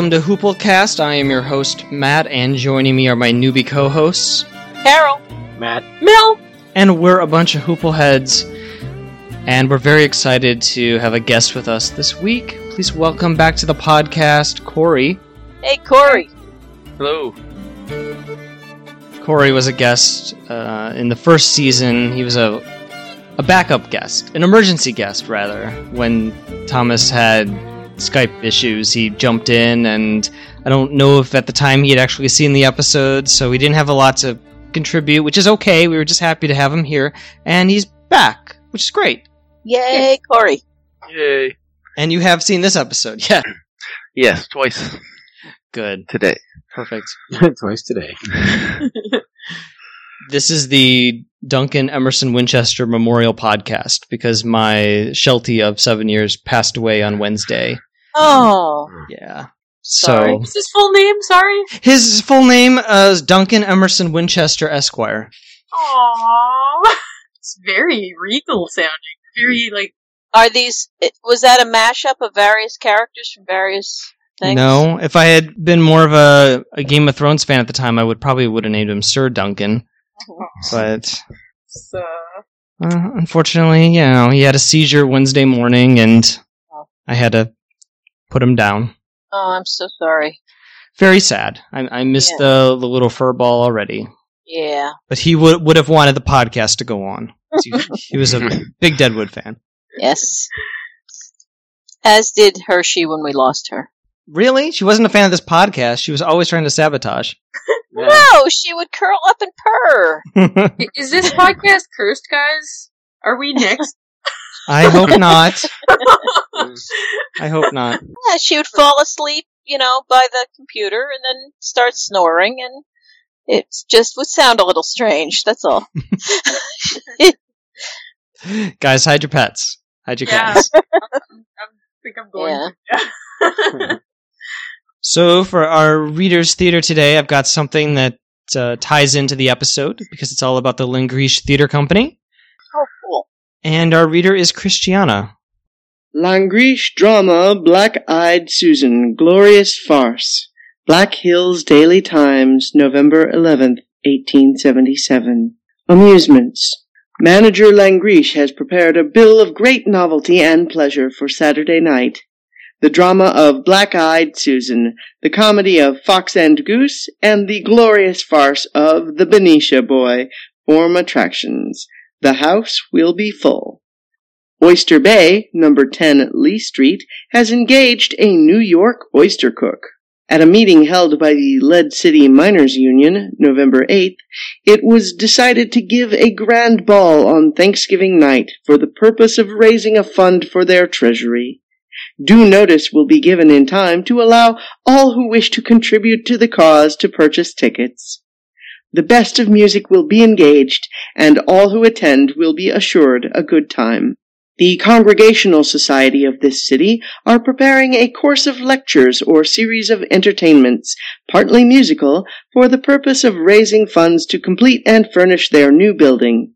Welcome to Hooplecast. I am your host, Matt, and joining me are my newbie co hosts. Carol. Matt. Mel. And we're a bunch of Hoople heads, and we're very excited to have a guest with us this week. Please welcome back to the podcast, Corey. Hey, Corey. Hello. Corey was a guest uh, in the first season. He was a a backup guest, an emergency guest rather. When Thomas had Skype issues, he jumped in, and I don't know if at the time he had actually seen the episode, so he didn't have a lot to contribute, which is okay. We were just happy to have him here, and he's back, which is great. Yay, Corey. Yay. And you have seen this episode, yeah. Yes, twice Good, today. perfect. Twice today. This is the Duncan Emerson Winchester Memorial Podcast because my Sheltie of seven years passed away on Wednesday. Oh, Yeah. Sorry. So What's his full name? Sorry. his full name uh, is Duncan Emerson Winchester Esquire. Aww. It's very regal sounding. Very like. are these? Was that a mashup of various characters from various things? No, if I had been more of a, a Game of Thrones fan at the time, I would probably would have named him Sir Duncan. But So, uh, unfortunately, you know, he had a seizure Wednesday morning, and I had to put him down. Oh, I'm so sorry. Very sad. I, I missed Yeah. the the little fur ball already. Yeah. But he would would have wanted the podcast to go on. He, he was a big Deadwood fan. Yes. As did Hershey when we lost her. Really? She wasn't a fan of this podcast. She was always trying to sabotage. No, she would curl up and purr. Is this podcast cursed, guys? Are we next? I hope not. I hope not. Yeah, she would fall asleep, you know, by the computer and then start snoring, and it just would sound a little strange. That's all. Guys, hide your pets. Hide your Yeah. cats. I think I'm going. Yeah. So, for our Readers Theater today, I've got something that uh, ties into the episode because it's all about the Langrish Theater Company. And our reader is Christiana. Langrish drama Black Eyed Susan, glorious farce. Black Hills Daily Times, November 11th, 1877. Amusements. Manager Langrish has prepared a bill of great novelty and pleasure for Saturday night. The drama of Black Eyed Susan, the comedy of Fox and Goose, and the glorious farce of The Benicia Boy form attractions. The house will be full. Oyster Bay, number 10 Lee Street, has engaged a New York oyster cook. At a meeting held by the Lead City Miners Union, November 8th, it was decided to give a grand ball on Thanksgiving night for the purpose of raising a fund for their treasury. Due notice will be given in time to allow all who wish to contribute to the cause to purchase tickets. The best of music will be engaged, and all who attend will be assured a good time. The Congregational Society of this city are preparing a course of lectures or series of entertainments, partly musical, for the purpose of raising funds to complete and furnish their new building.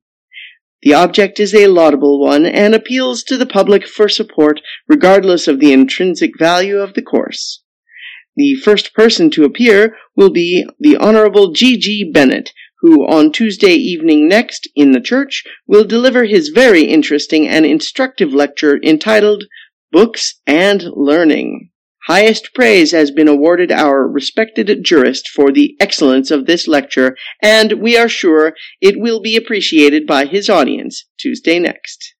The object is a laudable one and appeals to the public for support regardless of the intrinsic value of the course. The first person to appear will be the Honorable G. G. Bennett, who on Tuesday evening next in the church will deliver his very interesting and instructive lecture entitled Books and Learning. Highest praise has been awarded our respected jurist for the excellence of this lecture, and we are sure it will be appreciated by his audience Tuesday next.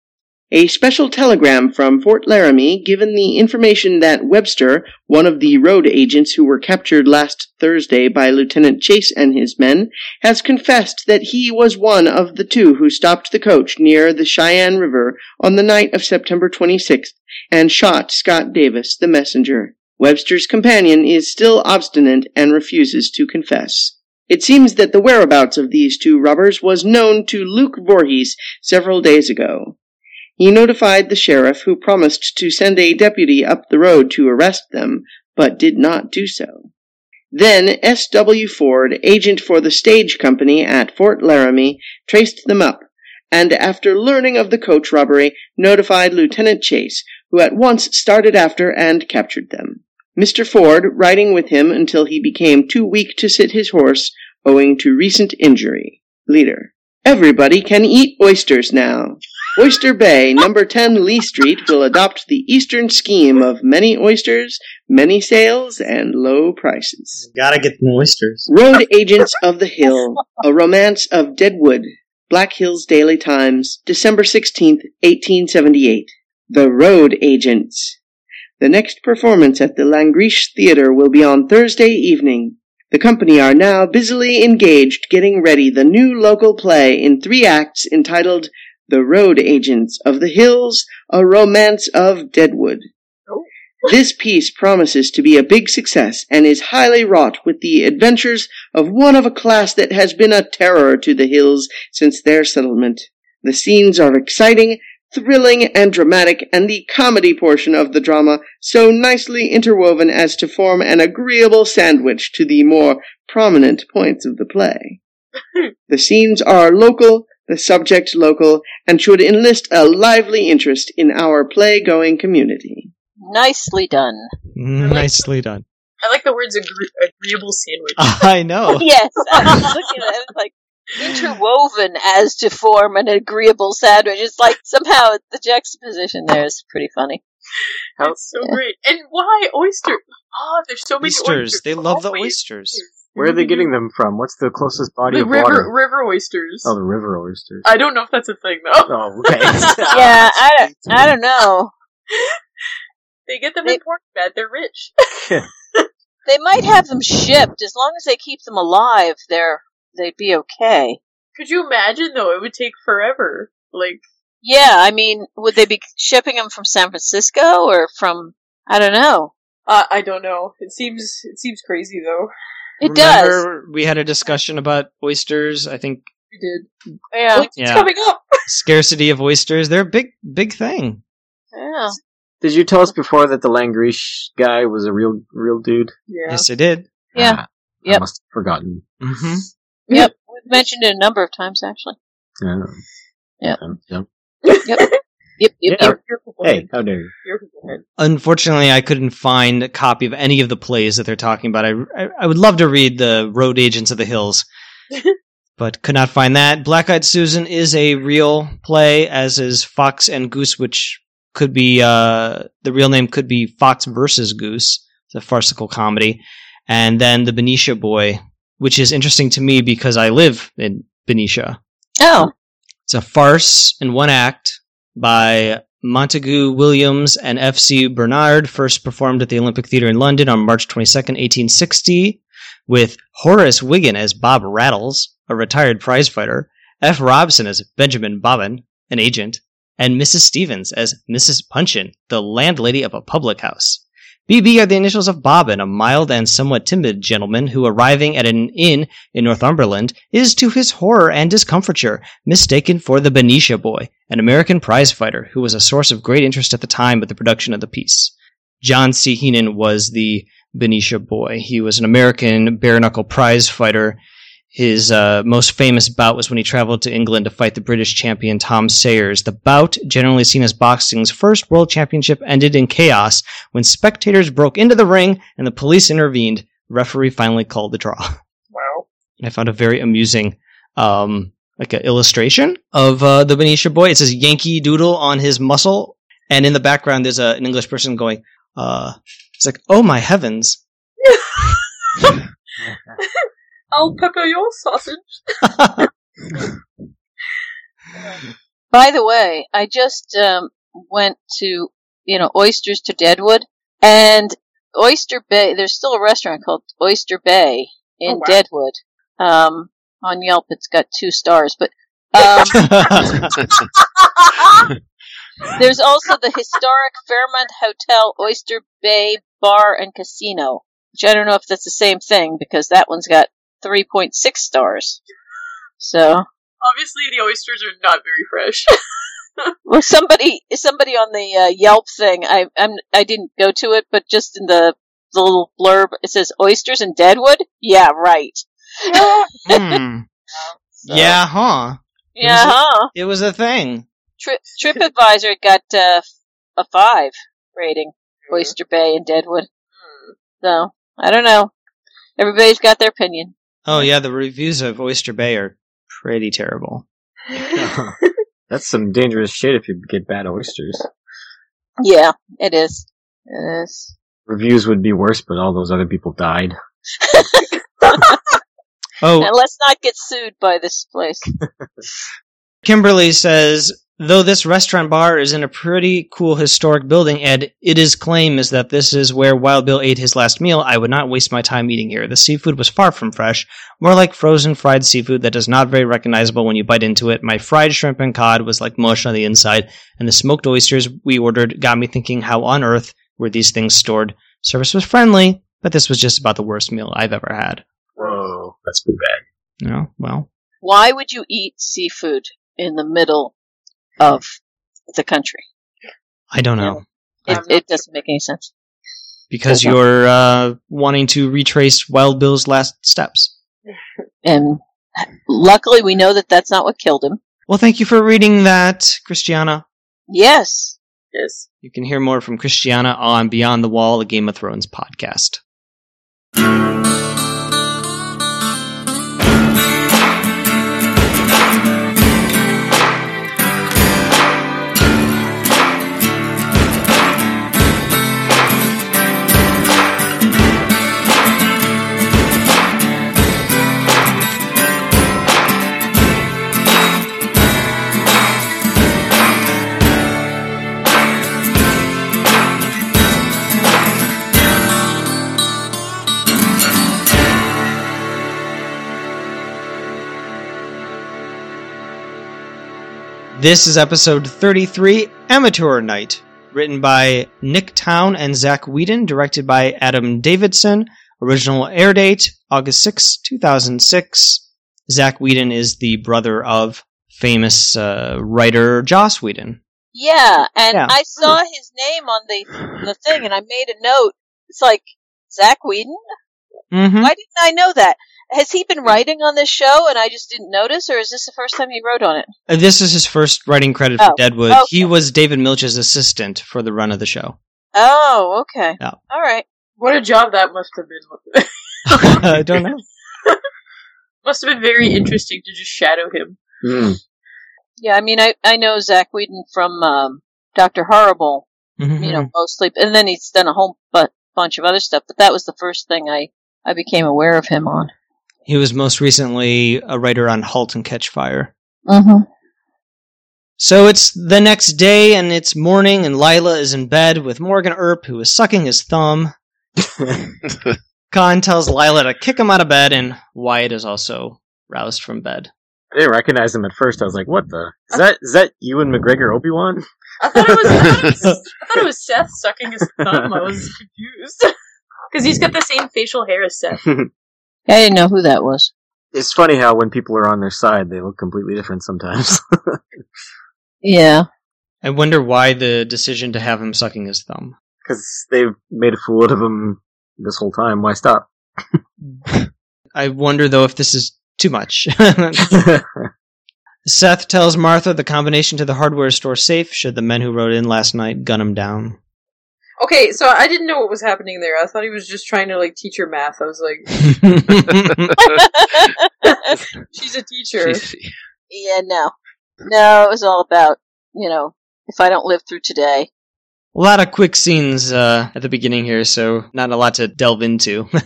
A special telegram from Fort Laramie given the information that Webster, one of the road agents who were captured last Thursday by Lieutenant Chase and his men, has confessed that he was one of the two who stopped the coach near the Cheyenne River on the night of September 26th and shot Scott Davis, the messenger. Webster's companion is still obstinate and refuses to confess. It seems that the whereabouts of these two robbers was known to Luke Voorhees several days ago. He notified the sheriff, who promised to send a deputy up the road to arrest them, but did not do so. Then S.W. Ford, agent for the stage company at Fort Laramie, traced them up, and after learning of the coach robbery, notified Lieutenant Chase, who at once started after and captured them. Mr. Ford riding with him until he became too weak to sit his horse owing to recent injury. Leader. Everybody can eat oysters now. Oyster Bay, number 10 Lee Street, will adopt the Eastern scheme of many oysters, many sales, and low prices. Gotta get the oysters. Road Agents of the Hill, A Romance of Deadwood, Black Hills Daily Times, December 16th, 1878. The Road Agents. The next performance at the Langrish Theatre will be on Thursday evening. The company are now busily engaged getting ready the new local play in three acts entitled The Road Agents of the Hills, A Romance of Deadwood. Oh. This piece promises to be a big success and is highly wrought with the adventures of one of a class that has been a terror to the hills since their settlement. The scenes are exciting, thrilling, and dramatic, and the comedy portion of the drama so nicely interwoven as to form an agreeable sandwich to the more prominent points of the play. the scenes are local, the subject local, and should enlist a lively interest in our play-going community. Nicely done. Mm, nicely done. I like the words agree- agreeable sandwich. I know. yes, I was looking at it like interwoven as to form an agreeable sandwich. It's like somehow the juxtaposition there is pretty funny. That's so great. And why oyster? Oh, there's so many Oysters. oysters. They love the Always. oysters. Where are they getting them from? What's the closest body The of river water? river oysters. Oh, the river oysters. I don't know if that's a thing though. Oh, okay. Yeah, I don't, I don't know. They get them They- in Portland. They're rich. They might have them shipped as long as they keep them alive. They're they'd be okay. Could you imagine though? It would take forever. Like Yeah, I mean, would they be shipping them from San Francisco or from? I don't know. uh, I don't know. It seems it seems crazy though. It does. We had a discussion about oysters. I think We did. Yeah, Like, Yeah. Coming up. scarcity of oysters. They're a big, big thing. yeah. Did you tell us before that the Langrish guy was a real, real dude? Yeah. Yes, I did. Yeah. Ah, I must have forgotten. hmm Yep. We've mentioned it a number of times actually. Yeah. Yeah. Um, yeah. Yep. Yep. Yep. Yeah. yep. Hey, how dare you? Your people head. Unfortunately, I couldn't find a copy of any of the plays that they're talking about. I, I, I would love to read the Road Agents of the Hills, but could not find that. Black Eyed Susan is a real play, as is Fox and Goose, which could be uh, the real name could be Fox versus Goose. It's a farcical comedy, and then the Benicia Boy, which is interesting to me because I live in Benicia. Oh, It's a farce in one act by Montagu Williams and F.C. Burnand, first performed at the Olympic Theatre in London on March 22nd, 1860, with Horace Wigan as Bob Rattles, a retired prize fighter, F. Robson as Benjamin Bobbin, an agent, and Mrs. Stevens as Mrs. Punchin, the landlady of a public house. BB are the initials of Bobbin, a mild and somewhat timid gentleman who, arriving at an inn in Northumberland, is, to his horror and discomfiture, mistaken for the Benicia boy, an American prize fighter who was a source of great interest at the time of the production of the piece. John C. Heenan was the Benicia boy. He was an American bare knuckle prize fighter. His uh, most famous bout was when he traveled to England to fight the British champion Tom Sayers. The bout, generally seen as boxing's first world championship, ended in chaos when spectators broke into the ring and the police intervened. The referee finally called the draw. Wow. I found a very amusing, um, like an illustration of uh, the Benicia boy. It says Yankee Doodle on his muscle, and in the background there's a, an English person going, uh, it's like, oh my heavens. I'll pepper your sausage. by the way, I just um, went to you know oysters to Deadwood and Oyster Bay. There's still a restaurant called Oyster Bay in Oh, wow. Deadwood. Um, on Yelp, it's got two stars, but um, there's also the historic Fairmont Hotel Oyster Bay Bar and Casino, which I don't know if that's the same thing because that one's got 3.6 stars. So, Obviously, the oysters are not very fresh. well, somebody, somebody on the uh, Yelp thing, I, I'm, I didn't go to it, but just in the, the little blurb, it says oysters in Deadwood. Yeah, right. Hmm. So- Yeah, huh? yeah, huh? It was a thing. Tri- TripAdvisor got uh, a five rating. Oyster Bay and Deadwood. So I don't know. Everybody's got their opinion. Oh yeah, the reviews of Oyster Bay are pretty terrible. That's some dangerous shit if you get bad oysters. Yeah, it is. It is. Reviews would be worse, but all those other people died. Oh, And let's not get sued by this place. Kimberly says, though this restaurant bar is in a pretty cool historic building and it is claim is that this is where Wild Bill ate his last meal, I would not waste my time eating here. The seafood was far from fresh, more like frozen fried seafood that is not very recognizable when you bite into it. My fried shrimp and cod was like mush on the inside, and the smoked oysters we ordered got me thinking how on earth were these things stored. Service was friendly, but this was just about the worst meal I've ever had. Whoa, that's pretty bad. No, well, Why would you eat seafood in the middle of the country? I don't know. It, I'm it doesn't make any sense. Because you're uh, wanting to retrace Wild Bill's last steps. And luckily, we know that that's not what killed him. Well, thank you for reading that, Christiana. Yes. Yes. You can hear more from Christiana on Beyond the Wall, a Game of Thrones podcast. This is episode 33, Amateur Night, written by Nick Towne and Zack Whedon, directed by Adam Davidson. Original air date August 6, 2006. Zack Whedon is the brother of famous uh, writer Joss Whedon. Yeah, and Yeah. I saw his name on the the thing, and I made a note. It's like Zack Whedon. Mm-hmm. Why didn't I know that? Has he been writing on this show, and I just didn't notice, or is this the first time he wrote on it? Uh, This is his first writing credit for Oh, Deadwood. okay. He was David Milch's assistant for the run of the show. Oh, okay. Yeah. All right. What a job that must have been. I don't know. must have been very interesting to just shadow him. Hmm. Yeah, I mean, I I know Zack Whedon from um, Doctor Horrible, Mhm. you know, mostly, and then he's done a whole bu- bunch of other stuff. But that was the first thing I I became aware of him on. He was most recently a writer on *Halt and Catch Fire*. Mm-hmm. So it's the next day, and it's morning, and Lila is in bed with Morgan Earp, who is sucking his thumb. Con tells Lila to kick him out of bed, and Wyatt is also roused from bed. I didn't recognize him at first. I was like, "What the? Is that is that you and McGregor Obi Wan?" I thought it was. I thought it was, I thought it was Seth sucking his thumb. I was confused because he's got the same facial hair as Seth. I didn't know who that was. It's funny how when people are on their side, they look completely different sometimes. Yeah. I wonder why the decision to have him sucking his thumb. Because they've made a fool out of him this whole time. Why stop? I wonder, though, if this is too much. Seth tells Martha the combination to the hardware store safe should the men who rode in last night gun him down. Okay, so I didn't know what was happening there. I thought he was just trying to like teach her math. I was like, she's a teacher. Jeez. yeah, no. No, it was all about, you know, if I don't live through today. A lot of quick scenes uh, at the beginning here, so not a lot to delve into.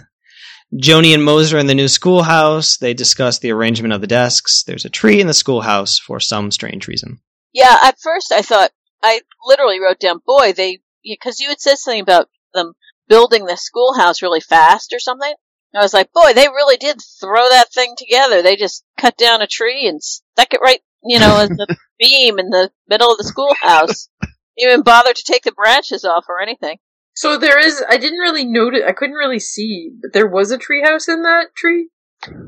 Joanie and Moser in the new schoolhouse. They discuss the arrangement of the desks. There's a tree in the schoolhouse for some strange reason. Yeah, at first I thought, I literally wrote down, boy, they, because you had said something about them building the schoolhouse really fast or something. I was like, boy, they really did throw that thing together. They just cut down a tree and stuck it right, you know, as the beam in the middle of the schoolhouse. Even bother to take the branches off or anything. So there is. I didn't really notice. I couldn't really see, but there was a treehouse in that tree.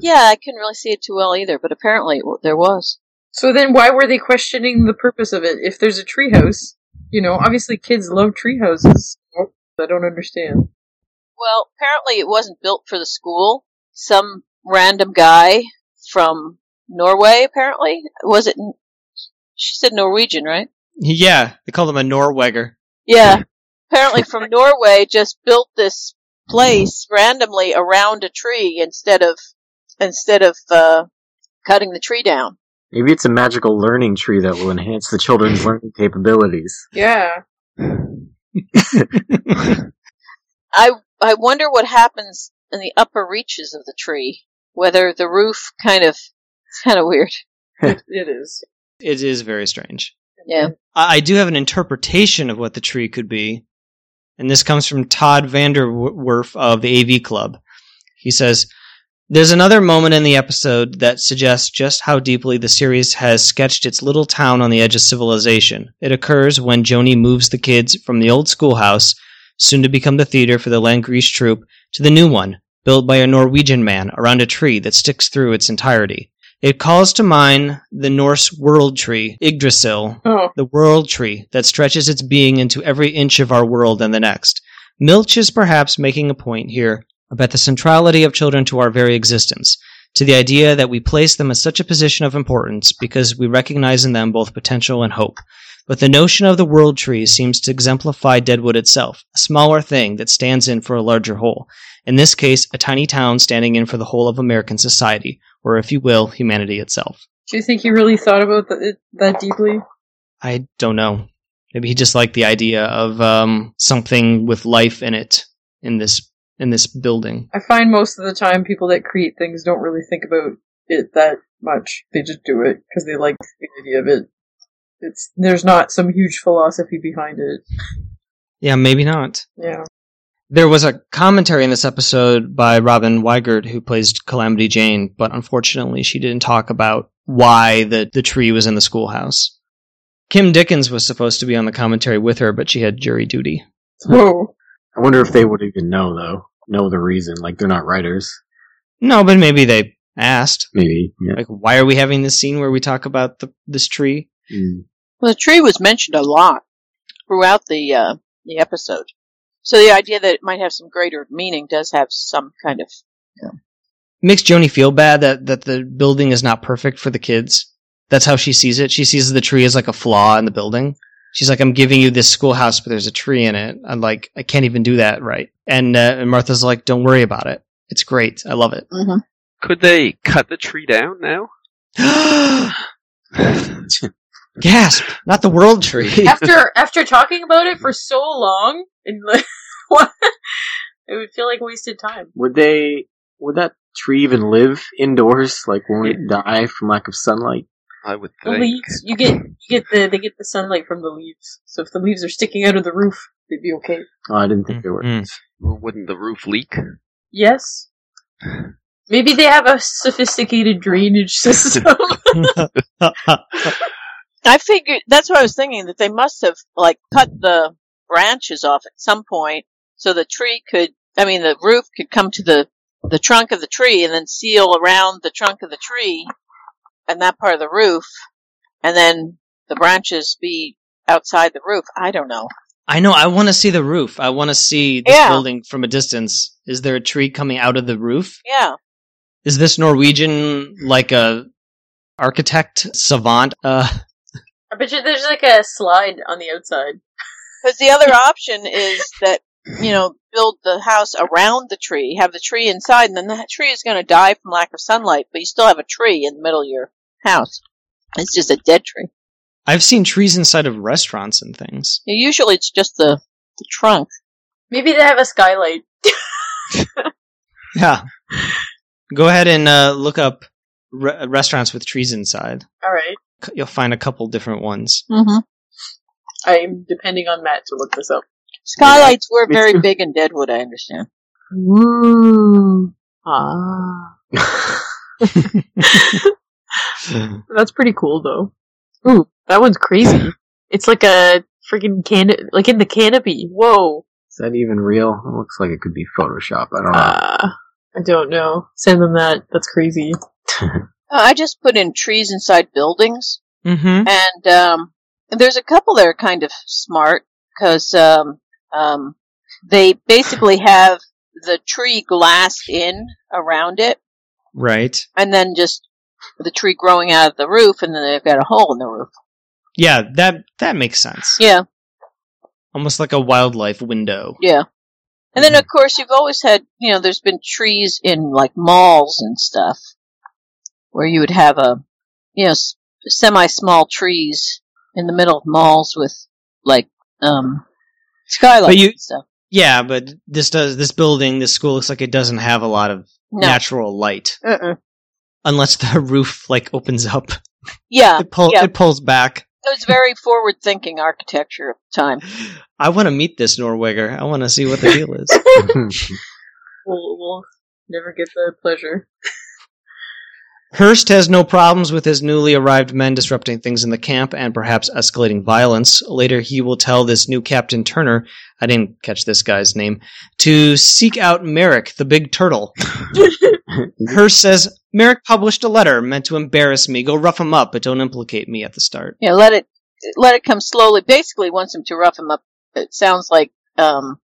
Yeah, I couldn't really see it too well either, but apparently there was. So then, why were they questioning the purpose of it? If there's a treehouse, you know, obviously kids love treehouses. I don't understand. Well, apparently it wasn't built for the school. Some random guy from Norway, apparently. Was it? She said Norwegian, right? Yeah, they call him a Norweger. Yeah. apparently from Norway just built this place randomly around a tree instead of instead of uh, cutting the tree down. Maybe it's a magical learning tree that will enhance the children's learning capabilities. Yeah. I I wonder what happens in the upper reaches of the tree. Whether the roof kind of it's kind of weird. It, it is. It is very strange. Yeah. I I do have an interpretation of what the tree could be, and this comes from Todd VanDerWerff of the AV Club. He says, There's another moment in the episode that suggests just how deeply the series has sketched its little town on the edge of civilization. It occurs when Joanie moves the kids from the old schoolhouse, soon to become the theater for the Langrish troupe, to the new one, built by a Norwegian man around a tree that sticks through its entirety. It calls to mind the Norse world tree, Yggdrasil, Oh, the world tree that stretches its being into every inch of our world and the next. Milch is perhaps making a point here about the centrality of children to our very existence, to the idea that we place them in such a position of importance because we recognize in them both potential and hope. But the notion of the world tree seems to exemplify Deadwood itself, a smaller thing that stands in for a larger whole. In this case, a tiny town standing in for the whole of American society, or if you will, humanity itself. do you think he really thought about th- it that deeply? I don't know. Maybe he just liked the idea of um, something with life in it in this in this building. I find most of the time people that create things don't really think about it that much. They just do it because they like the idea of it. It's there's not some huge philosophy behind it. Yeah, maybe not. Yeah. There was a commentary in this episode by Robin Weigert, who plays Calamity Jane, but unfortunately, she didn't talk about why the the tree was in the schoolhouse. Kim Dickens was supposed to be on the commentary with her, but she had jury duty. Whoa. I wonder if they would even know though. Know the reason. Like they're not writers. No, but maybe they asked. Maybe. Yeah. Like, why are we having this scene where we talk about the, this tree? Mm. Well, the tree was mentioned a lot throughout the uh, the episode, so the idea that it might have some greater meaning does have some kind of. makes Joanie feel bad that that the building is not perfect for the kids. That's how she sees it. She sees the tree as like a flaw in the building. She's like, "I'm giving you this schoolhouse, but there's a tree in it." I'm like, "I can't even do that right." And, uh, and Martha's like, "Don't worry about it. It's great. I love it." Mhm. Could they cut the tree down now? Gasp! Not the world tree. after after talking about it for so long, and like, what? It would feel like wasted time. Would they? Would that tree even live indoors? Like, won't it die from lack of sunlight? I would think. The leaves, you get you get the they get the sunlight from the leaves. So if the leaves are sticking out of the roof, they'd be okay. Oh, I didn't think they were. Mm. Well, Wouldn't the roof leak? Yes. Maybe they have a sophisticated drainage system. I figured that's what I was thinking that they must have like cut the branches off at some point so the tree could. I mean, the roof could come to the the trunk of the tree and then seal around the trunk of the tree and that part of the roof, and then the branches be outside the roof. I don't know. I know. I want to see the roof. I want to see this Yeah. building from a distance. Is there a tree coming out of the roof? Yeah. Is this Norwegian like a architect savant? Uh, I bet you there's like a slide on the outside. Because the other option is that, you know, build the house around the tree, have the tree inside, and then that tree is going to die from lack of sunlight, but you still have a tree in the middle of your house. It's just a dead tree. I've seen trees inside of restaurants and things. Usually it's just the, the trunk. Maybe they have a skylight. Yeah. Go ahead and uh, look up re- restaurants with trees inside. All right. You'll find a couple different ones. Mm-hmm. I'm depending on Matt to look this up. Skylights were very big in Deadwood, I understand. Ooh. Ah. That's pretty cool though. Ooh, that one's crazy. It's like a freaking can like in the canopy. Whoa. Is that even real? It looks like it could be Photoshop. I don't know. Uh, I don't know. Send them that. That's crazy. Uh, I just put in trees inside buildings, mm-hmm. and um, there's a couple that are kind of smart because um, um, they basically have the tree glassed in around it, Right. and then just the tree growing out of the roof, and then they've got a hole in the roof. Yeah, that that makes sense. Yeah, Almost like a wildlife window. yeah. And then, of course, you've always had, you know, there's been trees in like malls and stuff where you would have a, you know, semi small trees in the middle of malls with like, um, skylights you- and stuff. Yeah, but this does this building, this school looks like it doesn't have a lot of No. natural light, Uh-uh. Unless the roof like opens up. Yeah. It pull yeah. it pulls back. It was very forward thinking architecture at the time. I want to meet this Norweger. I want to see what the deal is. We'll, we'll never get the pleasure. Hearst has no problems with his newly arrived men disrupting things in the camp and perhaps escalating violence. Later, he will tell this new Captain Turner, I didn't catch this guy's name, to seek out Merrick, the big turtle. Hearst says, Merrick published a letter meant to embarrass me. Go rough him up, but don't implicate me at the start. Yeah, let it let it come slowly. Basically, wants him to rough him up. It sounds like, um,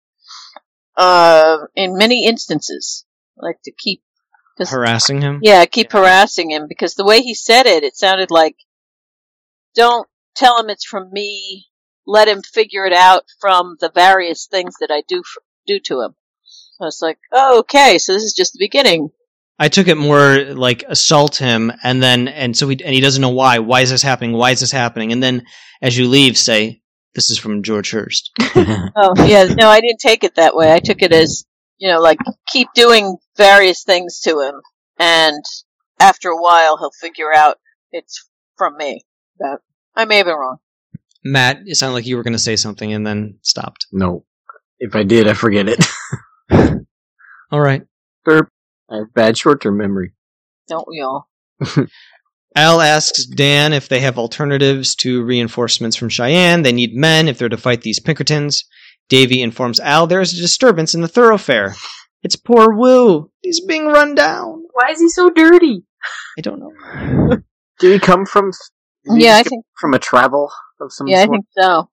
uh, in many instances, like to keep, Harassing him? yeah, keep harassing him because the way he said it, it sounded like, don't tell him it's from me. Let him figure it out from the various things that I do f- do to him. So it's like, oh, okay, so this is just the beginning. I took it more like assault him, and then and so he and he doesn't know why. Why is this happening? Why is this happening? And then as you leave, say this is from George Hearst. Oh, yeah, no, I didn't take it that way. I took it as, you know, like keep doing various things to him, and after a while he'll figure out it's from me. But I may have been wrong. Matt, it sounded like you were going to say something and then stopped. no. If I did, I forget it. All right. Burp. I have bad short-term memory. Don't we all? Al asks Dan if they have alternatives to reinforcements from Cheyenne. They need men if they're to fight these Pinkertons. Davy informs Al there is a disturbance in the thoroughfare. It's poor Wu. He's being run down. Why is he so dirty? I don't know. Did he come from? Yeah, I think. from a travel of some Yeah, I think so.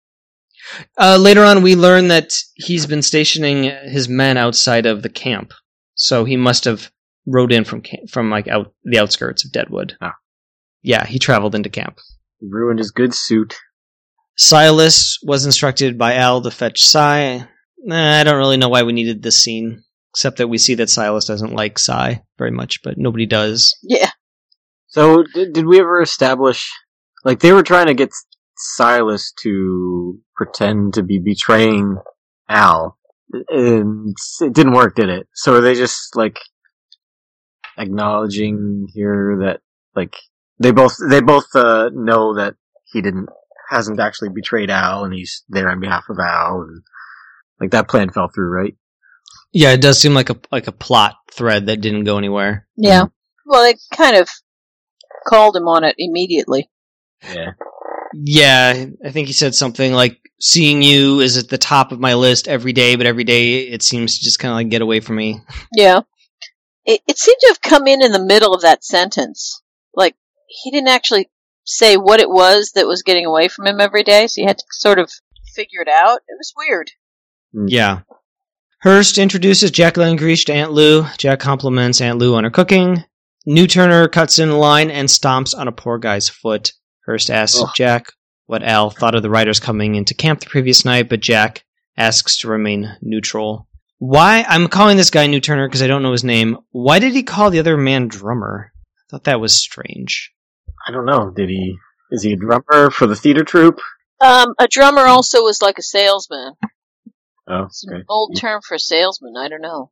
Uh, later on, we learn that he's been stationing his men outside of the camp, so he must have rode in from from like out the outskirts of Deadwood. Ah. Yeah, he traveled into camp. He ruined his good suit. Silas was instructed by Al to fetch Cy. Nah, I don't really know why we needed this scene, except that we see that Silas doesn't like Cy very much, but nobody does. Yeah. So, did, did we ever establish, like, they were trying to get Silas to pretend to be betraying Al, and it didn't work, did it? So are they just, like, acknowledging here that, like, they both, they both, uh, know that he didn't, hasn't actually betrayed Al, and he's there on behalf of Al, and, like, that plan fell through, right? Yeah, it does seem like a like a plot thread that didn't go anywhere. Yeah. Well, they kind of called him on it immediately. Yeah. Yeah, I think he said something like seeing you is at the top of my list every day, but every day it seems to just kind of like get away from me. Yeah. It, it seemed to have come in in the middle of that sentence. Like, he didn't actually say what it was that was getting away from him every day, so you had to sort of figure it out. It was weird. Mm. Yeah. Hearst introduces Jacqueline Langrish to Aunt Lou. Jack compliments Aunt Lou on her cooking. New Turner cuts in line and stomps on a poor guy's foot. Hearst asks Ugh. Jack what Al thought of the riders coming into camp the previous night, but Jack asks to remain neutral. Why? I'm calling this guy New Turner because I don't know his name. Why did he call the other man drummer? I thought that was strange. I don't know. Did he? Is he a drummer for the theater troupe? Um, a drummer also was like a salesman. Oh, It's an okay. old term for salesman. I don't know.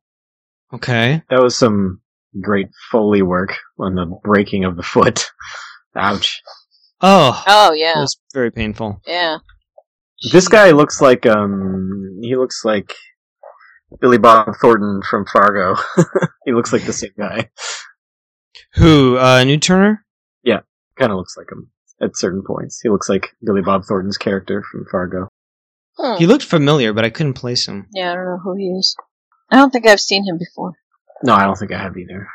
Okay. That was some great foley work on the breaking of the foot. Ouch. Oh, Oh that yeah, was very painful. yeah. This guy looks like um he looks like Billy Bob Thornton from Fargo. he looks like the same guy. Who? Uh, New Turner? Yeah. Kind of looks like him at certain points. He looks like Billy Bob Thornton's character from Fargo. Hmm. He looked familiar, but I couldn't place him. Yeah, I don't know who he is. I don't think I've seen him before. No, I don't think I have either.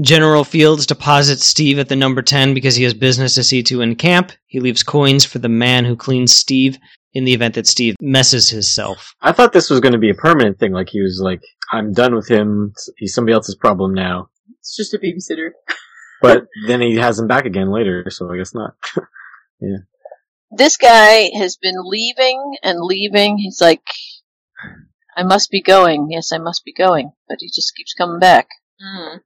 General Fields deposits Steve at the number 10 because he has business to see to in camp. He leaves coins for the man who cleans Steve in the event that Steve messes himself. I thought this was going to be a permanent thing. Like he was like, I'm done with him. He's somebody else's problem now. It's just a babysitter. But then he has him back again later, so I guess not. yeah. This guy has been leaving and leaving. He's like, I must be going. Yes, I must be going. But he just keeps coming back. Hmm.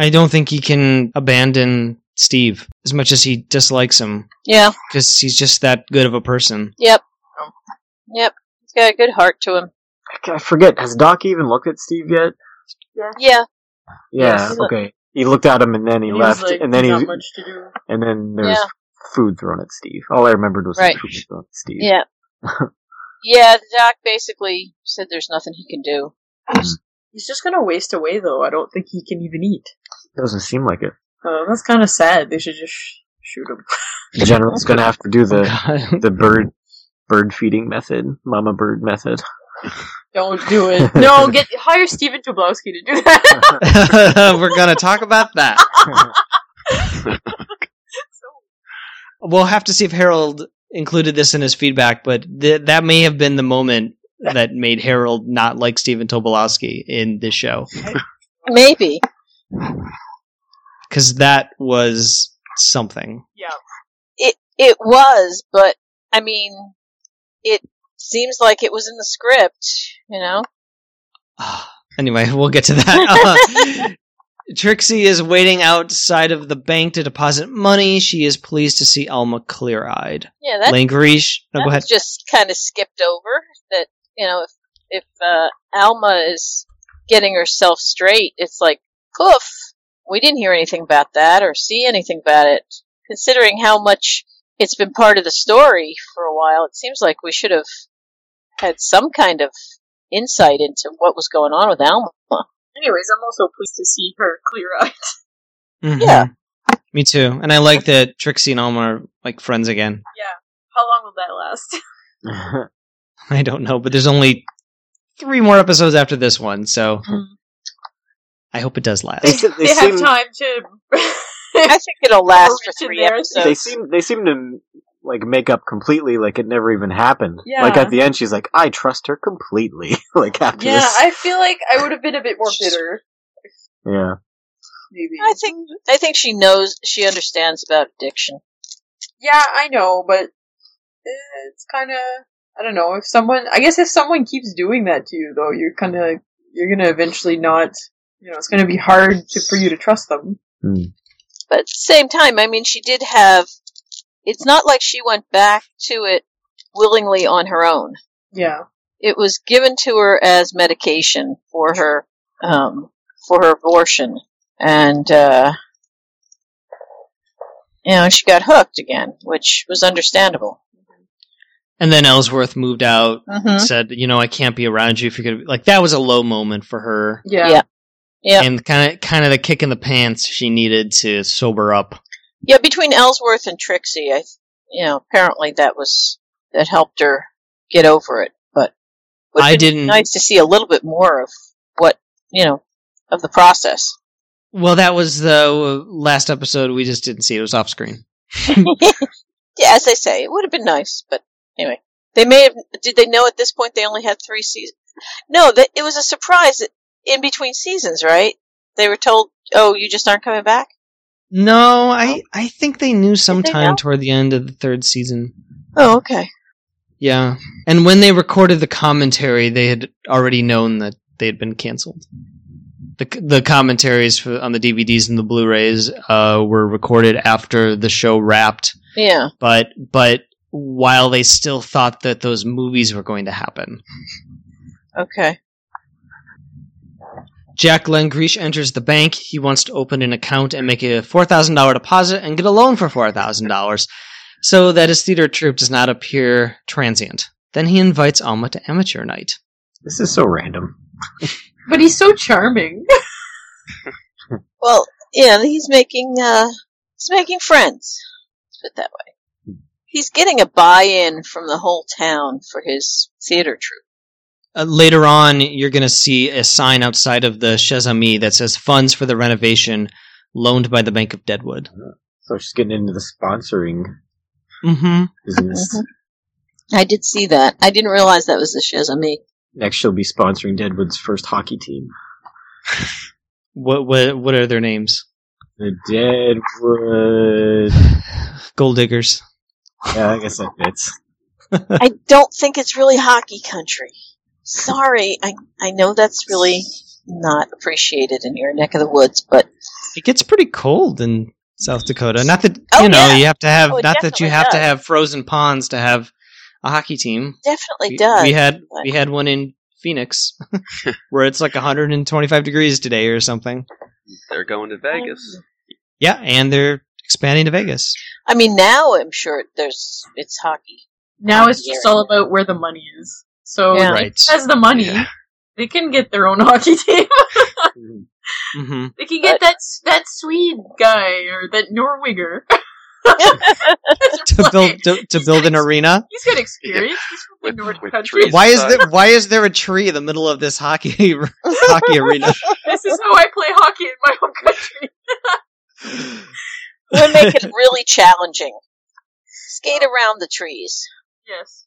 I don't think he can abandon Steve as much as he dislikes him Yeah. because he's just that good of a person. Yep. Yep. He's got a good heart to him. I forget. Has Doc even looked at Steve yet? Yeah. Yeah. Yes. okay. He looked at him and then he, He was left, like, and then he not much to do. and then there was Yeah. food thrown at Steve. All I remembered was Right. food thrown at Steve. Yeah. yeah, Doc basically said there's nothing he can do. Mm-hmm. He's just gonna waste away, though. I don't think he can even eat. Doesn't seem like it. Uh, that's kind of sad. They should just sh- shoot him. The general's gonna have to do Oh, the God. the bird bird feeding method, mama bird method. Don't do it. No, get hire Stephen Tobolowsky to do that. We're gonna talk about that. We'll have to see if Harold included this in his feedback, but th- that may have been the moment that made Harold not like Stephen Tobolowsky in this show Maybe. because that was something. yeah. It it was, but I mean, it seems like it was in the script, you know? anyway, we'll get to that. Uh, Trixie is waiting outside of the bank to deposit money. She is pleased to see Alma clear eyed. Yeah, that, Langrish, no, go ahead. just kind of skipped over. That, you know, if, if uh, Alma is getting herself straight, it's like, poof, we didn't hear anything about that or see anything about it. Considering how much it's been part of the story for a while, it seems like we should have had some kind of insight into what was going on with Alma. Anyways, I'm also pleased to see her clear eyed. Mhm. Yeah. Me too. And I like that Trixie and Alma are like friends again. Yeah. How long will that last? I don't know, but there's only three more episodes after this one, so Hmm. I hope it does last. se- they They have seem time to. I think it'll last for three there. episodes. they seem they seem to like make up completely like it never even happened. Yeah. Like at the end, she's like, "I trust her completely." like after yeah, this, I feel like I would have been a bit more bitter. yeah. Maybe. I think I think she knows she understands about addiction. Yeah, I know, but it's kind of I don't know if someone. I guess if someone keeps doing that to you, though, you're kind of you're gonna eventually not. You know, it's gonna be hard to, for you to trust them. But at the same time, I mean, she did have. It's not like she went back to it willingly on her own. Yeah. It was given to her as medication for her um, for her abortion, and uh, you know she got hooked again, which was understandable. And then Ellsworth moved out, Mm-hmm. said, "You know, I can't be around you if you're gonna." Be like that was a low moment for her, Yeah. Yeah. Yeah. and kind of kind of the kick in the pants she needed to sober up. Yeah, between Ellsworth and Trixie, I, you know, apparently that was that helped her get over it. But would I didn't- Nice to see a little bit more of what you know of the process. Well, that was the last episode. We just didn't see it. It was off screen. Yeah, as they say, it would have been nice, but anyway, they may have. Did they know at this point they only had three seasons? No, that it was a surprise in between seasons, right? They were told, "Oh, you just aren't coming back." No, I I think they knew sometime know? toward the end of the third season. Oh, okay. Yeah, and when they recorded the commentary, they had already known that they had been canceled. The the commentaries for, on the DVDs and the Blu-rays uh, were recorded after the show wrapped, Yeah. but but while they still thought that those movies were going to happen. Okay. Jack Langrish enters the bank. He wants to open an account and make a four thousand dollar deposit and get a loan for four thousand dollars, so that his theater troupe does not appear transient. Then he invites Alma to amateur night. This is so random. But he's so charming. Well, yeah, he's making uh he's making friends. Let's put it that way. He's getting a buy-in from the whole town for his theater troupe. Uh, later on, you're going to see a sign outside of the Chez Ami that says "Funds for the renovation loaned by the Bank of Deadwood." So she's getting into the sponsoring Mm-hmm. business. Mhm. I did see that. I didn't realize that was the Chez Ami. Next, she'll be sponsoring Deadwood's first hockey team. What what what are their names? The Deadwood. Gold diggers. Yeah, I guess that fits. I don't think it's really hockey country. Sorry, I I know that's really not appreciated in your neck of the woods, but It gets pretty cold in South Dakota. Not that Oh, you know yeah. you have to have Oh, not that you definitely have to have frozen ponds to have a hockey team. definitely We, does. we had but- we had one in Phoenix where it's like 125 degrees today or something. They're going to Vegas. Oh. Yeah, and they're expanding to Vegas. I mean, now I'm sure there's it's hockey. Now it's just all about where the money is. So Yeah. Right. it has the money, Yeah. they can get their own hockey team. hmm they can get that that Swede guy or that Norweger. To build to, to build an arena. He's got experience. He's from With- the Nordic countries. Why is inside. there why is there a tree in the middle of this hockey hockey arena? This is how I play hockey in my home country. We'll make it really challenging. Skate around the trees. Yes.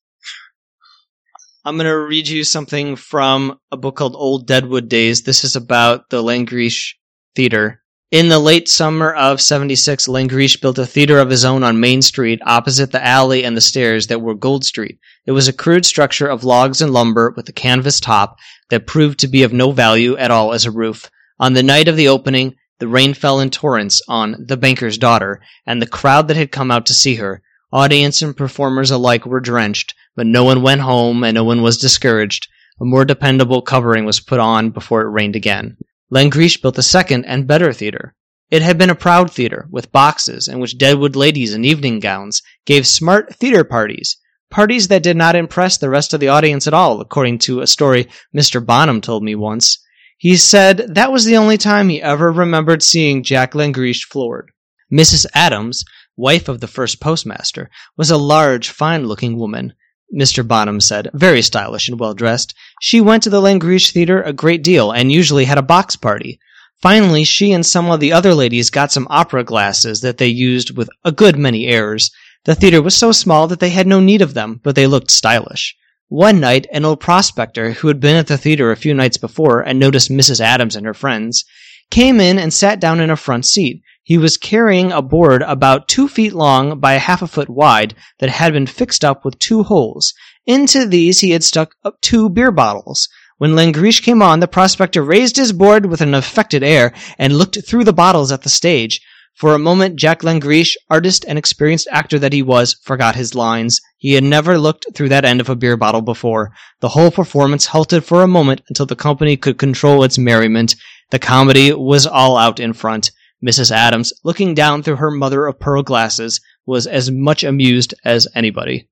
I'm going to read you something from a book called Old Deadwood Days. This is about the Langrish Theater. In the late summer of 76, Langrish built a theater of his own on Main Street, opposite the alley and the stairs that were Gold Street. It was a crude structure of logs and lumber with a canvas top that proved to be of no value at all as a roof. On the night of the opening, the rain fell in torrents on The Banker's Daughter, and the crowd that had come out to see her, audience and performers alike, were drenched but no one went home and no one was discouraged. A more dependable covering was put on before it rained again. Langrish built a second and better theater. It had been a proud theater, with boxes in which Deadwood ladies in evening gowns gave smart theater parties. Parties that did not impress the rest of the audience at all, according to a story Mr. Bonham told me once. He said that was the only time he ever remembered seeing Jack Langrish floored. Mrs. Adams, wife of the first postmaster, was a large, fine looking woman. Mr. Bonham said, very stylish and well dressed. She went to the Langrish Theater a great deal and usually had a box party. Finally, she and some of the other ladies got some opera glasses that they used with a good many airs. The theater was so small that they had no need of them, but they looked stylish. One night, an old prospector who had been at the theater a few nights before and noticed Mrs. Adams and her friends came in and sat down in a front seat. He was carrying a board about two feet long by half a foot wide that had been fixed up with two holes. Into these he had stuck up two beer bottles. When Langrish came on, the prospector raised his board with an affected air and looked through the bottles at the stage. For a moment, Jack Langrish, artist and experienced actor that he was, forgot his lines. He had never looked through that end of a beer bottle before. The whole performance halted for a moment until the company could control its merriment. The comedy was all out in front. Mrs. Adams, looking down through her mother of pearl glasses, was as much amused as anybody.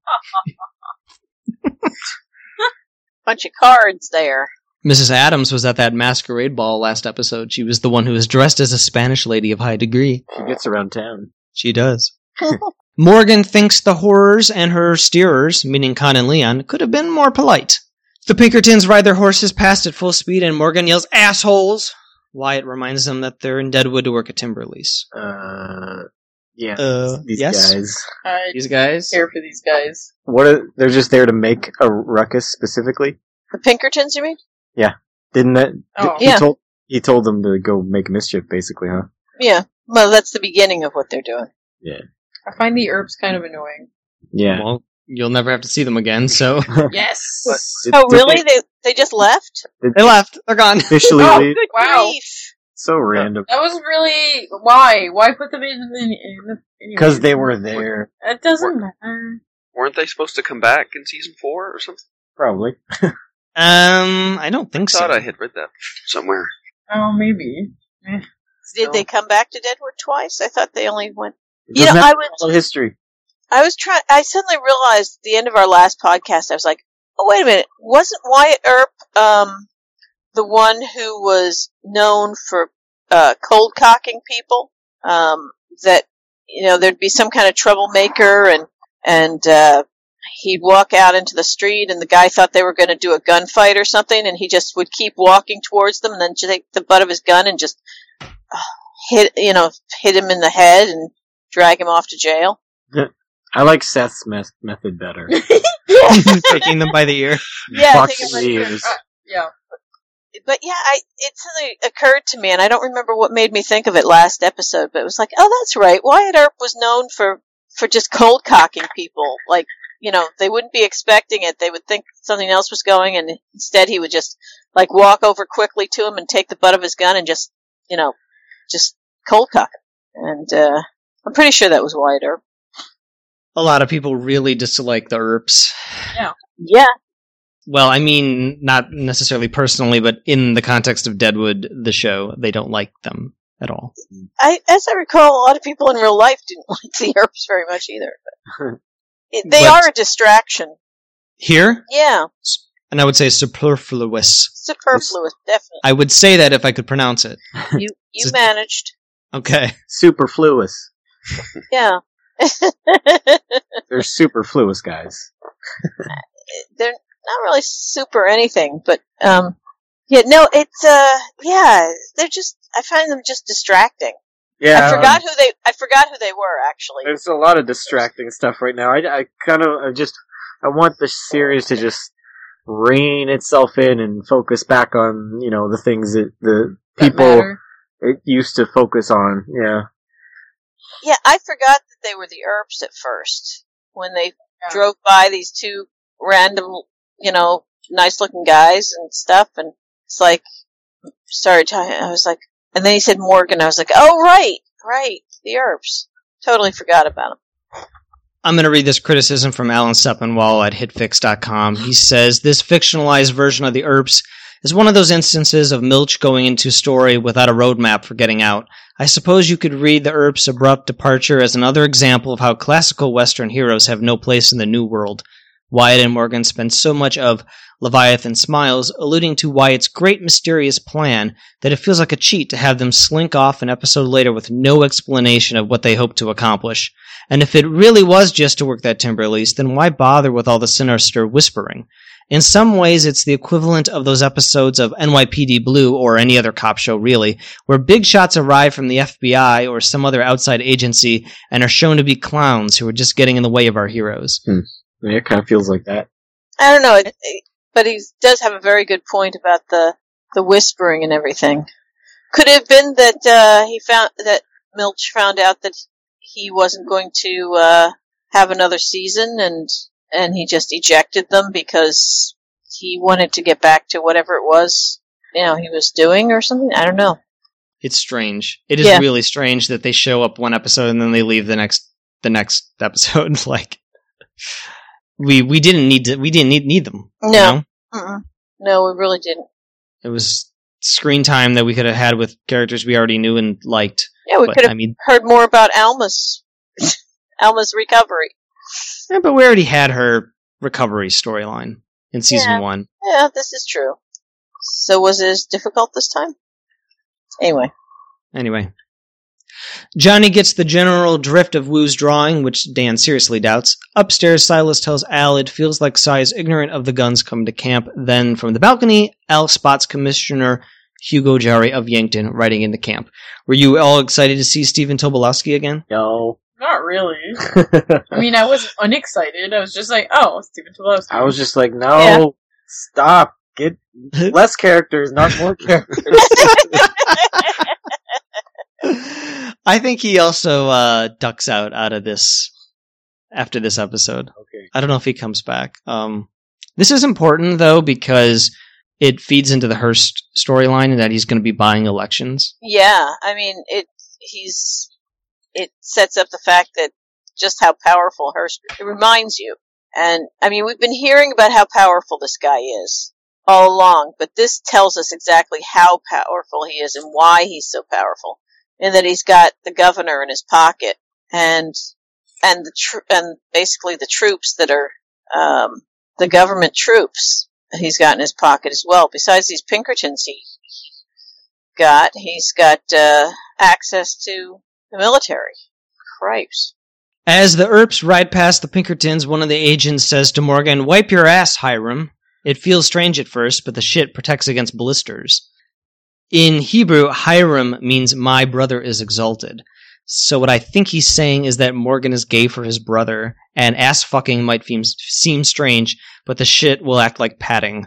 Bunch of cards there. Mrs. Adams was at that masquerade ball last episode. She was the one who was dressed as a Spanish lady of high degree. She gets around town. She does. Morgan thinks the horrors and her steerers, meaning Con and Leon, could have been more polite. The Pinkertons ride their horses past at full speed and Morgan yells, assholes! Wyatt reminds them that they're in Deadwood to work a timber lease. Uh, yeah. Uh, these yes? guys. I These guys? care for these guys. What? Are, they're just there to make a ruckus specifically. The Pinkertons, you mean? Yeah, didn't that? Oh. he Yeah. told he told them to go make mischief, basically, huh? Yeah. Well, that's the beginning of what they're doing. Yeah. I find the Earps kind of annoying. Yeah. Well, you'll never have to see them again, so. Yes. Did- Oh, did really? They, They they just left? did they left. They're gone. officially Oh, leave? Good Wow. grief! So random. That was really why? Why put them in the? In the Because anyways. they were there, It doesn't matter. Weren't they supposed to come back in season four or something? probably. Um, I don't think I thought so. I had read that somewhere. Oh, maybe. Did they come back to Deadwood twice? I thought they only went. It You know, I was- history. I was trying. I suddenly realized at the end of our last podcast. I was like, "Oh, wait a minute! Wasn't Wyatt Earp um, the one who was known for uh, cold cocking people? Um, that you know, there'd be some kind of troublemaker, and and uh, he'd walk out into the street, and the guy thought they were going to do a gunfight or something, and he just would keep walking towards them, and then take the butt of his gun and just uh, hit, you know, hit him in the head and drag him off to jail. I like Seth's me- method better. Taking them by the ear. Yeah, I Fuck think it the ears. Uh, yeah. but yeah, I it suddenly occurred to me, and I don't remember what made me think of it last episode, but it was like, oh, that's right. Wyatt Earp was known for for just cold cocking people, like you know, they wouldn't be expecting it. They would think something else was going, and instead he would just like walk over quickly to him and take the butt of his gun and just, you know, just cold cock him. And uh, I'm pretty sure that was Wyatt Earp. A lot of people really dislike the Earps. Yeah, Yeah. Well, I mean, not necessarily personally, but in the context of Deadwood, the show, they don't like them at all. I, as I recall, a lot of people in real life didn't like the Earps very much either. But it, they But- are a distraction. Here, Yeah, and I would say superfluous. superfluous, definitely. I would say that if I could pronounce it. You you managed. Okay. Superfluous. Yeah. They're superfluous guys. they're not really super anything, but um, yeah, no, it's uh, yeah, they're just. I find them just distracting. Yeah, I forgot um, who they. I forgot who they were actually. There's a lot of distracting stuff right now. I, I kind of I just I want the series to just rein itself in and focus back on you know the things that the people matter. it used to focus on. Yeah, Yeah, I forgot that they were the Earps at first when they Yeah. drove by these two random, you know, nice looking guys and stuff, and it's like started talking. I was like, and then he said Morgan. I was like, oh right, right, the Earps. Totally forgot about them. I'm going to read this criticism from Alan Sepinwall at hitfix.com. He says this fictionalized version of the Earps is one of those instances of Milch going into story without a roadmap for getting out. I suppose you could read the Earps' abrupt departure as another example of how classical Western heroes have no place in the New World. Wyatt and Morgan spend so much of Leviathan Smiles alluding to Wyatt's great mysterious plan that it feels like a cheat to have them slink off an episode later with no explanation of what they hope to accomplish. And if it really was just to work that timber lease, then why bother with all the sinister whispering? In some ways, it's the equivalent of those episodes of NYPD Blue or any other cop show, really, where big shots arrive from the FBI or some other outside agency and are shown to be clowns who are just getting in the way of our heroes. Hmm. Yeah it kind of feels like that. I don't know, it, it- but he does have a very good point about the the whispering and everything. Could it have been that uh, he found that Milch found out that he wasn't going to uh, have another season, and and he just ejected them because he wanted to get back to whatever it was you know he was doing or something. I don't know. It's strange. It is Yeah. really strange that they show up one episode and then they leave the next the next episode. like we we didn't need to we didn't need need them. you No. know? Mm-mm. No, we really didn't. It was screen time that we could have had with characters we already knew and liked. Yeah, we could have I mean, heard more about Alma's Alma's recovery. yeah, but we already had her recovery storyline in season Yeah. one. Yeah, this is true. So was it as difficult this time? Anyway. Anyway. Johnny gets the general drift of Wu's drawing, which Dan seriously doubts. Upstairs, Silas tells Al it feels like Cy is ignorant of the guns coming to camp. Then, from the balcony, Al spots Commissioner Hugo Jarry of Yankton riding into camp. Were you all excited to see Stephen Tobolowsky again? No, Not really. I mean, I wasn't unexcited. I was just like, oh, Stephen Tobolowsky. I was just like, no, Yeah. stop, get less characters, not more characters. I think he also uh, ducks out out of this after this episode. okay. I don't know if he comes back. Um, this is important though because it feeds into the Hearst storyline and that he's going to be buying elections. Yeah, I mean it he's it sets up the fact that just how powerful Hearst it reminds you. And I mean we've been hearing about how powerful this guy is all along, but this tells us exactly how powerful he is and why he's so powerful. And that he's got the governor in his pocket and and the tr- and basically the troops that are um, the government troops he's got in his pocket as well. Besides these Pinkertons he got, he's got uh, access to the military. Cripes. As the Earps ride past the Pinkertons, one of the agents says to Morgan, Wipe your ass, Hiram. It feels strange at first, but the shit protects against blisters. In Hebrew, Hiram means my brother is exalted. So what I think he's saying is that Morgan is gay for his brother, and ass fucking might seem, seem strange, but the shit will act like patting.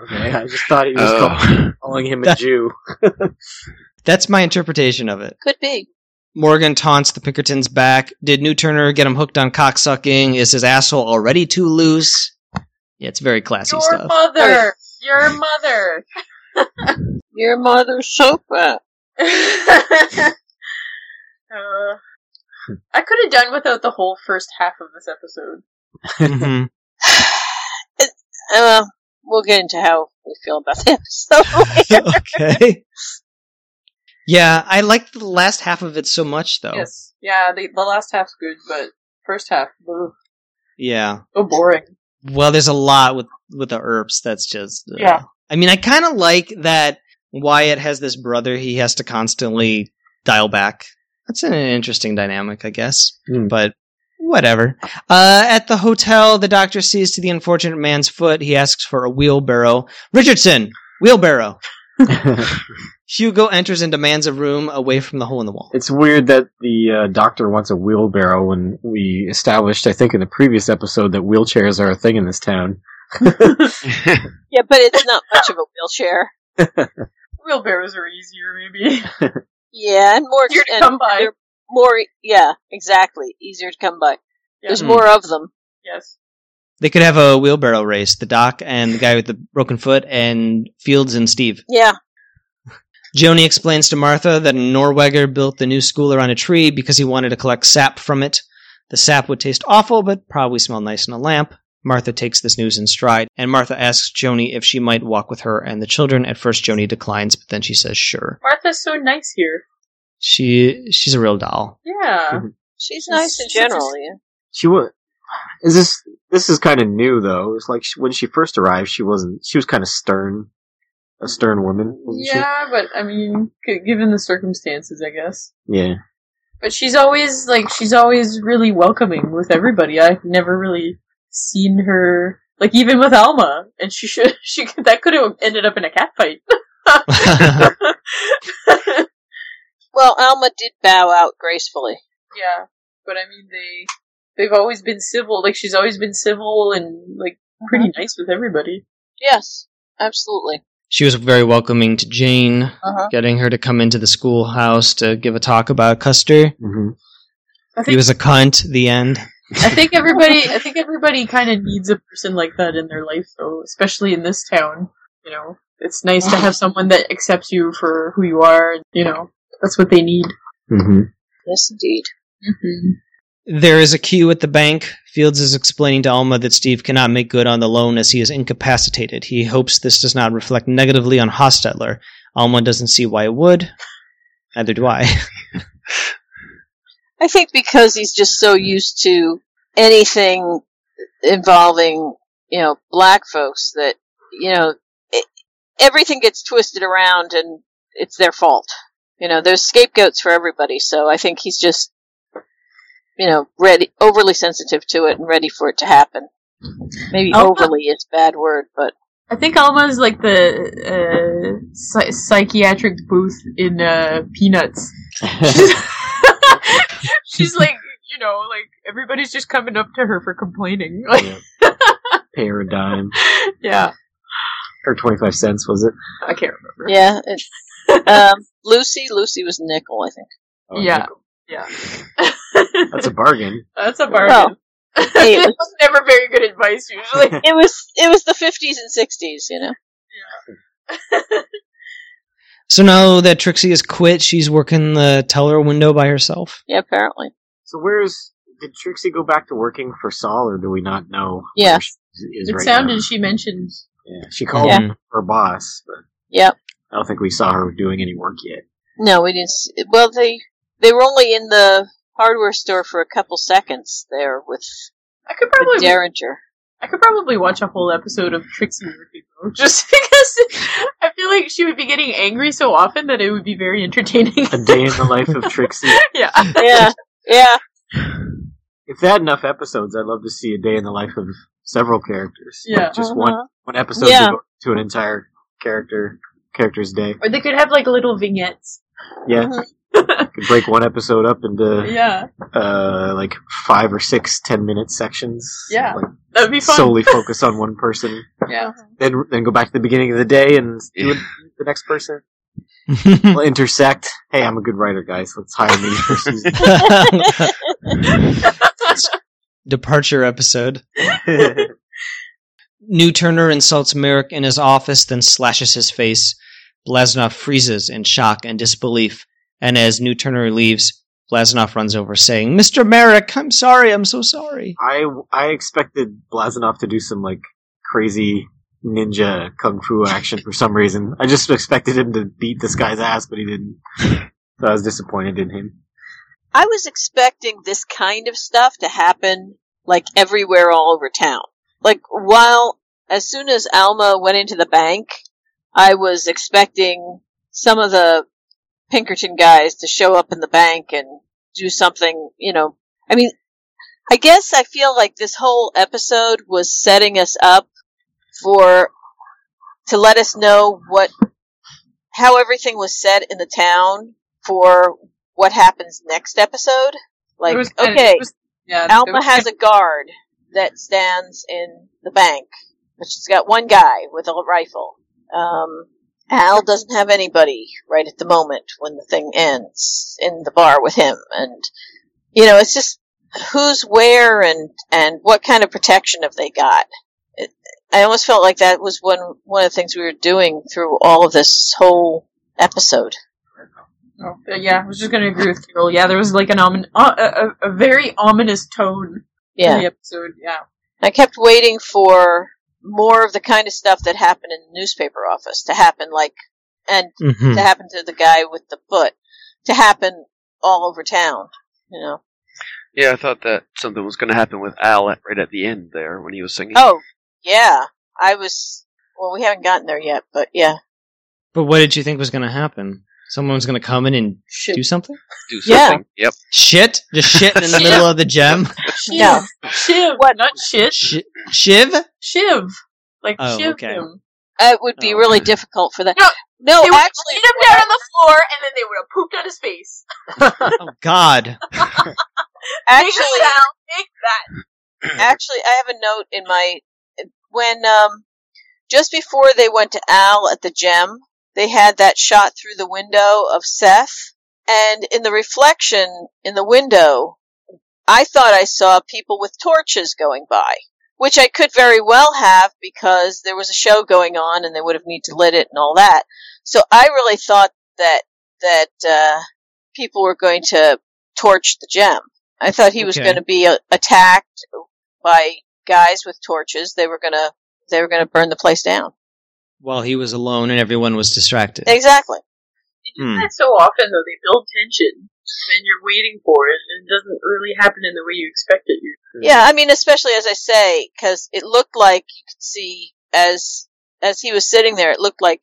Okay, I just thought he was Oh. call- calling him a Jew. That's my interpretation of it. Could be. Morgan taunts the Pinkertons back. Did New Turner get him hooked on cocksucking? Is his asshole already too loose? Yeah, it's very classy Your stuff. mother! Your mother! Your mother's sofa. uh, I could have done without the whole first half of this episode. Mhm. Uh, we'll get into how we feel about the episode. okay. Yeah, I liked the last half of it so much, though. Yes. Yeah, the, the last half's good, but first half, ugh, Yeah. so boring. Well, there's a lot with with the Earps that's just. uh, Yeah. I mean, I kind of like that Wyatt has this brother he has to constantly dial back. That's an interesting dynamic, I guess. Hmm. But whatever. Uh, at the hotel, the doctor sees to the unfortunate man's foot. He asks for a wheelbarrow. Richardson, wheelbarrow. Hugo enters and demands a room away from the hole in the wall. it's weird that the uh, doctor wants a wheelbarrow when we established, I think, in the previous episode that wheelchairs are a thing in this town. yeah, but it's not much of a wheelchair. Wheelbarrows are easier, maybe. Yeah, and more Easier to and come by. More, yeah, exactly. Easier to come by. Yeah. There's Hmm. more of them. yes. They could have a wheelbarrow race. The doc and the guy with the broken foot, and Fields and Steve. Yeah, Joanie explains to Martha that a Norweger built the new school around a tree because he wanted to collect sap from it. The sap would taste awful, but probably smell nice in a lamp. Martha takes this news in stride, and Martha asks Joanie if she might walk with her and the children. At first, Joanie declines, but then she says sure. Martha's so nice here. She she's a real doll. Yeah. Mm-hmm. she's nice in general. Yeah. She was. Is this this is kind of new though? It's like she, when she first arrived, she wasn't. She was kind of stern, a stern woman. wasn't she? Yeah, but I mean, given the circumstances, I guess. Yeah. But she's always like she's always really welcoming with everybody. I've never really seen her like even with Alma, and she should she could, that could have ended up in a cat fight. Well, Alma did bow out gracefully. yeah, but I mean they they've always been civil. Like she's always been civil and like pretty nice with everybody. Yes, absolutely. she was very welcoming to Jane, Uh-huh. getting her to come into the schoolhouse to give a talk about Custer. hmm I He was a cunt. The end. I think everybody I think everybody kind of needs a person like that in their life though, especially in this town. You know, it's nice to have someone that accepts you for who you are. You know, that's what they need. hmm Yes, indeed. Mm-hmm. There is a queue at the bank. Fields is explaining to Alma that Steve cannot make good on the loan as he is incapacitated. He hopes this does not reflect negatively on Hostetler. Alma doesn't see why it would. Neither do I. I think because he's just so used to anything involving, you know, black folks that, you know, it, everything gets twisted around and it's their fault. You know, there's scapegoats for everybody, so I think he's just, you know, ready, overly sensitive to it and ready for it to happen. Maybe Alma- overly is a bad word, but I think Alma's like the uh, psychiatric booth in uh, Peanuts. She's like, you know, like everybody's just coming up to her for complaining. Like, Pay her a dime yeah, or twenty five cents was it? I can't remember. yeah. It's, um, Lucy, Lucy was nickel, I think. Oh, Yeah. nickel. Yeah, That's a bargain. that's a bargain. Hey, it was- never very good advice usually. It was, it was the 50s and 60s, you know. So now that Trixie has quit, she's working the teller window by herself. Yeah, apparently. So where's did Trixie go back to working for Sol, or do we not know? Yeah. where she is it right sounded now? she mentioned. Yeah, she called Yeah. her boss, but Yep. I don't think we saw her doing any work yet. No, we didn't. See, well, they they were only in the hardware store for a couple seconds there with, I could probably Derringer. I could probably watch a whole episode of Trixie working though, just because I feel like she would be getting angry so often that it would be very entertaining. A day in the life of Trixie. yeah. Yeah, yeah. If they had enough episodes, I'd love to see a day in the life of several characters. Like, Yeah. just Uh-huh. one one episode Yeah. devoted to an entire character character's day. Or they could have like little vignettes. Yeah, Mhm. Could break one episode up into Yeah, uh like five or six ten minute sections. Yeah. like, that would be fun. solely focus on one person. Yeah. Then then go back to the beginning of the day and do it the next person. will intersect. Hey, I'm a good writer, guys. Let's hire me for season. Departure episode. New Turner insults Merrick in his office, then slashes his face. Blazanov freezes in shock and disbelief, and as New Turner leaves, Blazanov runs over, saying, "Mr. Merrick, I'm sorry. I'm so sorry." I I expected Blazanov to do some like crazy ninja kung fu action for some reason. I just expected him to beat this guy's ass, but he didn't. So I was disappointed in him. I was expecting this kind of stuff to happen like everywhere all over town. Like while as soon as Alma went into the bank, I was expecting some of the Pinkerton guys to show up in the bank and do something, you know. I mean, I guess I feel like this whole episode was setting us up for to let us know what how everything was said in the town for what happens next episode. Like, was okay, was- yeah, Alma was has a guard that stands in the bank, but she's got one guy with a rifle. Um, Al doesn't have anybody right at the moment when the thing ends in the bar with him, and you know, it's just who's where and and what kind of protection have they got. It, I almost felt like that was one one of the things we were doing through all of this whole episode. Oh, yeah, I was just gonna agree with Carol. Yeah, there was like an omin- uh, a, a, very ominous tone to Yeah. the episode. Yeah, I kept waiting for more of the kind of stuff that happened in the newspaper office to happen, like, and Mhm. to happen to the guy with the foot, to happen all over town. You know. Yeah, I thought that something was going to happen with Al at, right at the end there when he was singing. Oh, yeah. I was. Well, we haven't gotten there yet, but yeah. But what did you think was going to happen? Someone's going to come in and shit. do something? do yeah. something. Yep. Shit? Just shit in the middle of the gem? No. Shiv, What? not shit. Sh- Shiv? Shiv, like Oh, shiv okay. him. It would be Oh. really difficult for that. No, no, they would actually, laid him down on the floor, and then they would have pooped on his face. Oh, God. actually, take that, take that. actually, I have a note in my when um just before they went to Al at the gem, they had that shot through the window of Seth, and in the reflection in the window, I thought I saw people with torches going by, which I could very well have because there was a show going on and they would have need to lit it and all that. So I really thought that that uh, people were going to torch the gem. I thought he was Okay. going to be uh, attacked by guys with torches. They were going to they were going to burn the place down. While he was alone and everyone was distracted. Exactly. They do Hmm. that so often, though. They build tension, and you're waiting for it, and it doesn't really happen in the way you expect it. Yeah, I mean, especially as I say, because it looked like you could see as as he was sitting there, it looked like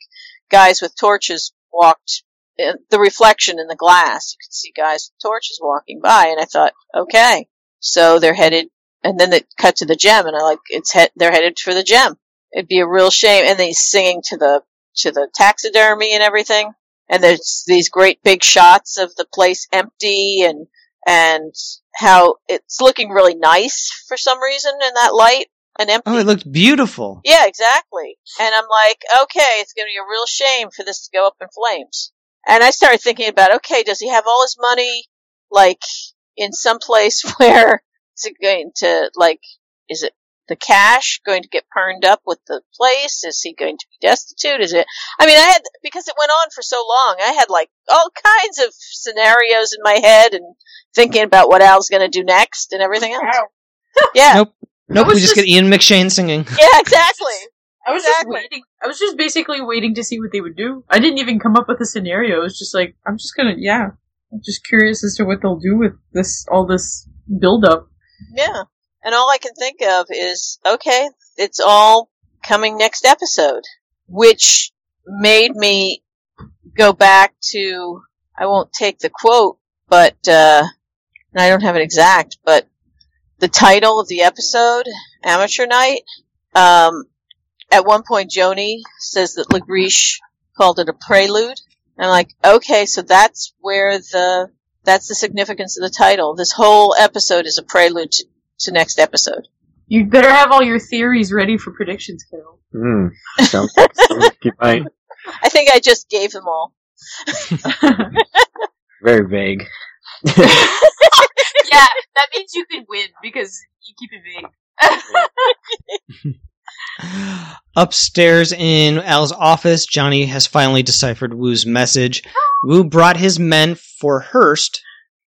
guys with torches walked. The reflection in the glass, you could see guys with torches walking by, and I thought, okay, so they're headed. And then it cut to the gem, and I like it's he- they're headed for the gem. It'd be a real shame. And he's singing to the to the taxidermy and everything. And there's these great big shots of the place empty and and how it's looking really nice for some reason in that light and empty. Oh, it looked beautiful. yeah, exactly. And I'm like, okay, it's going to be a real shame for this to go up in flames. And I started thinking about, okay, does he have all his money, like, in some place where is it going to, like, is it the cash going to get burned up with the place? Is he going to be destitute? Is it, I mean, I had, because it went on for so long, I had like all kinds of scenarios in my head and thinking about what Al's going to do next and everything else. Yeah. Nope. Nope, we just, just- get Ian McShane singing. Yeah, exactly. I was Exactly. just waiting. I was just basically waiting to see what they would do. I didn't even come up with a scenario. It was just like I'm just gonna, yeah. I'm just curious as to what they'll do with this, all this build up. Yeah. And all I can think of is, okay, it's all coming next episode, which made me go back to, I won't take the quote, but, uh, and I don't have it exact, but the title of the episode, Amateur Night, um, at one point Joanie says that Langrish called it a prelude. And I'm like, okay, so that's where the, that's the significance of the title. This whole episode is a prelude to, to next episode. You better have all your theories ready for predictions, Carol. Hmm. Sounds, sounds like might. I think I just gave them all. Very vague. yeah, that means you can win because you keep it vague. Upstairs in Al's office, Johnny has finally deciphered Wu's message. Wu brought his men for Hearst,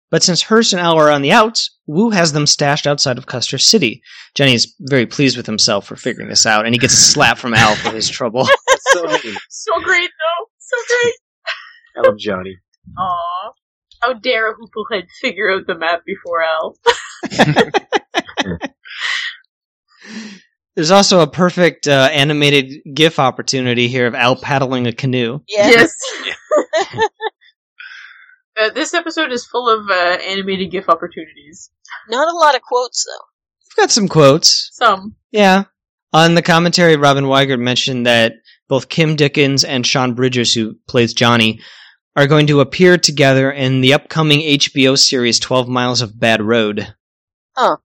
but since Hearst and Al are on the outs, Wu has them stashed outside of Custer City. Johnny is very pleased with himself for figuring this out, and he gets a slap from Al for his trouble. so happy. so great, though. So great. I love Johnny. Aw. How dare a Hooplehead figure out the map before Al? There's also a perfect uh, animated GIF opportunity here of Al paddling a canoe. Yeah. Yes. uh, this episode is full of uh, animated GIF opportunities. Not a lot of quotes though. We've got some quotes. Some. Yeah. On the commentary, Robin Weigert mentioned that both Kim Dickens and Sean Bridgers, who plays Johnny, are going to appear together in the upcoming HBO series 12 Miles of Bad Road. Huh.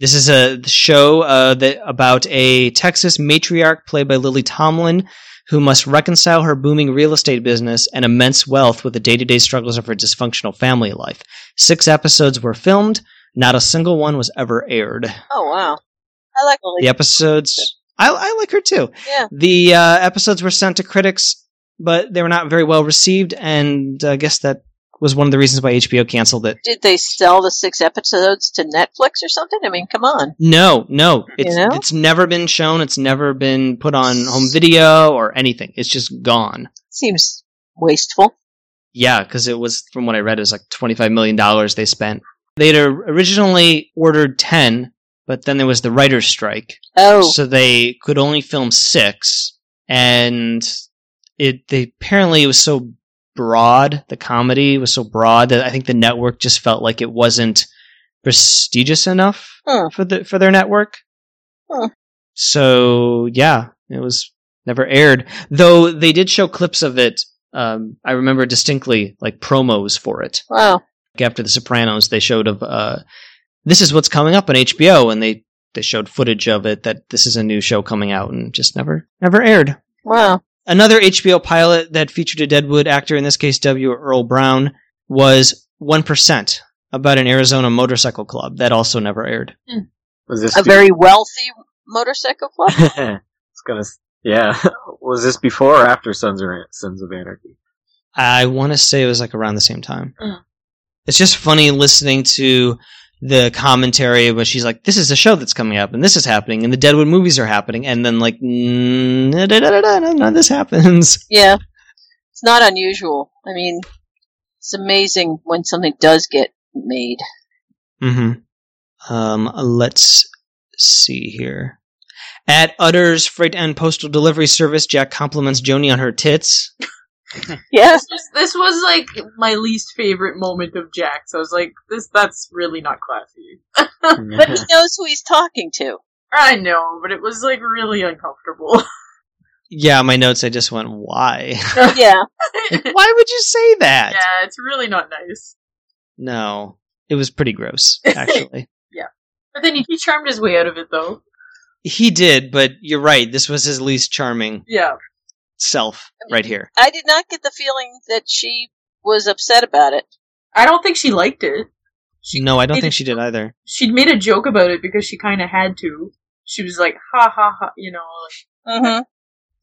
This is a show uh, that about a Texas matriarch played by Lily Tomlin who must reconcile her booming real estate business and immense wealth with the day-to-day struggles of her dysfunctional family life. Six episodes were filmed. Not a single one was ever aired. Oh wow. I like Lily. The episodes, I, I like her too. Yeah. The uh, episodes were sent to critics, but they were not very well received, and I guess that was one of the reasons why HBO canceled it. Did they sell the six episodes to Netflix or something? I mean, come on. No, no, it's know? it's never been shown. It's never been put on home video or anything. It's just gone. Seems wasteful. Yeah, because it was from what I read, it was like twenty five million dollars they spent. They'd originally ordered ten, but then there was the writers' strike, Oh, so they could only film six, and it they apparently it was so broad. The comedy was so broad that I think the network just felt like it wasn't prestigious enough Hmm. for the for their network. Hmm. So yeah, it was never aired. Though they did show clips of it. Um, I remember distinctly, like promos for it. wow. After The Sopranos, they showed of uh, this is what's coming up on HBO, and they they showed footage of it that this is a new show coming out, and just never never aired. Wow. Another HBO pilot that featured a Deadwood actor, in this case W. Earl Brown, was One Percent about an Arizona motorcycle club that also never aired. Was this A very wealthy motorcycle club? it's gonna. Yeah. Was this before or after Sons of Sons of Anarchy? I want to say it was like around the same time. Mm. It's just funny listening to the commentary where she's like, "This is a show that's coming up, and this is happening, and the Deadwood movies are happening," and then like, mm, none this happens. yeah. It's not unusual. I mean, it's amazing when something does get made. Mm-hmm. Um, let's see here. At Utter's Freight and Postal Delivery Service, Jack compliments Joanie on her tits. Yeah. This was, this was like my least favorite moment of Jack's. I was like, this that's really not classy. But he knows who he's talking to. I know, but it was like really uncomfortable. Yeah, my notes. I just went, why? Yeah. why would you say that? yeah, it's really not nice. No, it was pretty gross, actually. Yeah. But then he, he charmed his way out of it, though. he did, but you're right. This was his least charming Yeah. Self right here. I did not get the feeling that she was upset about it. I don't think she liked it. No, I don't think she did either. She'd made a joke about it because she kind of had to. She was like, ha ha ha, you know, like, Mm-hmm.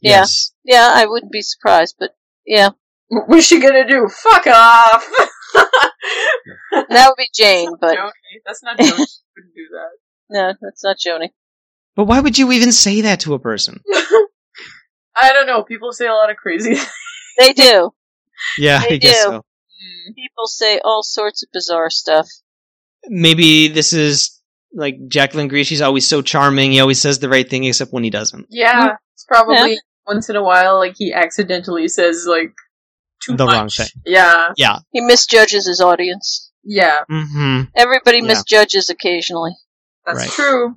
Yeah. Yes. Yeah, I wouldn't be surprised, but yeah. "What- what's she gonna do? Fuck off! That would be Jane, but Joanie, that's not Joanie. She wouldn't do that. no, that's not Joanie. But why would you even say that to a person? I don't know. People say a lot of crazy. things. They do. Yeah, They I guess do. so. People say all sorts of bizarre stuff. Maybe this is like Jack Langrish. She's always so charming. He always says the right thing, except when he doesn't. Yeah, it's probably once in a while, like he accidentally says like too The much. wrong thing. Yeah, yeah, He misjudges his audience. yeah, Mm-hmm. Everybody Yeah. misjudges occasionally. that's Right. true.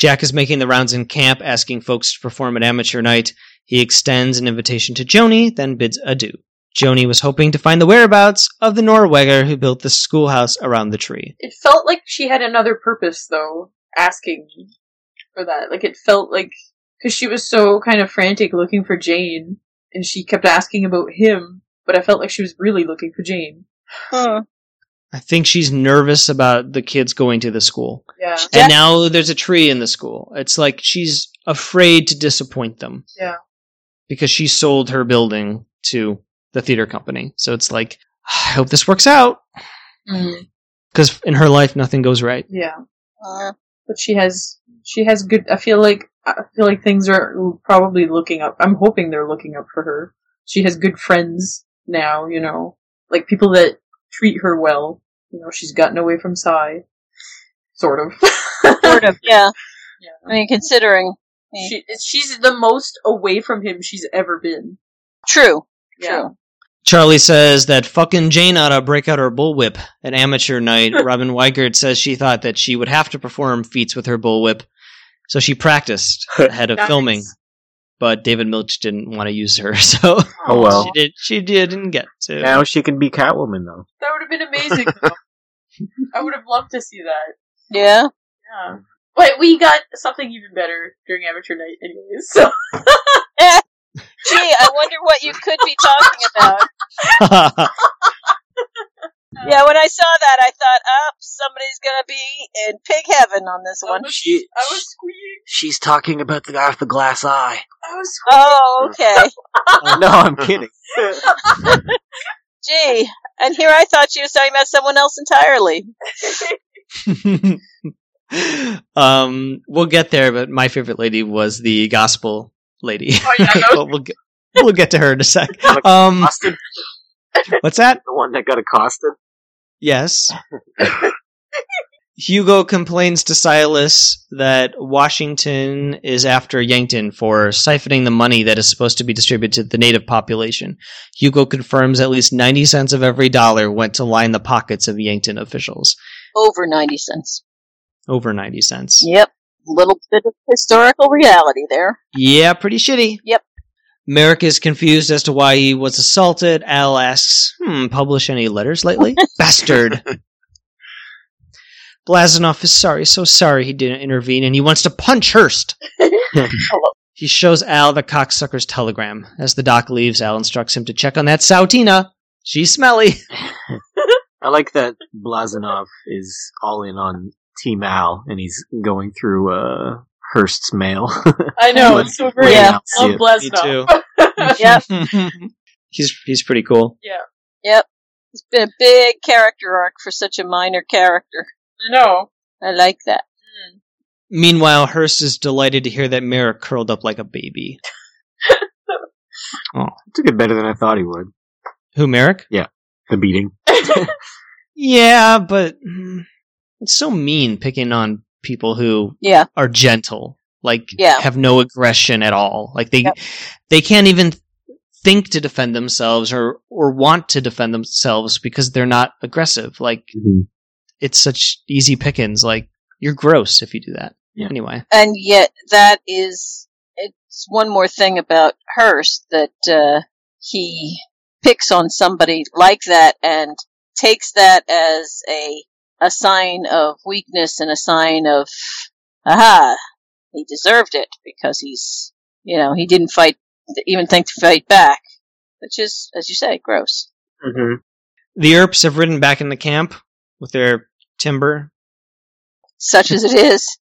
Jack is making the rounds in camp, asking folks to perform at amateur night. He extends an invitation to Joanie, then bids adieu. Joanie was hoping to find the whereabouts of the Norweger who built the schoolhouse around the tree. It felt like she had another purpose though, asking for that. Like it felt like because she was so kind of frantic looking for Jane, and she kept asking about him. but I felt like she was really looking for Jane. Hmm. I think she's nervous about the kids going to the school. Yeah. And now there's a tree in the school. It's like she's afraid to disappoint them yeah. because she sold her building to the theater company. So it's like, I hope this works out. Mm, Because in her life, nothing goes right. yeah. Uh, But she has she has good. I feel like I feel like things are probably looking up. I'm hoping they're looking up for her. She has good friends now. You know, like people that treat her well. You know, she's gotten away from Cy, sort of. sort of, yeah. Yeah. I mean, considering. She, she's the most away from him she's ever been. True. Yeah. True. Charlie says that fucking Jane ought to break out her bullwhip. At amateur night, Robin Weigert says she thought that she would have to perform feats with her bullwhip, so she practiced ahead of Nice. filming. But David Milch didn't want to use her, so Oh well. she did. She didn't get to. Now she can be Catwoman though. That would have been amazing. though. I would have loved to see that. Yeah. Yeah. But we got something even better during amateur night, anyways. So Gee, I wonder what you could be talking about. Yeah, when I saw that, I thought, up, somebody's gonna be in pig heaven on this I one. was, She- I was squeaking. She's talking about the guy with the glass eye. I was squeaking. Oh, okay. no, I'm kidding. Gee, and here I thought she was talking about someone else entirely. um, we'll get there, but my favorite lady was the gospel lady. Oh, yeah, that was- but we'll get, we'll get to her in a sec. Um, Accosted? what's that? The one that got accosted? Yes. Hugo complains to Silas that Washington is after Yankton for siphoning the money that is supposed to be distributed to the native population. Hugo confirms at least 90 cents of every dollar went to line the pockets of Yankton officials. Over 90 cents. Over 90 cents. Yep. Little bit of historical reality there. Yeah, pretty shitty. Yep. Merrick is confused as to why he was assaulted. Al asks, hmm, publish any letters lately? Bastard. Blazanov is sorry, so sorry he didn't intervene, and he wants to punch Hearst. he shows Al the cocksucker's telegram. As the doc leaves, Al instructs him to check on that Sautina. She's smelly. I like that Blazanov is all in on Team Al, and he's going through uh, Hearst's mail. I know, it's so great. Yeah. Love Yeah. Blazanov. Yep. he's he's pretty cool. Yeah. Yep. It's been a big character arc for such a minor character. I know. I like that. Meanwhile, Hearst is delighted to hear that Merrick curled up like a baby. Oh, took it better than I thought he would. Who, Merrick? Yeah, the beating. Yeah, but mm, it's so mean picking on people who Yeah. are gentle, like Yeah. have no aggression at all. Like they Yep. they can't even think to defend themselves or or want to defend themselves because they're not aggressive. Like it's such easy pickings. Like you're gross if you do that. Yeah. Anyway, And yet, that is, it's one more thing about Hearst that, uh, he picks on somebody like that and takes that as a, a sign of weakness and a sign of, aha, he deserved it because he's, you know, he didn't fight, even think to fight back, which is, as you say, gross. Mm-hmm. the Earps have ridden back in the camp with their timber. Such as it is.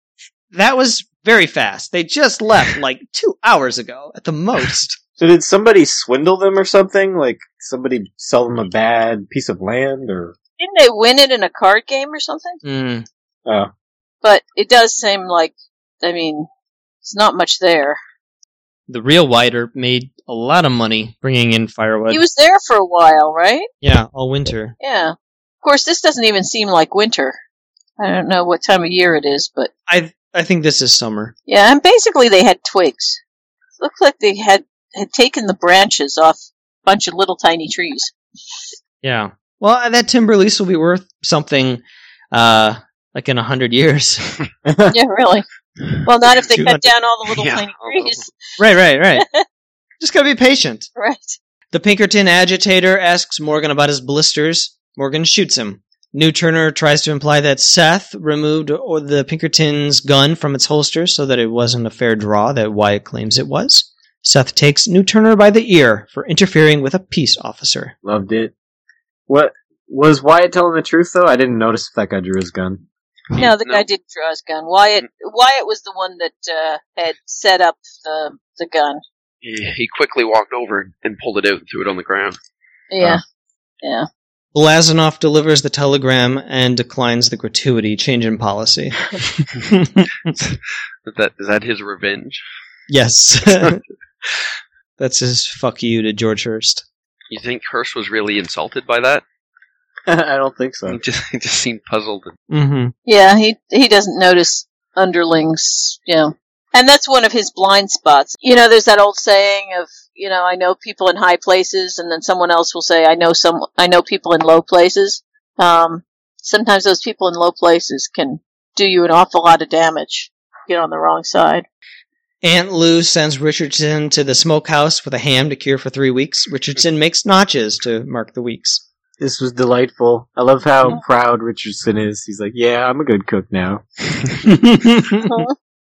That was very fast. They just left like two hours ago at the most. So did somebody swindle them or something? Like somebody sell them a bad piece of land or? Didn't they win it in a card game or something? Mm. Oh, But it does seem like, I mean, it's not much there. The real Wider made a lot of money bringing in firewood. He was there for a while, right? yeah, all winter. Yeah. Of course, this doesn't even seem like winter. I don't know what time of year it is, but I I think this is summer. yeah, and basically they had twigs. Looked like they had had taken the branches off a bunch of little tiny trees. Yeah. Well, uh, that timber lease will be worth something, uh, like in a hundred years. yeah, really. Well, not if they cut down all the little Yeah. tiny trees, right, right, right. Just gotta be patient. right? The Pinkerton agitator asks Morgan about his blisters. Morgan shoots him. New Turner tries to imply that Seth removed the Pinkerton's gun from its holster so that it wasn't a fair draw that Wyatt claims it was. Seth takes New Turner by the ear for interfering with a peace officer. Loved it. What was Wyatt telling the truth though? I didn't notice if that guy drew his gun. No, the No. guy didn't draw his gun. Wyatt Wyatt was the one that uh, had set up the the gun. He, he quickly walked over and pulled it out and threw it on the ground. Yeah, yeah. Blazanov delivers the telegram and declines the gratuity change in policy. Is that is that his revenge? yes. That's his fuck you to George Hearst. You think Hearst was really insulted by that? I don't think so. He just he just seemed puzzled. Mm-hmm. Yeah, he he doesn't notice underlings, you know. And that's one of his blind spots. You know, there's that old saying of, you know, I know people in high places and then someone else will say I know some I know people in low places. Um sometimes those people in low places can do you an awful lot of damage. Get on the wrong side. Aunt Lou sends Richardson to the smokehouse with a ham to cure for three weeks. Richardson makes notches to mark the weeks. This was delightful. I love how proud Richardson is. He's like, "Yeah, I'm a good cook now."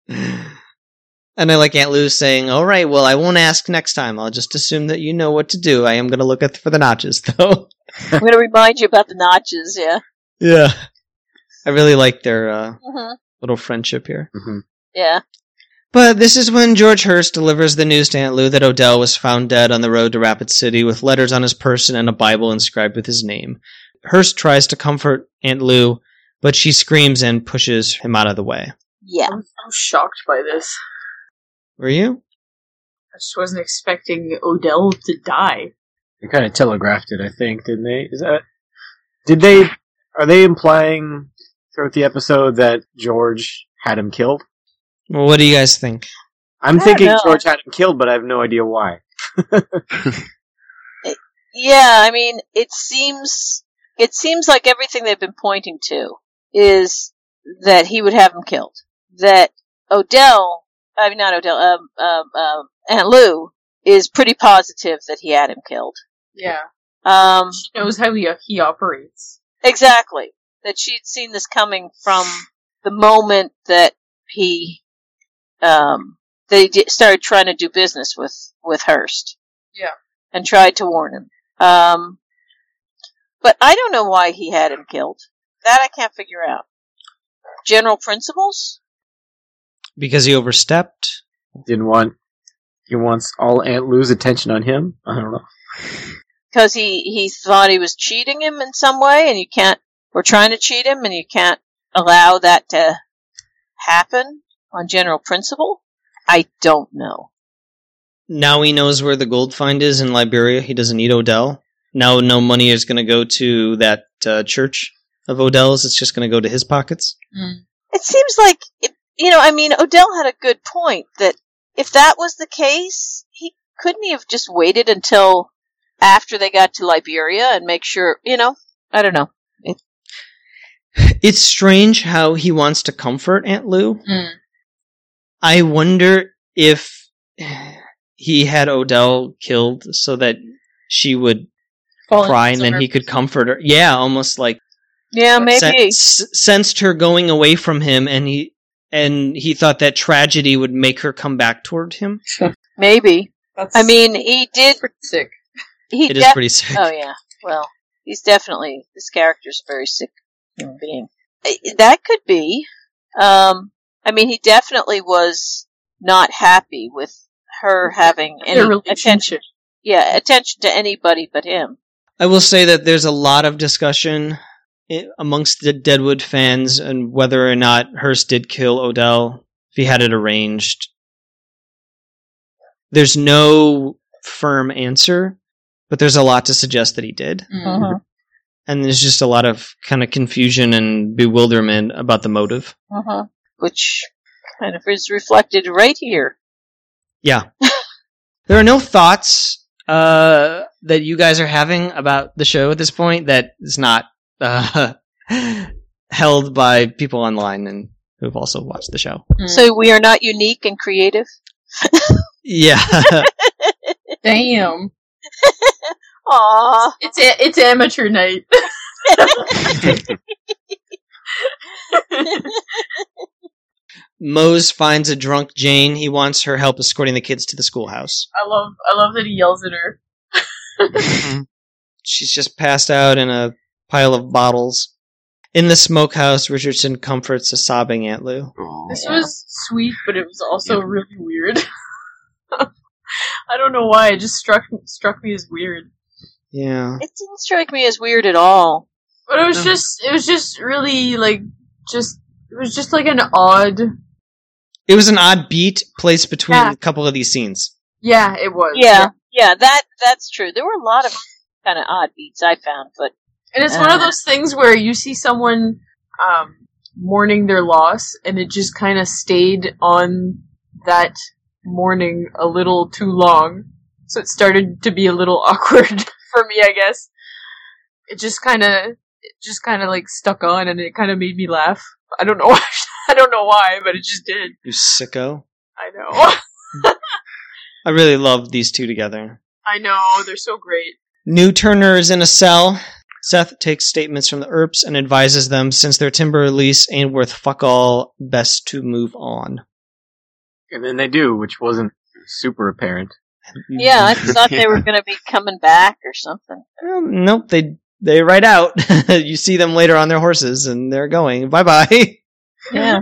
and I like Aunt Lou saying, "All right, well, I won't ask next time. I'll just assume that you know what to do. I am going to look at for the notches, though." I'm going to remind you about the notches, yeah. yeah, I really like their uh, hmm little friendship here. hmm Yeah. But this is when George Hearst delivers the news to Aunt Lou that Odell was found dead on the road to Rapid City with letters on his person and a Bible inscribed with his name. Hearst tries to comfort Aunt Lou, but she screams and pushes him out of the way. Yeah. I'm, I'm shocked by this. Were you? I just wasn't expecting Odell to die. They kind of telegraphed it, I think, didn't they? Is that? Did they? Are they implying throughout the episode that George had him killed? Well, what do you guys think? I'm I thinking know. George had him killed, but I have no idea why. Yeah, I mean, it seems it seems like everything they've been pointing to is that he would have him killed. That Odell, I mean not Odell, um, um, um, Aunt Lou is pretty positive that he had him killed. Yeah. Um, She knows how he, he operates. exactly. That she'd seen this coming from the moment that he, um, they di- started trying to do business with with Hearst. Yeah. and tried to warn him. Um, but I don't know why he had him killed. That I can't figure out. General principles? Because he overstepped? Didn't want. He wants all Aunt Lou's attention on him. I don't know. Because he, he thought he was cheating him in some way, and you can't, We're trying to cheat him, and you can't allow that to happen on general principle? I don't know. Now he knows where the gold find is in Liberia. He doesn't need Odell. Now no money is going to go to that uh, church of Odell's. It's just going to go to his pockets. It seems like, it, you know, I mean, Odell had a good point that if that was the case, he couldn't he have just waited until after they got to Liberia and make sure, you know, I don't know. It's strange how he wants to comfort Aunt Lou. Mm. I wonder if he had Odell killed so that she would Falling cry and then he could comfort her. Yeah, almost like Yeah, maybe. sen- s- sensed her going away from him and he and he thought that tragedy would make her come back toward him. Maybe. That's I mean, he did. pretty sick. He It is def- pretty sick. Oh yeah. Well, he's definitely this character's a very sick human being. That could be. Um, I mean, he definitely was not happy with her having any attention. Yeah, attention to anybody but him. I will say that there's a lot of discussion amongst the Deadwood fans and whether or not Hearst did kill Odell if he had it arranged. There's no firm answer, but there's a lot to suggest that he did. Mm. And there's just a lot of kind of confusion and bewilderment about the motive. Uh-huh. Which kind of is reflected right here. Yeah. there are no thoughts uh, that you guys are having about the show at this point that is not uh, held by people online and who've also watched the show. Mm. So we are not unique and creative. Yeah. Damn. Aww. It's a- it's amateur night. Mose finds a drunk Jane. He wants her help escorting the kids to the schoolhouse. I love I love that he yells at her. Mm-hmm. She's just passed out in a pile of bottles. In the smokehouse, Richardson comforts a sobbing Aunt Lou. This was sweet, but it was also Yeah. really weird. I don't know why. It just struck struck me as weird. Yeah. It didn't strike me as weird at all. But it was No. just it was just really like just it was just like an odd It was an odd beat placed between Yeah. a couple of these scenes. Yeah, it was. Yeah, yeah, that that's true. There were a lot of kind of odd beats I found, but And it's one of Uh. those things where you see someone um, mourning their loss, and it just kind of stayed on that mourning a little too long. So it started to be a little awkward for me, I guess. It just kind of, just kind of like stuck on, and it kind of made me laugh. I don't know why. I don't know why, but it just did. You sicko. I know. I really love these two together. I know. They're so great. New Turner is in a cell. Seth takes statements from the Earps and advises them since their timber lease ain't worth fuck all, best to move on. and then they do, which wasn't super apparent. yeah, I thought they were going to be coming back or something. Um, nope, they they ride out. you see them later on their horses, and they're going. Bye bye. Yeah.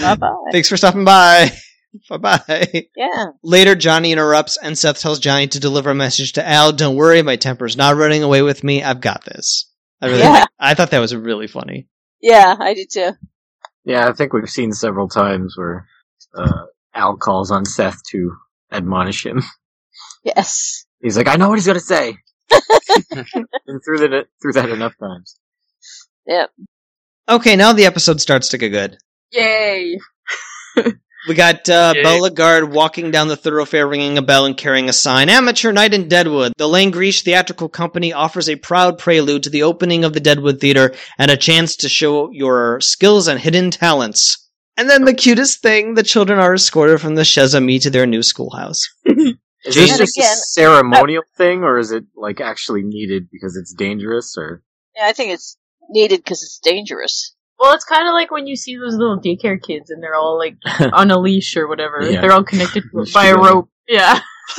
bye bye. Thanks for stopping by. bye bye. Yeah. Later, Johnny interrupts, and Seth tells Johnny to deliver a message to Al. Don't worry, my temper's not running away with me. I've got this. I really, Yeah. like- I thought that was really funny. Yeah, I did too. Yeah, I think we've seen several times where uh, Al calls on Seth to admonish him. Yes. He's like, "I know what he's gonna say," and through that through that enough times. Yep. Okay, now the episode starts to get good. Yay! We got uh, Yay. Bella Guard walking down the thoroughfare, ringing a bell and carrying a sign. Amateur night in Deadwood. The Langrish Theatrical Company offers a proud prelude to the opening of the Deadwood Theater and a chance to show your skills and hidden talents. And then the cutest thing, the children are escorted from the Chez Ami to their new schoolhouse. Is this just again- a ceremonial thing, or is it like actually needed because it's dangerous? Or Yeah, I think it's needed because it's dangerous. Well, it's kind of like when you see those little daycare kids and they're all like on a leash or whatever. Yeah. They're all connected by a rope. Yeah.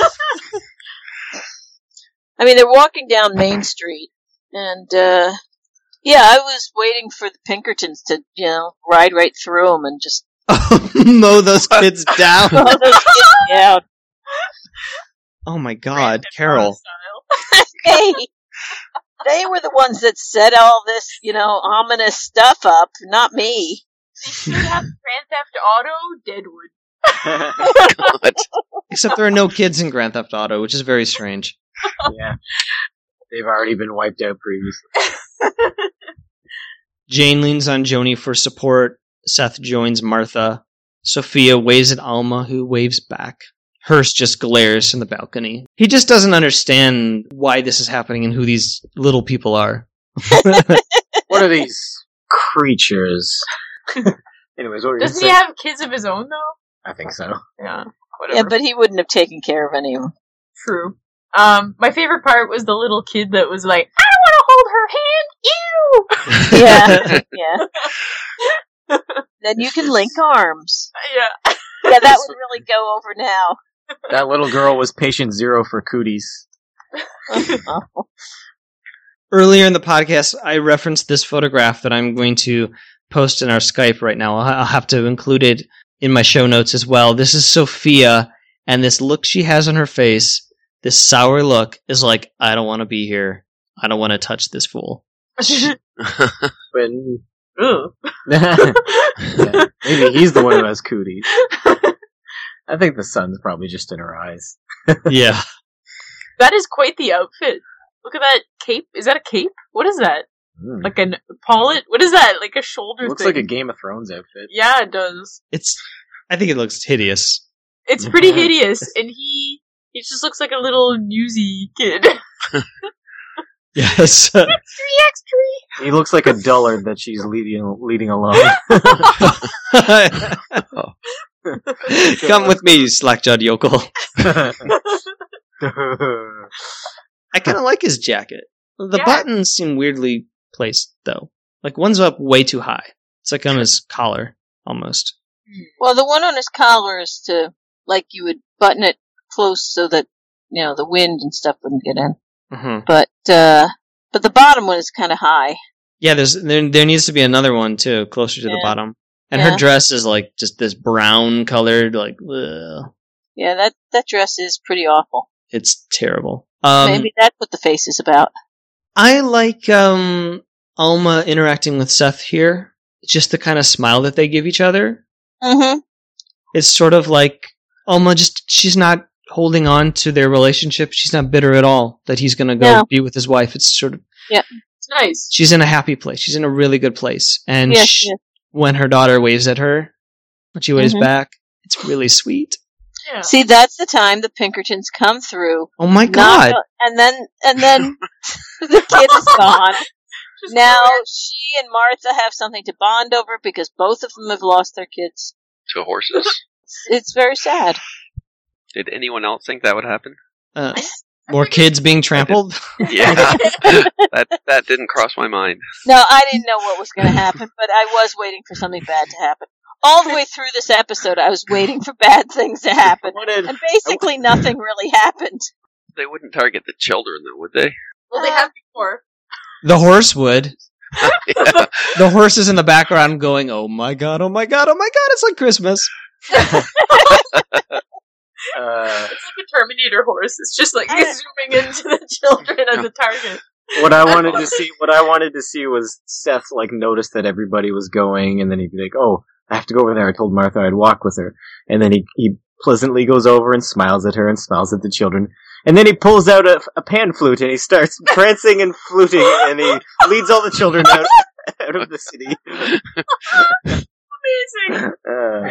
I mean, they're walking down Main Street, and uh yeah, I was waiting for the Pinkertons to, you know, ride right through them and just Mow those kids down. throw those kids down. Oh my god, Carol. Hey, they were the ones that set all this, you know, ominous stuff up, not me. They should have Grand Theft Auto Deadwood. God. Except there are no kids in Grand Theft Auto, which is very strange. yeah, they've already been wiped out previously. Jane leans on Joanie for support. Seth joins Martha. Sophia waves at Alma, who waves back. Hearst just glares from the balcony. He just doesn't understand why this is happening and who these little people are. What are these creatures? Anyways, what were Doesn't he say? have kids of his own though? I think so. Yeah. Whatever. Yeah, but he wouldn't have taken care of any of them. True. Um, my favorite part was the little kid that was like, "I don't want to hold her hand." Ew. Yeah, yeah. then you can link arms. yeah. Yeah, that would really go over now. That little girl was patient zero for cooties. Earlier in the podcast, I referenced this photograph that I'm going to post in our Skype right now. I'll I'll have to include it in my show notes as well. This is Sophia, and this look she has on her face, this sour look, is like, I don't want to be here. I don't want to touch this fool. When Ugh. yeah, maybe he's the one who has cooties. I think the sun's probably just in her eyes. yeah. That is quite the outfit. Look at that cape. Is that a cape? What is that? Mm. Like an pollet? What is that? Like a shoulder Looks thing? like a Game of Thrones outfit. Yeah, it does. It's, I think it looks hideous. It's pretty hideous, and he he just looks like a little newsy kid. Yes. Three X tree. He looks like a dullard that she's leading leading along. Come with me, you slack-jawed yokel. I kind of like his jacket. The Yeah. buttons seem weirdly placed, though. Like one's up way too high. It's like on his collar, almost. Well, the one on his collar is to like you would button it close so that you know the wind and stuff wouldn't get in. hmm But uh but the bottom one is kind of high. Yeah, there's there, there needs to be another one too, closer to the bottom. And Yeah. her dress is like just this brown colored, like ugh, Yeah, that that dress is pretty awful. it's terrible. Um, Maybe that's what the face is about. I like um Alma interacting with Seth here. Just the kind of smile that they give each other. Mm-hmm. It's sort of like Alma just she's not holding on to their relationship. She's not bitter at all that he's gonna go No. be with his wife. It's sort of yeah, It's nice. she's in a happy place. She's in a really good place. And Yes, sh- yes. When her daughter waves at her, when she waves Mhm. back, it's really sweet. Yeah. See, that's the time the Pinkertons come through. Oh my god. on- and then and then the kid is gone. Just Now weird. she and Martha have something to bond over because both of them have lost their kids. To horses. It's very sad. Did anyone else think that would happen? Uh, more kids being trampled. Yeah, that that didn't cross my mind. No, I didn't know what was going to happen, but I was waiting for something bad to happen. All the way through this episode, I was waiting for bad things to happen, What and basically nothing really happened. They wouldn't target the children, though, would they? Well, they have before. The horse would. yeah. The horse is in the background going, "Oh my god! Oh my god! Oh my god! It's like Christmas." Uh, It's like a Terminator horse. It's just like zooming into the children as a target. what I wanted to see, what I wanted to see was Seth like notice that everybody was going, and then he'd be like, "Oh, I have to go over there." I told Martha I'd walk with her, and then he he pleasantly goes over and smiles at her and smiles at the children, and then he pulls out a, a pan flute and he starts prancing and fluting, and he leads all the children out out of the city. Amazing. Uh,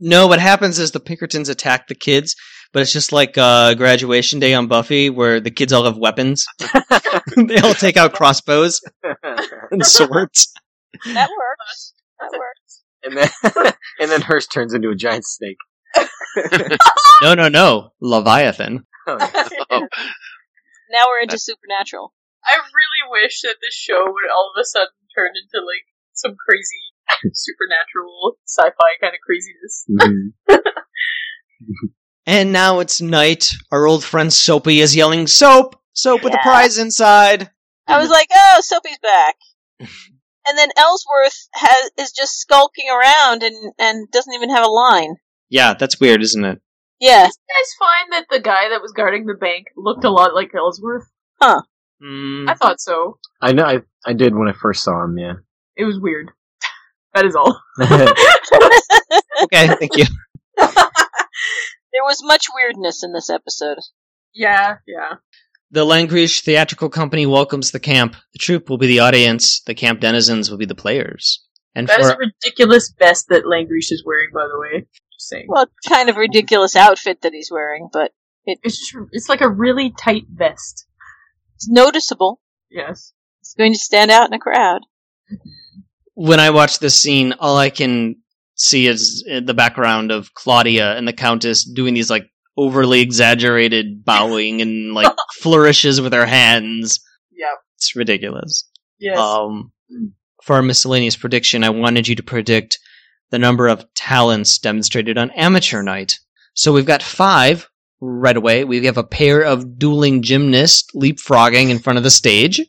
No, what happens is the Pinkertons attack the kids, but it's just like uh, graduation day on Buffy, where the kids all have weapons. they all take out crossbows and swords. That works. That works. and then and then Hearst turns into a giant snake. No, no, no, Leviathan. Oh, yeah. Oh, Now we're into supernatural. I really wish that this show would all of a sudden turn into like some crazy supernatural sci-fi kind of craziness. Mhm. And now it's night. Our old friend Soapy is yelling, "Soap! Soap with the prize inside!" I was like, oh, Soapy's back. And then Ellsworth has is just skulking around and, and doesn't even have a line. Yeah, that's weird, isn't it? Yeah. Did you guys find that the guy that was guarding the bank looked a lot like Ellsworth? Mm, I thought so. I know. I I did when I first saw him. Yeah. It was weird. That is all. okay, thank you. There was much weirdness in this episode. yeah, yeah. The Langrish Theatrical Company welcomes the camp. The troupe will be the audience. The camp denizens will be the players. And That is for a ridiculous vest that Langrish is wearing, by the way. Just saying. Well, kind of ridiculous outfit that he's wearing, but It's just, it's like a really tight vest. it's noticeable. Yes. It's going to stand out in a crowd. Mm-hmm. When I watch this scene, all I can see is uh, the background of Claudia and the Countess doing these like overly exaggerated bowing and like flourishes with her hands. Yeah, It's ridiculous. Yes. Um, for our miscellaneous prediction, I wanted you to predict the number of talents demonstrated on amateur night. So we've got five right away. We have a pair of dueling gymnasts leapfrogging in front of the stage. is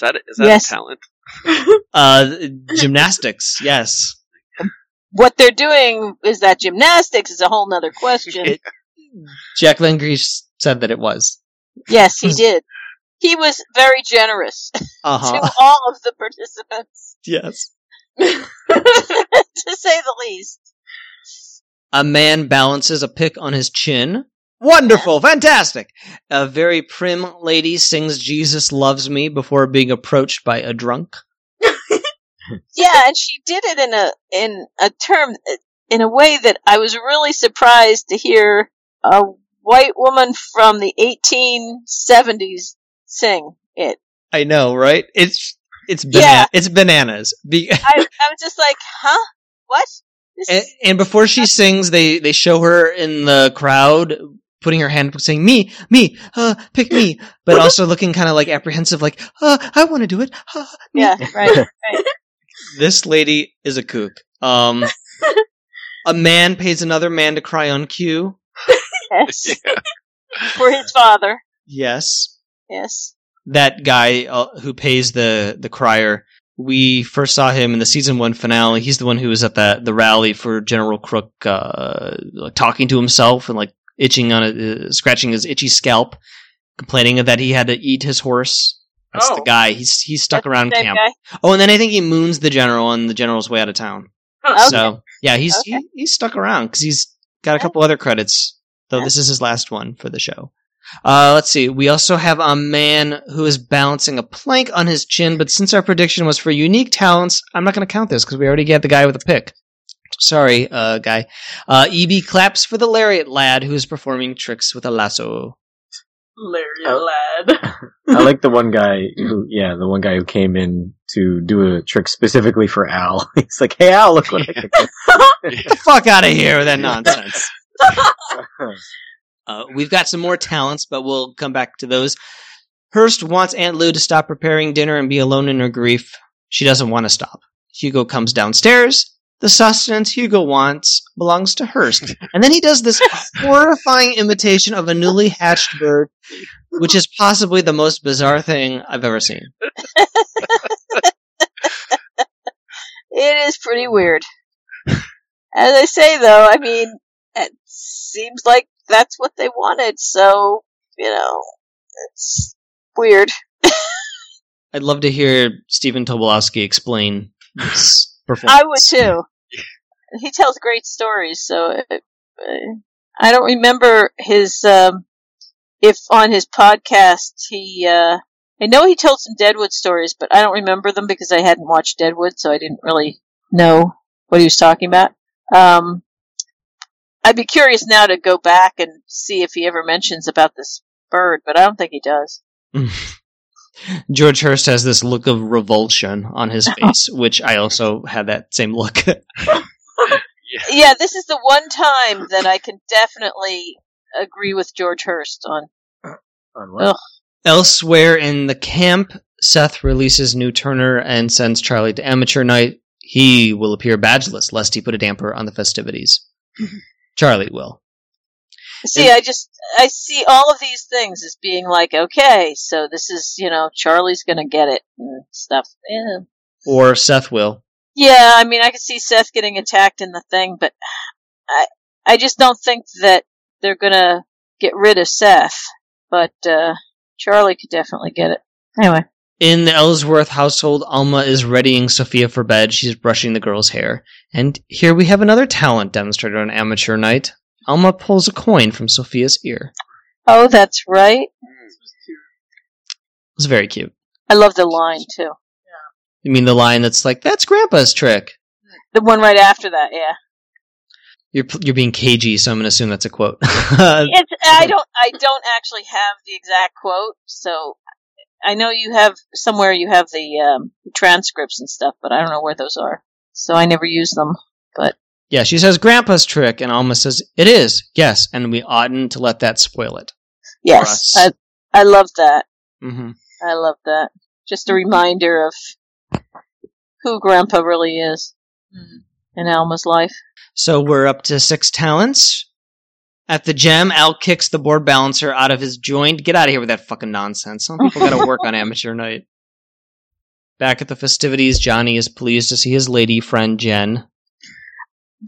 that is that Yes. a talent? Uh, gymnastics, yes. What they're doing is that gymnastics is a whole nother question. It- Jack Langrish said that it was. yes, he did. He was very generous Uh huh. to all of the participants, yes. to say the least. A man balances a pick on his chin. Wonderful, fantastic. A very prim lady sings Jesus Loves Me before being approached by a drunk. Yeah, and she did it in a in a term in a way that I was really surprised to hear a white woman from the 1870s sing it. I know, right? It's it's bana- Yeah. it's bananas. Be- I, I was just like, huh? What? And, and before she sings, they they show her in the crowd putting her hand up saying me me uh pick me but also looking kind of like apprehensive like uh i want to do it uh, yeah, right, right. this lady is a kook um A man pays another man to cry on cue. Yes. Yeah. For his father. Yes. Yes. That guy uh, who pays the the crier. We first saw him in the season one finale. He's the one who was at the the rally for General Crook, uh, like, talking to himself and like itching on a, uh, scratching his itchy scalp, complaining that he had to eat his horse. That's the Oh. guy. He's he's stuck That's around camp. guy? Oh, and then I think he moons the general on the general's way out of town. Okay. So yeah, he's Okay. he, he's stuck around because he's got a couple other credits. Though Yeah. this is his last one for the show. Uh, let's see. We also have a man who is balancing a plank on his chin, but since our prediction was for unique talents, I'm not going to count this because we already get the guy with a pick. Sorry, uh, guy. Uh, EB claps for the lariat lad who is performing tricks with a lasso. Larry Oh. lad. I like the one guy who, yeah, the one guy who came in to do a trick specifically for Al. He's like, "Hey, Al, look what I can do." Get the fuck out of here with that nonsense. Uh, we've got some more talents, but we'll come back to those. Hearst wants Aunt Lou to stop preparing dinner and be alone in her grief. She doesn't want to stop. Hugo comes downstairs. The sustenance Hugo wants belongs to Hearst. And then he does this horrifying imitation of a newly hatched bird, which is possibly the most bizarre thing I've ever seen. It is pretty weird. As I say, though, I mean, it seems like that's what they wanted, so, you know, it's weird. I'd love to hear Stephen Tobolowsky explain this performance. I would too. He tells great stories, so it, uh, I don't remember his, um, if on his podcast he, uh, I know he told some Deadwood stories, but I don't remember them because I hadn't watched Deadwood, so I didn't really know what he was talking about. Um, I'd be curious now to go back and see if he ever mentions about this bird, but I don't think he does. George Hearst has this look of revulsion on his face, which I also had that same look. Yeah, this is the one time that I can definitely agree with George Hearst on. Uh, on what? Ugh. Elsewhere in the camp, Seth releases New Turner and sends Charlie to amateur night. He will appear badgeless, lest he put a damper on the festivities. Charlie will. See, I just I see all of these things as being like, okay, so this is you know Charlie's gonna get it and stuff. Yeah, Or Seth will. Yeah. I mean, I could see Seth getting attacked in the thing, but I I just don't think that they're gonna get rid of Seth. But uh, Charlie could definitely get it. Anyway, In the Ellsworth household, Alma is readying Sophia for bed. She's brushing the girl's hair. And here we have another talent demonstrated on amateur night. Alma pulls a coin from Sophia's ear. oh, that's right. It's very cute. I love the line too. You mean the line that's like, that's Grandpa's trick? The one right after that, yeah. You're you're being cagey, so I'm gonna assume that's a quote. It's I don't I don't actually have the exact quote, so I know you have somewhere you have the um, transcripts and stuff, but I don't know where those are, so I never use them. But yeah, she says Grandpa's trick, and Alma says it is. Yes, and we oughtn't to let that spoil it. Yes. I I love that. hmm I love that. Just a reminder of who Grandpa really is hmm. in Alma's life. So we're up to six talents. At the gem, Al kicks the board balancer out of his joint. Get out of here with that fucking nonsense. Some people gotta work on amateur night. Back at the festivities, Johnny is pleased to see his lady friend Jen.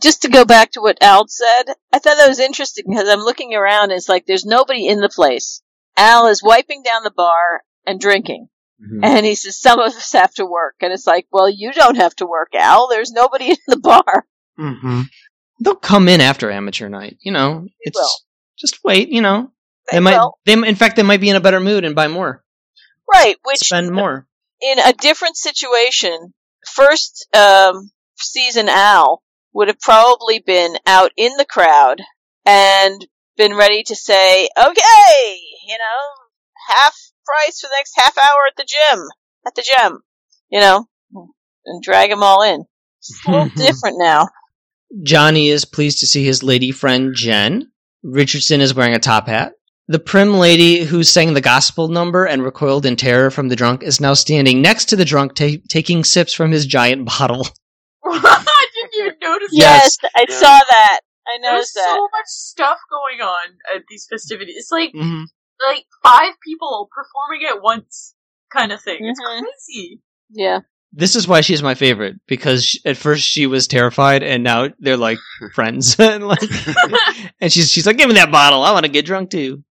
Just to go back to what Al said, I thought that was interesting because I'm looking around. And it's like there's nobody in the place. Al is wiping down the bar and drinking. Mhm. And he says, some of us have to work. And it's like, well, you don't have to work, Al. There's nobody in the bar. Mm-hmm. They'll come in after amateur night. You know, it's will. just wait. You know, They they might. will. They in fact they might be in a better mood and buy more, Right, which spend more. in a different situation, first um, season Al would have probably been out in the crowd and been ready to say, okay, you know, half price for the next half hour at the Gem, at the Gem, you know, and drag them all in. It's a little different now. Johnny is pleased to see his lady friend Jen. Richardson is wearing a top hat. The prim lady who sang the gospel number and recoiled in terror from the drunk is now standing next to the drunk, ta- taking sips from his giant bottle. I didn't even notice Yes. Yes, I Yeah. saw that. I There's noticed that. so much stuff going on at these festivities. It's like Mhm. Like five people performing at once, kind of thing. It's Mhm. crazy. Yeah. This is why she's my favorite because sh at first she was terrified, and now they're like friends. and like, and she's she's like, "Give me that bottle. I want to get drunk too."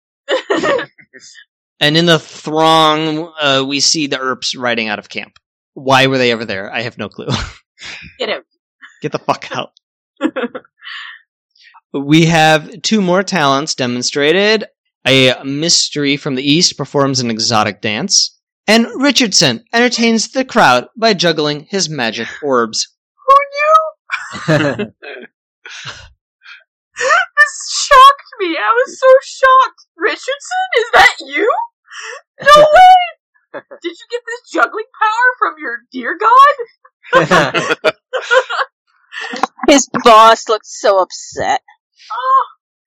And in the throng, uh, we see the Earps riding out of camp. Why were they ever there? I have no clue. Get out. Get the fuck out. we have two more talents demonstrated. A mystery from the East performs an exotic dance. And Richardson entertains the crowd by juggling his magic orbs. Who knew? This shocked me. I was so shocked. Richardson, is that you? No way! Did you get this juggling power from your dear god? His boss looked so upset. Oh,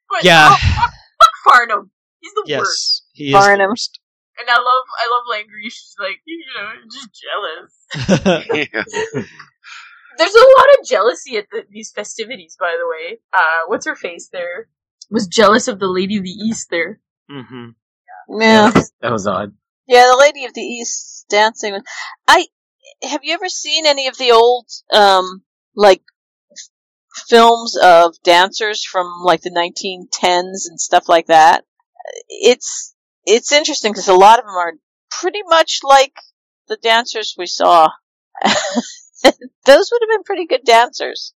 but Yeah. oh, fuck, fuck Farnum. He's the worst. Yes, he is Farnum. the worst. And I love, I love Langry. She's like, you know, just jealous. There's a lot of jealousy at the, these festivities, by the way. Uh, what's her face there? Was jealous of the Lady of the East there. hmm Yeah. that was odd. Yeah, the Lady of the East dancing. I have you ever seen any of the old um like f- films of dancers from like the 1910s and stuff like that? It's it's interesting because a lot of them are pretty much like the dancers we saw. Those would have been pretty good dancers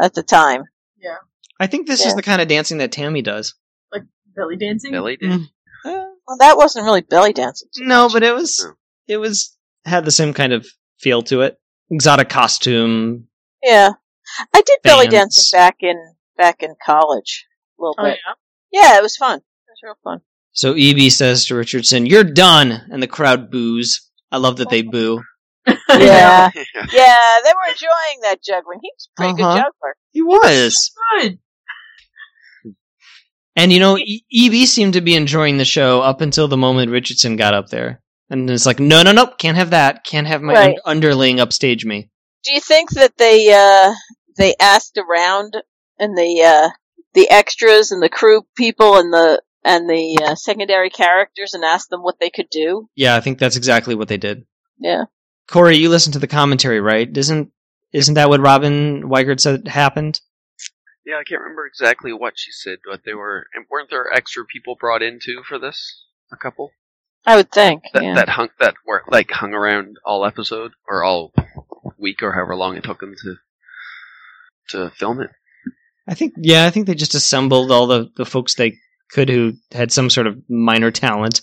at the time. Yeah. I think this is the kind of dancing that Tammy does. Like belly dancing? Billy did. Mm. Uh, Well, that wasn't really belly dancing. no, much. but it was it was had the same kind of feel to it. Exotic costume. yeah, I did belly dancing back in back in college a little Oh, bit. yeah. Yeah, it was fun. It real fun. So EB says to Richardson, "You're done," and the crowd boos. I love that they boo. Yeah, Yeah. yeah, they were enjoying that juggling. He was a pretty Uh-huh. good juggler. He was. Good. And you know, e- EB seemed to be enjoying the show up until the moment Richardson got up there. And it's like, no, no, no, can't have that. Can't have my Right. un- underling upstage me. Do you think that they uh they asked around and the uh the extras and the crew people and the and the uh, secondary characters and asked them what they could do? Yeah, I think that's exactly what they did. Yeah. Corey, you listened to the commentary, right? Isn't isn't that what Robin Weigert said happened? Yeah, I can't remember exactly what she said, but they were weren't there extra people brought in too for this? A couple I would think. that yeah. that hung that were like hung around all episode or all week or however long it took them to to film it. I think, yeah, I think they just assembled all the, the folks they could who had some sort of minor talent.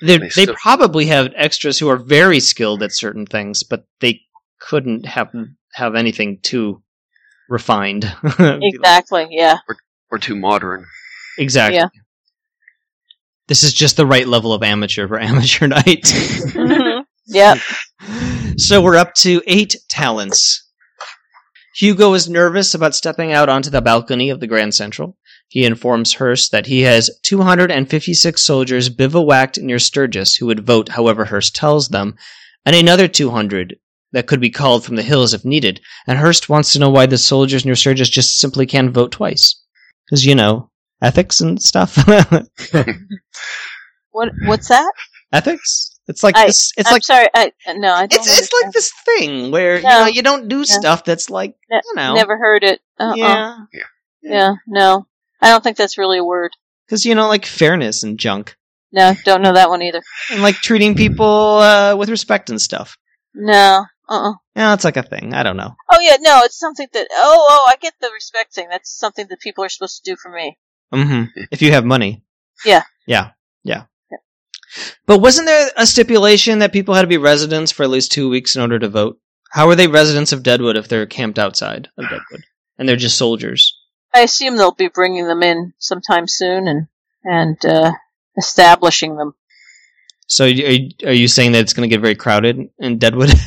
They, They they probably have extras who are very skilled at certain things, but they couldn't have have anything too refined. Exactly. Yeah. Or too modern. exactly. Yeah. This is just the right level of amateur for amateur night. Mhm. Yep. so we're up to eight talents. Hugo is nervous about stepping out onto the balcony of the Grand Central. He informs Hearst that he has 256 soldiers bivouacked near Sturgis who would vote however Hearst tells them, and another 200 that could be called from the hills if needed. And Hearst wants to know why the soldiers near Sturgis just simply can't vote twice. Because, you know, ethics and stuff. What What's that? ethics? It's like I- this. It's I'm like sorry. I no. I don't. it's it's like this thing where you know you don't do stuff that's like Ne- you know Never heard it. Uh-uh. yeah Yeah. No. I don't think that's really a word. because you know like fairness and junk No. Don't know that one either. and like treating people uh, with respect and stuff. No. Uh. uh Yeah, it's like a thing. I don't know. Oh yeah. No. It's something that. Oh. Oh. I get the respect thing. That's something that people are supposed to do for me. Mm hmm If you have money. Yeah. Yeah. Yeah. But wasn't there a stipulation that people had to be residents for at least two weeks in order to vote? How are they residents of Deadwood if they're camped outside of Deadwood and they're just soldiers? I assume they'll be bringing them in sometime soon and and uh, establishing them. So are you, are you saying that it's going to get very crowded in Deadwood?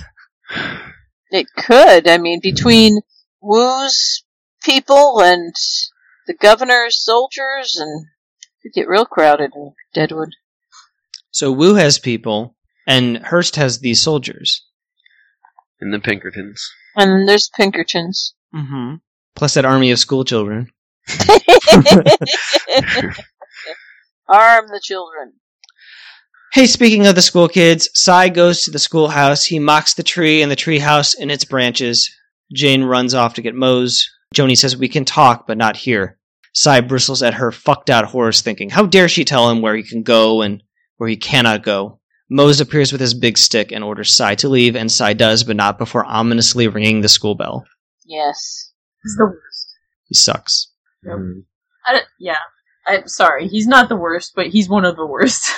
It could. I mean, between Wu's people and the governor's soldiers, and it could get real crowded in Deadwood. So Wu has people, and Hearst has these soldiers. And the Pinkertons. And there's Pinkertons. Mm-hmm. Plus that army of school children. Arm the children. Hey, speaking of the school kids, Cy goes to the schoolhouse. He mocks the tree and the treehouse and its branches. Jane runs off to get Mose. Joanie says, We can talk, but not here. Cy bristles at her fucked out horse, thinking, How dare she tell him where he can go and where he cannot go? Mose appears with his big stick and orders Cy to leave, and Cy does, but not before ominously ringing the school bell. Yes. He's the worst. He sucks. Yep. Mm. I yeah. I'm sorry. He's not the worst, but he's one of the worst.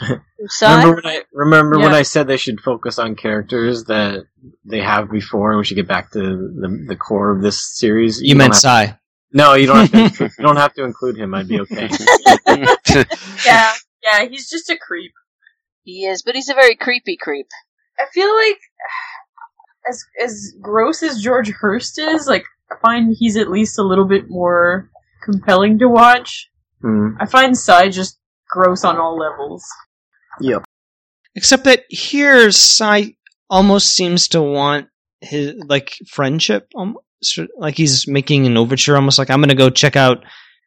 Cy? Remember when I remember when I said they should focus on characters that they have before, and we should get back to the the core of this series. You, don't meant have- Cy. no, you don't have to. you don't have to include him. I'd be okay. yeah. Yeah, he's just a creep. He is, but he's a very creepy creep. I feel like as as gross as George Hearst is, like I find he's at least a little bit more compelling to watch. Hmm. I find Cy just gross on all levels. Yep. Except that here, Cy almost seems to want his like friendship, almost, like he's making an overture, almost like I'm gonna go check out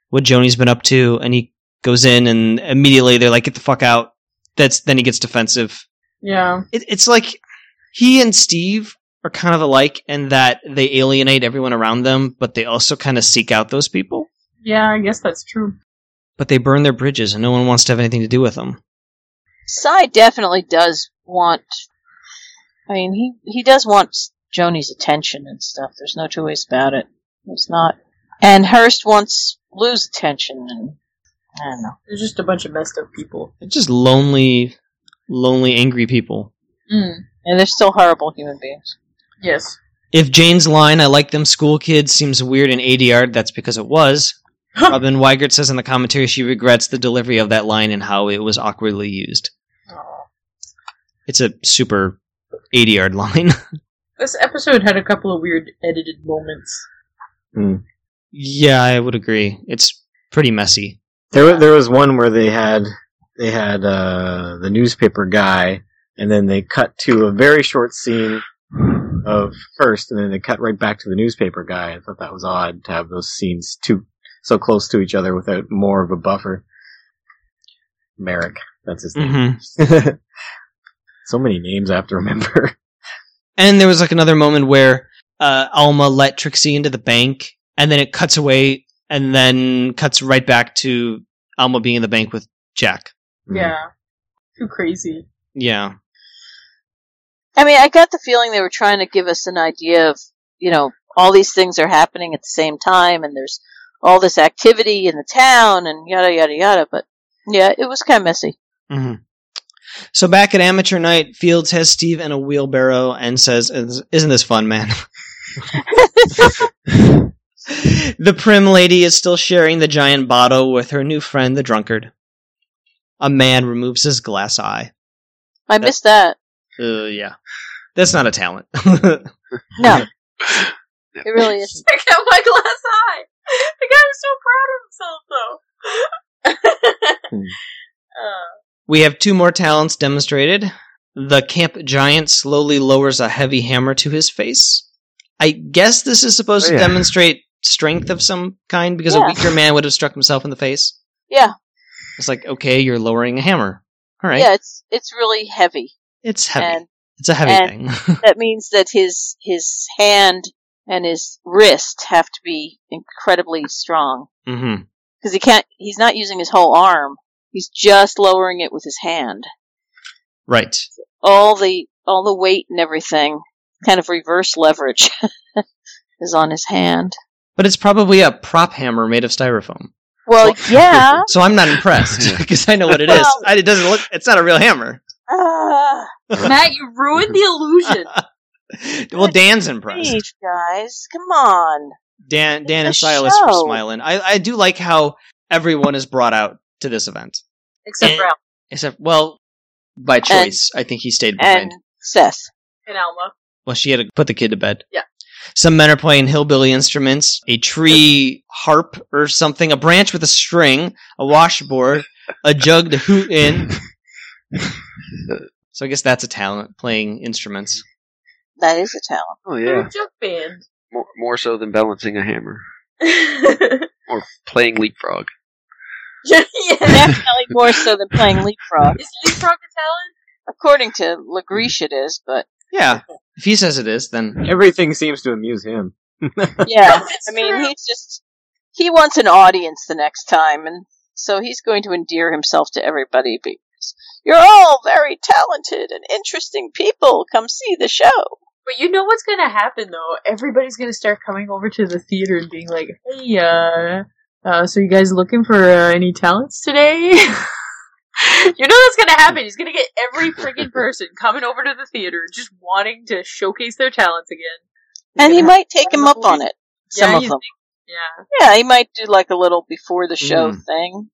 what Joanie's been up to, and he goes in, and immediately they're like, "Get the fuck out!" That's then he gets defensive. Yeah. It, it's like he and Steve are kind of alike in that they alienate everyone around them, but they also kind of seek out those people. Yeah, I guess that's true. But they burn their bridges, and no one wants to have anything to do with them. Cy definitely does want. I mean, he he does want Joanie's attention and stuff. There's no two ways about it. It's not. And Hearst wants Lou's attention, and I don't know. They're just a bunch of messed up people. They're just lonely, lonely, angry people. Mm. And they're still horrible human beings. Yes. If Jane's line, I like them school kids, seems weird in ADR, that's because it was. Robin Weigert says in the commentary she regrets the delivery of that line and how it was awkwardly used. It's a super ADR line. This episode had a couple of weird edited moments. yeah, I would agree. It's pretty messy. There, wa- there was one where they had they had uh, the newspaper guy, and then they cut to a very short scene of first, and then they cut right back to the newspaper guy. I thought that was odd to have those scenes too so close to each other without more of a buffer. Merrick, that's his name. hmm so many names I have to remember. And there was like another moment where uh, Alma let Trixie into the bank, and then it cuts away, and then cuts right back to Alma being in the bank with Jack. Yeah. Too crazy. Yeah. I mean, I got the feeling they were trying to give us an idea of, you know, all these things are happening at the same time, and there's all this activity in the town, and yada yada yada. But yeah, it was kind of messy. hmm So back at amateur night, Fields has Steve in a wheelbarrow and says, "Isn't this fun, man?" the prim lady is still sharing the giant bottle with her new friend, the drunkard. A man removes his glass eye. I missed that. Uh, yeah, that's not a talent. No, it really is. I got my glass eye. The guy was so proud of himself, though. Hmm. uh, we have two more talents demonstrated. The camp giant slowly lowers a heavy hammer to his face. I guess this is supposed Oh, to demonstrate strength of some kind because Yeah. a weaker man would have struck himself in the face. Yeah, It's like, okay, you're lowering a hammer. All right. yeah, it's it's really heavy, It's heavy. and it's a heavy and- thing. that means that his his hand and his wrist have to be incredibly strong mm-hmm. because he can't. He's not using his whole arm. He's just lowering it with his hand. Right. All the all the weight and everything, kind of reverse leverage, is on his hand. But it's probably a prop hammer made of styrofoam. Well, yeah. So I'm not impressed because I know what it is. Well- I, it doesn't look. It's not a real hammer. Ah, Matt, you ruined the illusion. well, Dan's impressed. please, guys, come on. Dan, Dan, and It's a Silas were show. smiling. I, I do like how everyone is brought out to this event. Except for Al Except, well, by choice, I think he stayed behind. And Seth. and Alma. Well, she had to put the kid to bed. Yeah. Some men are playing hillbilly instruments, a tree harp or something, a branch with a string, a washboard, a jug to hoot in. so I guess that's a talent, playing instruments. That is a talent. Oh yeah, a junk band. more, more so than balancing a hammer or playing leapfrog. yeah, Definitely more so than playing leapfrog. Is leapfrog a talent? According to Langrish, it is, but Yeah. If he says it is, then Everything seems to amuse him. yeah, It's I mean, true. he's just he wants an audience the next time, and so he's going to endear himself to everybody because you're all very talented and interesting people. Come see the show. But you know what's gonna happen though? Everybody's gonna start coming over to the theater and being like, "Hey, uh, uh so you guys looking for uh, any talents today?" you know that's gonna happen. He's gonna get every freaking person coming over to the theater just wanting to showcase their talents again. He's And he might take him up on it. Some Yeah, of you them. yeah. Yeah, he might do like a little before the show Mm. thing,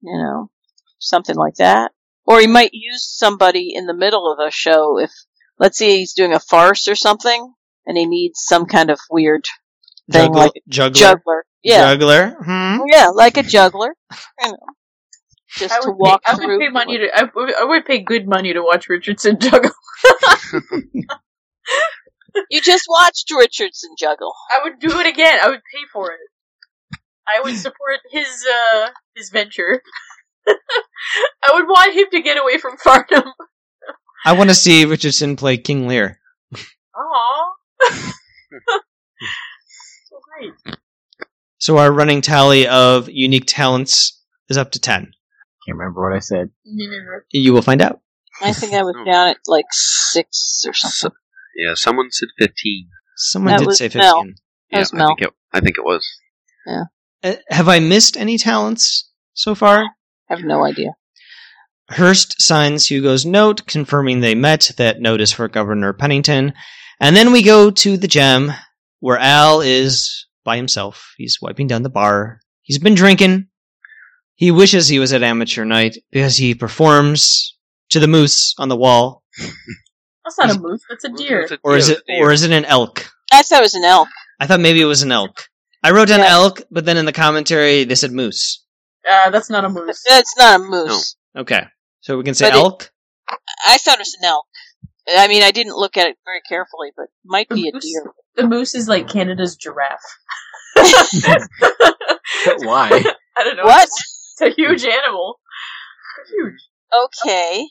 you know, something like that. Or he might use somebody in the middle of a show if, let's say he's doing a farce or something, and he needs some kind of weird thing juggler, like a juggler, juggler. Yeah, juggler. Hmm? yeah, like a juggler. You know, just I to walk pay, I would pay money to. I would, I would pay good money to watch Richardson juggle. You just watched Richardson juggle. I would do it again. I would pay for it. I would support his uh his venture. I would want him to get away from Farnum. I want to see Richardson play King Lear. Aww. so great. So our running tally of unique talents is up to ten. Can't remember what I said. You will find out. I think I was down at like six or something. So, yeah, someone said fifteen. Someone That did was say fifteen. That Yeah, was I Mel. think it. I think it was. Uh, have I missed any talents so far? I have no idea. Hearst signs Hugo's note, confirming they met. That note is for Governor Pennington. And then we go to the gem, where Al is by himself. He's wiping down the bar. He's been drinking. He wishes he was at amateur night because he performs to the moose on the wall. That's not a moose. That's a deer. It's a Or is it or is it an elk? I thought it was an elk. I thought maybe it was an elk. I wrote down Yeah. elk, but then in the commentary they said moose. Uh, that's not a moose. That's not a moose. Okay. So we can say But it- elk? I thought it was an elk. I mean, I didn't look at it very carefully, but might be a deer. The moose is like Canada's giraffe. Why? I don't know. What? It's a huge animal. Huge. Okay.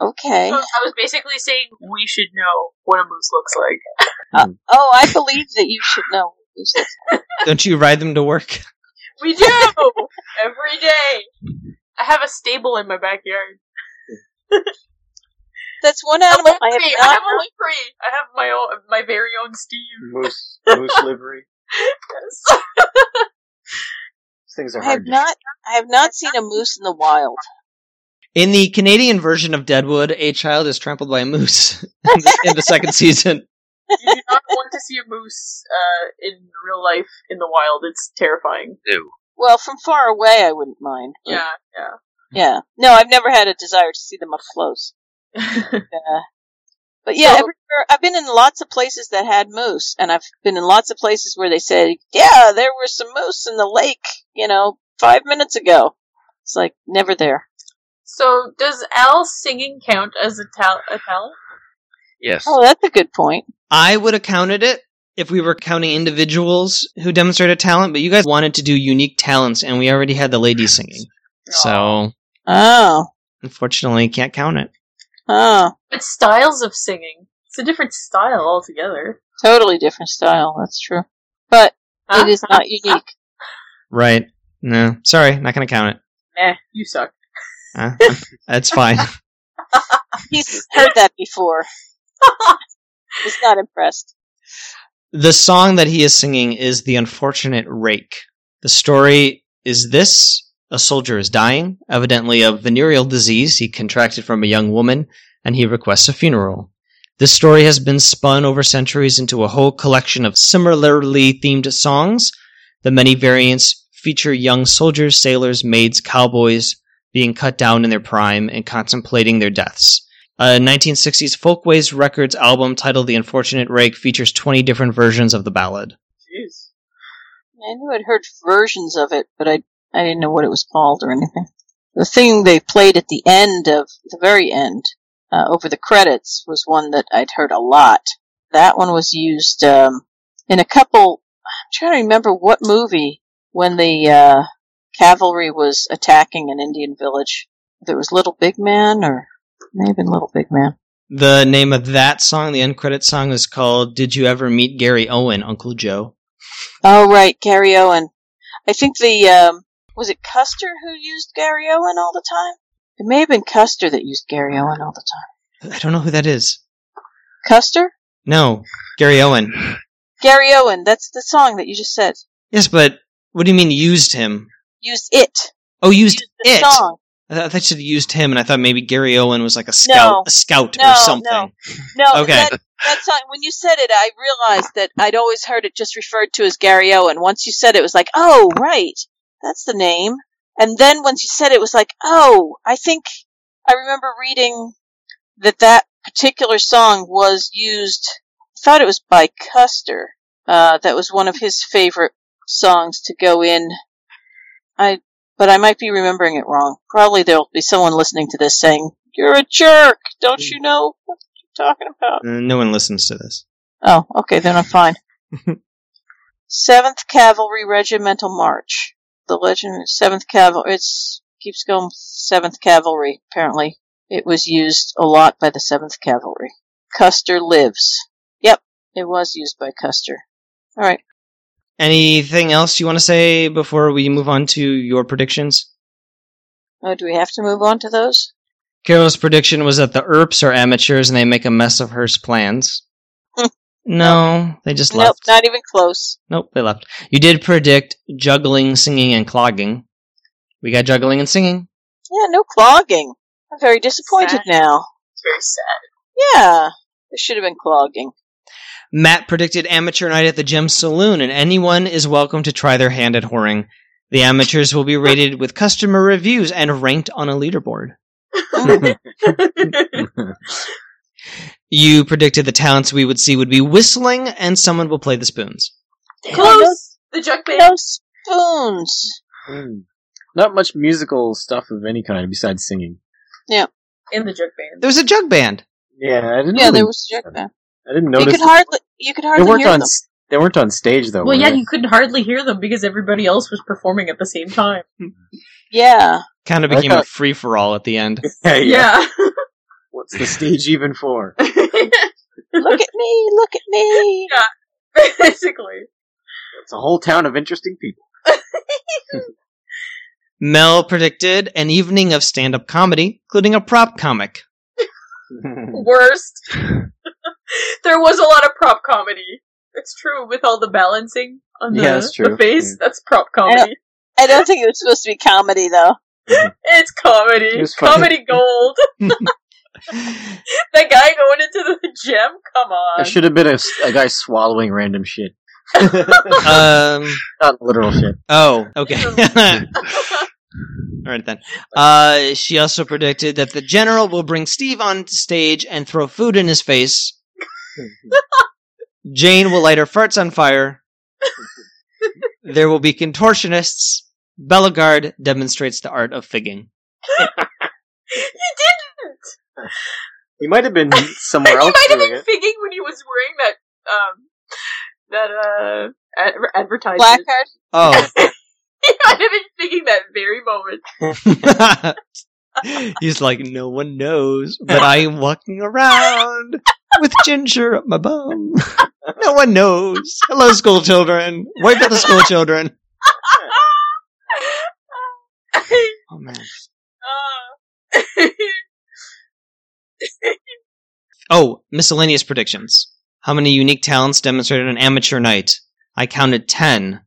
Okay. So I was basically saying we should know what a moose looks like. Oh, I believe that you should know. Don't you ride them to work? We do every day. I have a stable in my backyard. That's one animal I have livery. I have a livery. I have my own, my very own Steve. Moose, moose livery. Yes. Things are I have hard. to- not. I have not seen a moose in the wild. In the Canadian version of Deadwood, a child is trampled by a moose in the, in the second season. You do not want to see a moose uh, in real life in the wild. It's terrifying. Ew. Well, from far away, I wouldn't mind. but- Yeah, yeah. Yeah. No, I've never had a desire to see them up close. Uh, but yeah, So- everywhere, I've been in lots of places that had moose, and I've been in lots of places where they said, "Yeah, there were some moose in the lake," you know, five minutes ago. It's like never there. so, does Al singing count as a, tal- a talent? Yes. Oh, that's a good point. I would have counted it if we were counting individuals who demonstrated talent, but you guys wanted to do unique talents, and we already had the ladies singing. So, Oh, unfortunately, can't count it. oh, But styles of singing. It's a different style altogether. totally different style. That's true, but Huh? it is not unique. Right. No. Sorry, not going to count it. Nah, you suck. Uh, that's fine. He's heard that before. He's not impressed. The song that he is singing is The Unfortunate Rake. The story is this a soldier is dying, evidently of venereal disease he contracted from a young woman, and he requests a funeral. This story has been spun over centuries into a whole collection of similarly themed songs. The many variants feature young soldiers, sailors, maids, cowboys being cut down in their prime and contemplating their deaths. A 1960s Folkways Records album titled The Unfortunate Rake features 20 different versions of the ballad. Jeez. I knew I'd heard versions of it, but I I didn't know what it was called or anything. The thing they played at the end of the very end uh, over the credits was one that I'd heard a lot. That one was used um, in a couple. I'm trying to remember what movie when the uh, cavalry was attacking an Indian village. If it was Little Big Man or maybe Little Big Man. The name of that song, the end credit song, is called "Did You Ever Meet Gary Owen, Uncle Joe?" Oh right, Gary Owen. I think the um, was it Custer who used Gary Owen all the time. It may have been Custer that used Gary Owen all the time. I don't know who that is. Custer? No, Gary Owen. Gary Owen. That's the song that you just said. Yes, but what do you mean used him? Used it. Oh, used, Used the it. song. I thought I thought you used him, and I thought maybe Gary Owen was like a scout, No. a scout No, or something. no. No, Okay. that, that song, when you said it, I realized that I'd always heard it just referred to as Gary Owen. Once you said it, it was like, oh, right, that's the name. And then once you said it, it was like, oh, I think I remember reading that that particular song was used, I thought it was by Custer. Uh, that was one of his favorite songs to go in. I, but I might be remembering it wrong. Probably there'll be someone listening to this saying, you're a jerk, don't you know what you're talking about? Uh, no one listens to this. Oh, okay, then I'm fine. Seventh Cavalry Regimental March. The legend Seventh Cavalry. It's keeps going. Seventh Cavalry. Apparently, it was used a lot by the Seventh Cavalry. Custer lives. Yep, it was used by Custer. All right. Anything else you want to say before we move on to your predictions? Oh, do we have to move on to those? Carol's prediction was that the Earps are amateurs and they make a mess of Hearst's plans. No, they just Nope, left. not even close. Nope, they left. You did predict juggling, singing, and clogging. We got juggling and singing. Yeah, no clogging. I'm very disappointed Sad. now. It's very sad. Yeah, there should have been clogging. Matt predicted amateur night at the Gem Saloon, and anyone is welcome to try their hand at whoring. The amateurs will be rated with customer reviews and ranked on a leaderboard. You predicted the talents we would see would be whistling, and someone will play the spoons. Close. The jug band. No spoons. Hmm. Not much musical stuff of any kind besides singing. Yeah. In the jug band. There was a jug band. Yeah, I didn't. Yeah, really- there was a jug band. I didn't You notice. could hardly, you could they hardly weren't hear on. them. They weren't on stage though. Well, yeah, they? you couldn't hardly hear them because everybody else was performing at the same time. Yeah. Kind of I became a free for all at the end. yeah, yeah. Yeah. What's the stage even for? Look at me, look at me. Basically. It's a whole town of interesting people. Mel predicted an evening of stand up comedy, including a prop comic. Worst. there was a lot of prop comedy. It's true with all the balancing on the, Yeah, true. the face. Yeah. That's prop comedy. I don't think it was supposed to be comedy though. It's comedy. It comedy gold. that guy going into the gym? Come on. There should have been a guy swallowing random shit. um. Not literal shit. Oh. Okay. All right then. Uh, she also predicted that the general will bring Steve on stage and throw food in his face. Jane will light her farts on fire. There will be contortionists. Bellegarde demonstrates the art of figging. you didn't! He might have been somewhere he else He might have been it. figging when he was wearing that, um, that, uh, ad- advertisement. Blackheart. Oh. have been figging that very moment. He's like, no one knows, but I'm walking around with ginger up my bum. No one knows. Hello, school children. Wait for the school children. Oh man. Oh, miscellaneous predictions. How many unique talents demonstrated on amateur night? I counted 10.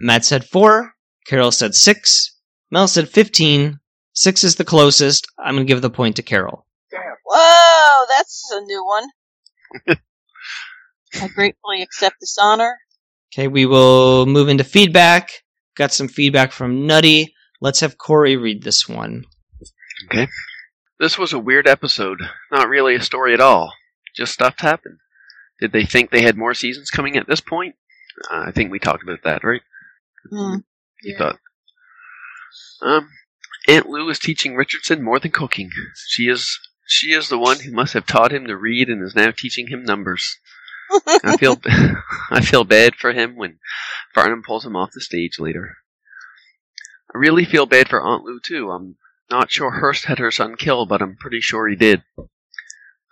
Matt said 4. Carol said 6. Mel said 15. 6 is the closest. I'm going to give the point to Carol. Whoa, that's a new one. I gratefully accept this honor. Okay, we will move into feedback. Got some feedback from Nutty. Let's have Corey read this one. Okay. This was a weird episode. Not really a story at all. Just stuff happened. Did they think they had more seasons coming at this point? Uh, I think we talked about that, right? Hmm. You thought. Um, Aunt Lou is teaching Richardson more than cooking. She is She is the one who must have taught him to read and is now teaching him numbers. I feel I feel bad for him when Farnum pulls him off the stage later. I really feel bad for Aunt Lou too. I'm not sure Hearst had her son killed, but I'm pretty sure he did.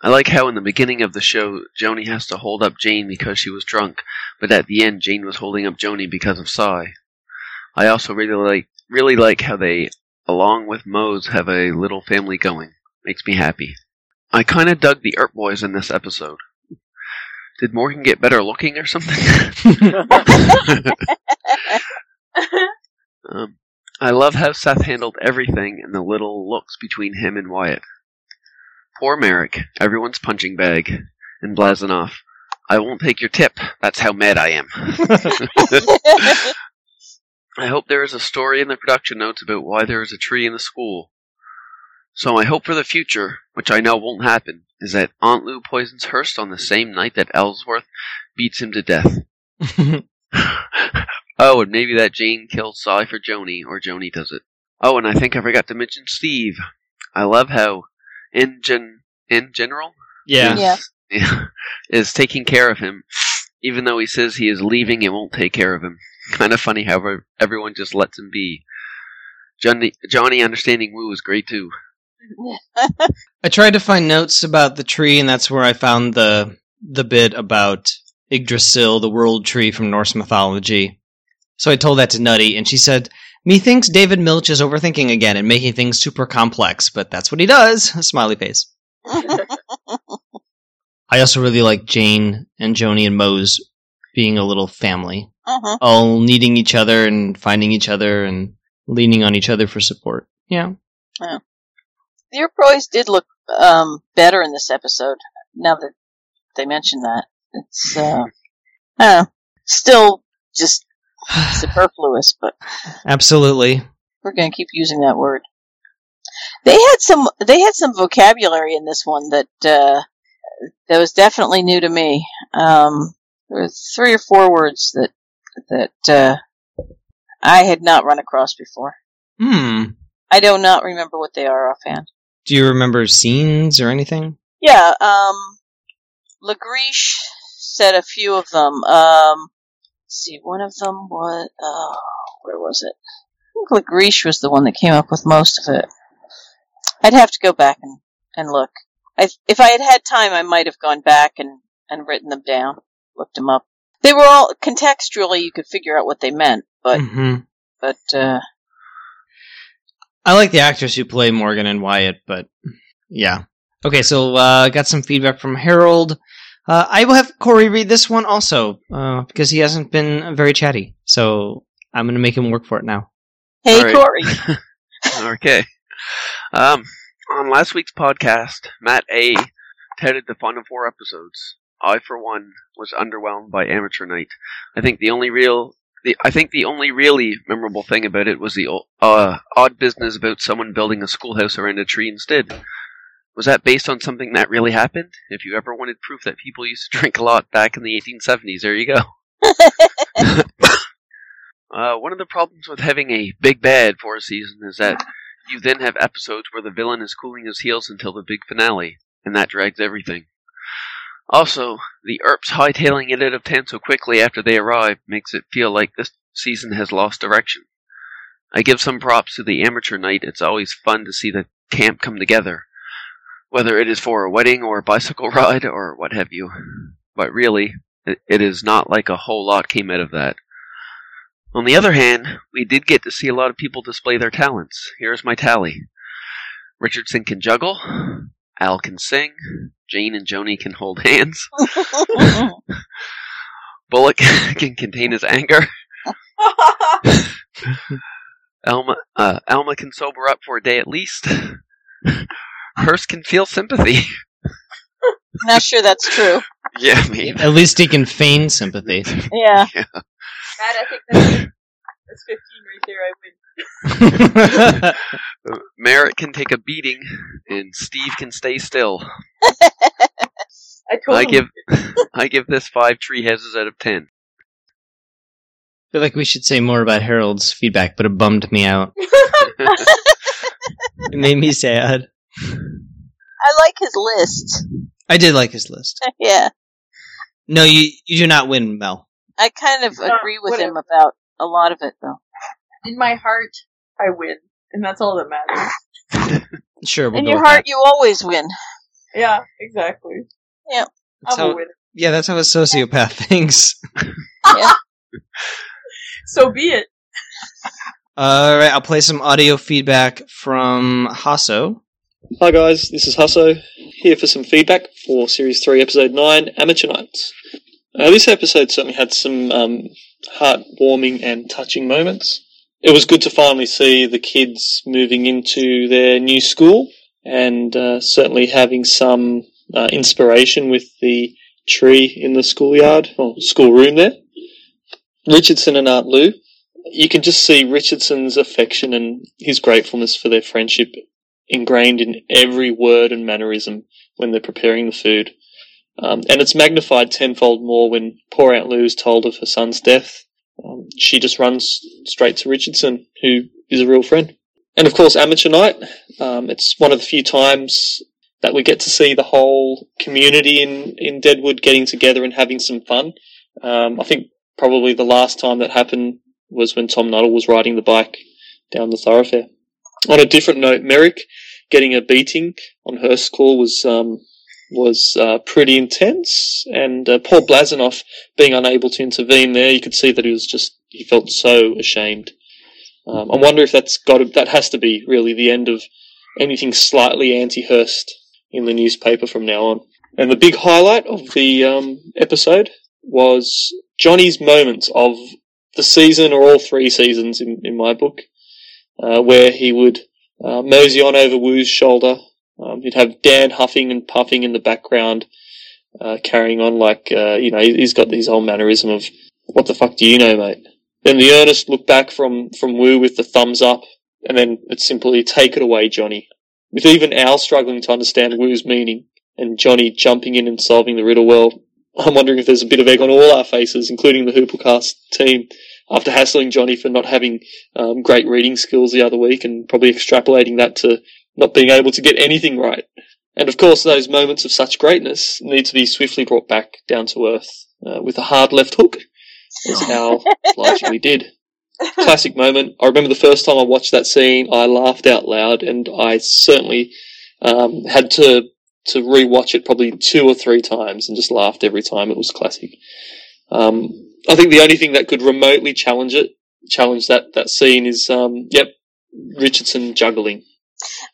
I like how in the beginning of the show Joanie has to hold up Jane because she was drunk, but at the end Jane was holding up Joanie because of Cy. I also really like really like how they, along with Mose, have a little family going. Makes me happy. I kinda dug the Earp Boys in this episode. Did Morgan get better looking or something? um, I love how Seth handled everything and the little looks between him and Wyatt. Poor Merrick, everyone's punching bag, and Blazanov. I won't take your tip. That's how mad I am. I hope there is a story in the production notes about why there is a tree in the school. So my hope for the future, which I know won't happen, is that Aunt Lou poisons Hearst on the same night that Ellsworth beats him to death. oh, and maybe that Jane kills Sally for Joanie, or Joanie does it. Oh, and I think I forgot to mention Steve. I love how, in gen in general, yeah. Yeah. is, is taking care of him, even though he says he is leaving and won't take care of him. Kind of funny how everyone just lets him be. Johnny, Johnny understanding Wu is great too. I tried to find notes about the tree, and that's where I found the the bit about Yggdrasil, the world tree from Norse mythology. So I told that to Nutty, and she said, "Methinks David Milch is overthinking again and making things super complex, but that's what he does." A Smiley face. I also really like Jane and Joanie and Mose being a little family, Mhm. all needing each other and finding each other and leaning on each other for support. Yeah. The Earp Boys did look um, better in this episode. Now that they mentioned that, it's uh, I know, still just superfluous, but Absolutely. we're going to keep using that word. They had some. They had some vocabulary in this one that uh, that was definitely new to me. Um, there were three or four words that that uh, I had not run across before. Hmm. I do not remember what they are offhand. Do you remember scenes or anything? Yeah, um, Langrish said a few of them. Um, let's see, one of them was, uh, where was it? I think Langrish was the one that came up with most of it. I'd have to go back and, and look. I, if I had had time, I might have gone back and, and written them down, looked them up. They were all, contextually, you could figure out what they meant, but, hmm but, uh, I like the actors who play Morgan and Wyatt, but yeah. Okay, so uh, got some feedback from Harold. Uh, I will have Corey read this one also uh, because he hasn't been very chatty. So I'm going to make him work for it now. hey, All right. Corey. okay. Um, on last week's podcast, Matt A touted the final four episodes. I, for one, was underwhelmed by Amateur Night. I think the only real, the I think the only really memorable thing about it was the uh, odd business about someone building a schoolhouse around a tree instead. Was that based on something that really happened? If you ever wanted proof that people used to drink a lot back in the 1870s, there you go. Uh, one of the problems with having a big bad for a season is that you then have episodes where the villain is cooling his heels until the big finale, and that drags everything. Also, the Earps hightailing it out of town so quickly after they arrive makes it feel like this season has lost direction. I give some props to the amateur night, it's always fun to see the camp come together, whether it is for a wedding or a bicycle ride or what have you. But really, it, is not like a whole lot came out of that. On the other hand, we did get to see a lot of people display their talents. Here's my tally. Richardson can juggle, Al can sing, Jane and Joanie can hold hands, Bullock can contain his anger, Elma uh, Alma can sober up for a day at least. Hearst can feel sympathy. Not sure that's true. yeah, maybe. At least he can feign sympathy. Yeah. Matt, I think that's, that's 15 right there. I win. Merrick can take a beating, and Steve can stay still. I told I give I give this five tree houses out of ten. I feel like we should say more about Harold's feedback, but it bummed me out. It made me sad. I like his list. I did like his list. yeah, No, you you do not win, Mel. I kind of Uh, agree with him about a lot of it, though. In my heart, I win, and that's all that matters. Sure, we'll In your heart, that. you always win. Yeah, exactly. That's I'm how- a winner. yeah, that's how a sociopath thinks. So be it. All right, I'll play some audio feedback from Hasso. Hi guys, this is Husso, here for some feedback for Series 3, Episode 9, Amateur Nights. Uh, this episode certainly had some um, heartwarming and touching moments. It was good to finally see the kids moving into their new school and uh, certainly having some uh, inspiration with the tree in the schoolyard, or schoolroom there. Richardson and Aunt Lou. You can just see Richardson's affection and his gratefulness for their friendship ingrained in every word and mannerism when they're preparing the food. Um, and it's magnified tenfold more when poor Aunt Lou is told of her son's death. Um, she just runs straight to Richardson, who is a real friend. And of course, Amateur Night. Um, it's one of the few times that we get to see the whole community in, in Deadwood getting together and having some fun. Um, I think probably the last time that happened was when Tom Nuttall was riding the bike down the thoroughfare. On a different note, Merrick getting a beating on her score was um, was uh, pretty intense, and uh, Paul Blazanov being unable to intervene there, you could see that he was just he felt so ashamed. Um, I wonder if that's got to, that has to be really the end of anything slightly anti-Hearst in the newspaper from now on. And the big highlight of the um, episode was Johnny's moments of the season or all three seasons in, in my book, uh, where he would uh, mosey on over Wu's shoulder. Um, he'd have Dan huffing and puffing in the background, uh, carrying on like, uh, you know, he's got his whole mannerism of, what the fuck do you know, mate? Then the earnest look back from, from Wu with the thumbs up, and then it's simply take it away, Johnny. With even Al struggling to understand Wu's meaning, and Johnny jumping in and solving the riddle well, I'm wondering if there's a bit of egg on all our faces, including the Hooplecast team, after hassling Johnny for not having um, great reading skills the other week and probably extrapolating that to not being able to get anything right. And of course, those moments of such greatness need to be swiftly brought back down to earth uh, with a hard left hook, as Al largely did. Classic moment. I remember the first time I watched that scene, I laughed out loud, and I certainly um, had to to rewatch it probably two or three times and just laughed every time. It was classic. Um, I think the only thing that could remotely challenge it, challenge that that scene is, um, yep, Richardson juggling.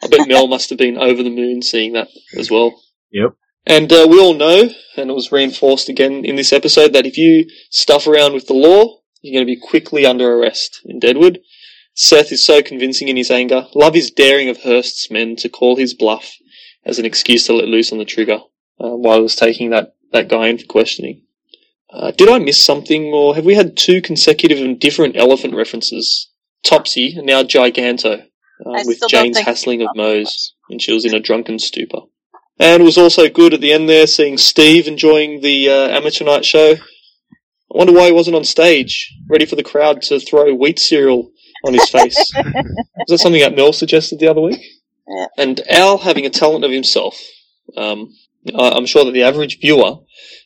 I bet Mel must have been over the moon seeing that as well. Yep. And uh, we all know, and it was reinforced again in this episode, that if you stuff around with the law, you're going to be quickly under arrest in Deadwood. Seth is so convincing in his anger. Love his daring of Hearst's men to call his bluff as an excuse to let loose on the trigger uh, while he was taking that, that guy in for questioning. Uh, did I miss something, or have we had two consecutive and different elephant references? Topsy and now Giganto, I with Jane's hassling of Mose when she was in a drunken stupor. And it was also good at the end there seeing Steve enjoying the uh, amateur night show. I wonder why he wasn't on stage, ready for the crowd to throw wheat cereal on his face. Was that something that Mel suggested the other week? Yeah. And Al having a talent of himself. Um, I'm sure that the average viewer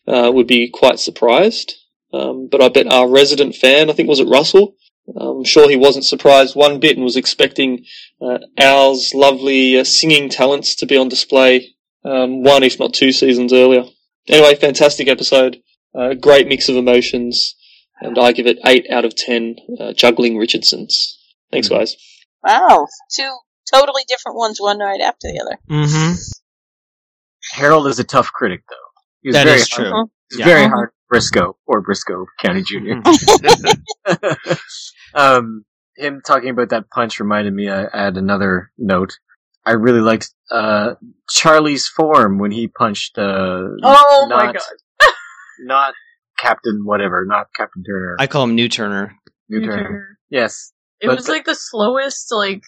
uh, would be quite surprised. Um, but I bet our resident fan, I think was it Russell, I'm sure he wasn't surprised one bit and was expecting uh, Al's lovely uh, singing talents to be on display um, one, if not two seasons earlier. Anyway, fantastic episode. Uh, great mix of emotions. And I give it 8 out of 10 uh, juggling Richardsons. Thanks, guys. Wow, two totally different ones, one right after the other. Mm-hmm. Harold is a tough critic, though. He was That very is hard- true. He's Yeah. very hard. Brisco or Brisco County Junior. um, him talking about that punch reminded me. I, I had another note. I really liked uh, Charlie's form when he punched. Uh, Oh my not- god. Not Captain whatever, not Captain Turner. I call him New Turner. New Turner. Yes. It But- was like the slowest like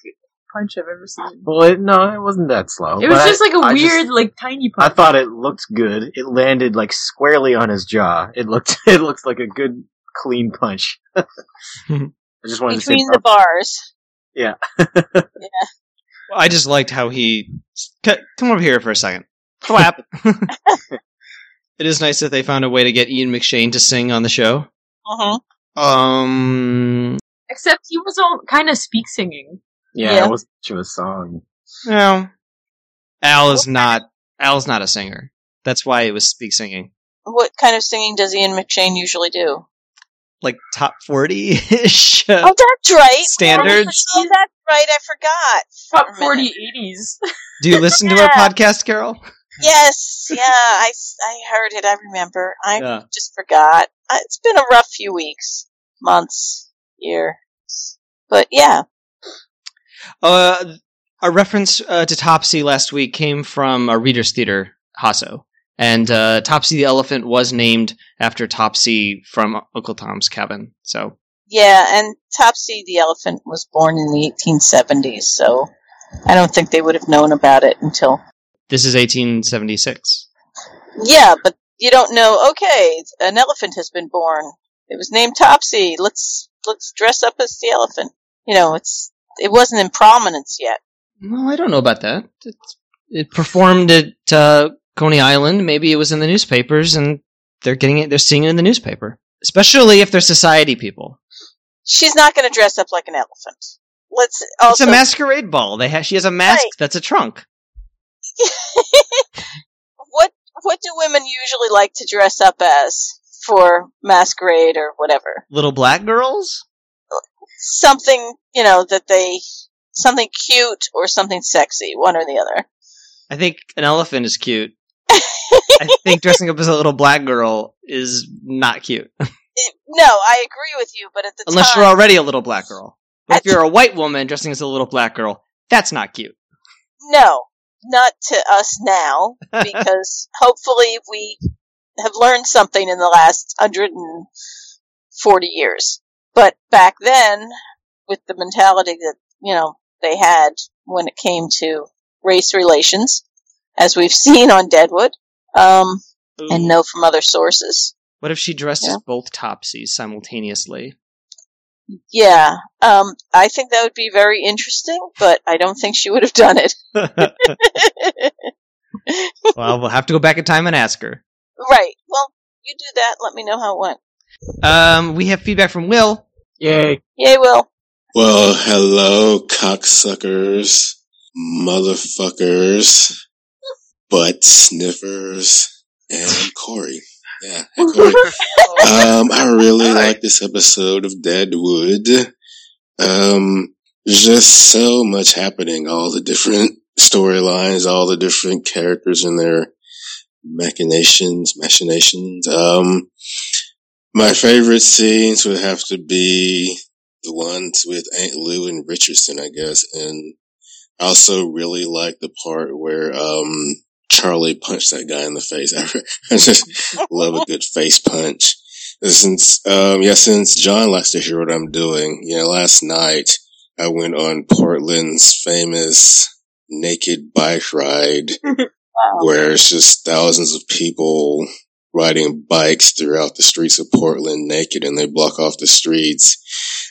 punch I've ever seen. Well, it, no, it wasn't that slow. It was but just like a I just- weird, like tiny punch. I thought it looked good. It landed like squarely on his jaw. It looked it looked like a good clean punch. I just wanted Between to say the bars. Yeah. yeah. I just liked how he C- come over here for a second. Clap. it is nice that they found a way to get Ian McShane to sing on the show. Uh-huh. Um, Except he was all kind of speak singing. Yeah, Yeah. it wasn't much of a song. no, Al is not. Al's not a singer. That's why it was speak singing, What kind of singing does Ian McShane usually do? like top forty ish. Oh, that's right. Standards. Oh, that's right. I forgot. Top For 40 80s. Do you listen to our podcast, Carol? Yes, yeah, I, I heard it. I remember. I Yeah. just forgot. It's been a rough few weeks, months, years. But yeah, Uh, a reference uh, to Topsy last week came from a Reader's Theater Hasso. And uh, Topsy the elephant was named after Topsy from Uncle Tom's Cabin. So yeah, and Topsy the elephant was born in the 1870s, so I don't think they would have known about it until. this is 1876. Yeah, but you don't know. Okay, an elephant has been born. It was named Topsy. Let's let's dress up as the elephant. You know, it's it wasn't in prominence yet. Well, I don't know about that. It, it performed at uh, Coney Island. Maybe it was in the newspapers, and they're getting it. They're seeing it in the newspaper, especially if they're society people. She's not going to dress up like an elephant. Let's it's a masquerade ball. They ha- she has a mask Right. that's a trunk. what what do women usually like to dress up as for masquerade or whatever? Little black girls. Something, you know, that they something cute or something sexy, one or the other. I think an elephant is cute. I think dressing up as a little black girl is not cute. It- no, I agree with you, but at the Unless time you're already a little black girl. But if you're a white woman dressing as a little black girl, that's not cute. no, not to us now because hopefully we have learned something in the last 140 years. But back then, with the mentality that, you know, they had when it came to race relations, as we've seen on Deadwood, um, and know from other sources. What if she dressed Yeah. as both Topsies simultaneously? Yeah, um, I think that would be very interesting, but I don't think she would have done it. well, we'll have to go back in time and ask her. right. Well, you do that. Let me know how it went. Um, we have feedback from Will. Yay! Yay, Will. Well, hello, cocksuckers, motherfuckers, butt sniffers, and Corey. Yeah, hey, Corey. um, I really like this episode of Deadwood. Um, just so much happening, all the different storylines, all the different characters and their machinations, machinations. Um, my favorite scenes would have to be the ones with Aunt Lou and Richardson, I guess. And I also really like the part where, um, Charlie punched that guy in the face. I just love a good face punch. Since, um, yeah, since John likes to hear what I'm doing, you know, last night I went on Portland's famous naked bike ride Wow. where it's just thousands of people riding bikes throughout the streets of Portland naked and they block off the streets.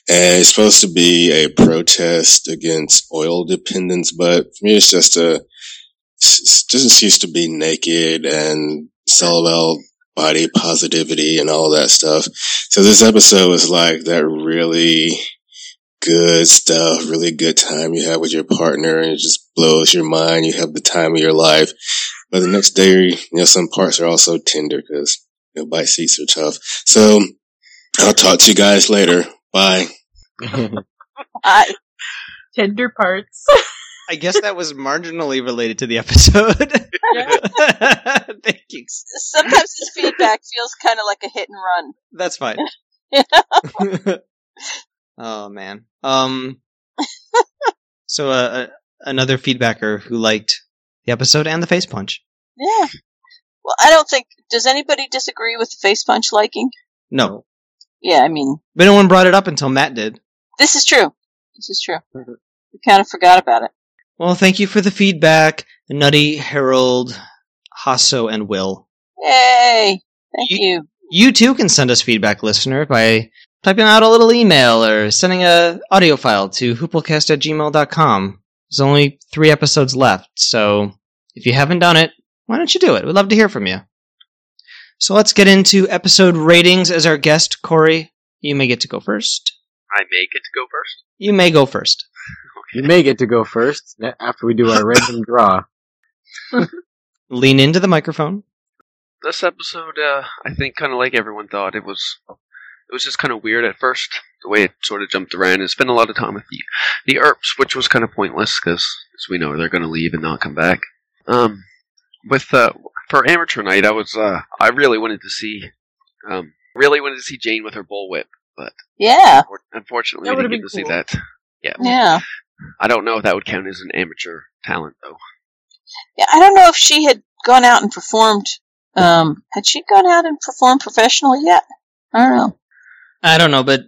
And it's supposed to be a protest against oil dependence, but for me, it's just a, it doesn't cease to be naked and it's all about body positivity and all that stuff. So this episode was like that really good stuff, really good time you have with your partner and it just blows your mind. You have the time of your life. But the next day, you know, some parts are also tender because, you know, bike seats are tough. So I'll talk to you guys later. Bye. I, Tender parts. I guess that was marginally related to the episode. Thank you. sometimes this feedback feels kind of like a hit and run. That's fine. oh man. Um. So, uh, uh, another feedbacker who liked the episode and the face punch. Yeah. Well, I don't think. Does anybody disagree with the face punch liking? No, Yeah, I mean, but no one brought it up until Matt did. this is true. This is true. We kind of forgot about it. Well, thank you for the feedback, Nutty, Harold, Hasso, and Will. Yay! Thank you. You too can send us feedback, listener, by typing out a little email or sending a audio file to hooplecast at gmail.com. There's only three episodes left, so if you haven't done it, why don't you do it? We'd love to hear from you. So let's get into episode ratings as our guest, Corey. You may get to go first. I may get to go first. You may go first. You may get to go first after we do our random draw. Lean into the microphone. This episode, uh, I think, kind of like everyone thought, it was. It was just kind of weird at first, the way it sort of jumped around. and spent a lot of time with the the Earps, which was kind of pointless because, as we know, they're going to leave and not come back. Um, with uh, for amateur night, I was uh, I really wanted to see, um, really wanted to see Jane with her bullwhip, but Yeah, unfortunately, That we would've didn't get to been see that. Yeah, yeah. I don't know if that would count as an amateur talent though. Yeah, I don't know if she had gone out and performed. Um, had she gone out and performed professionally yet? I don't know. I don't know, but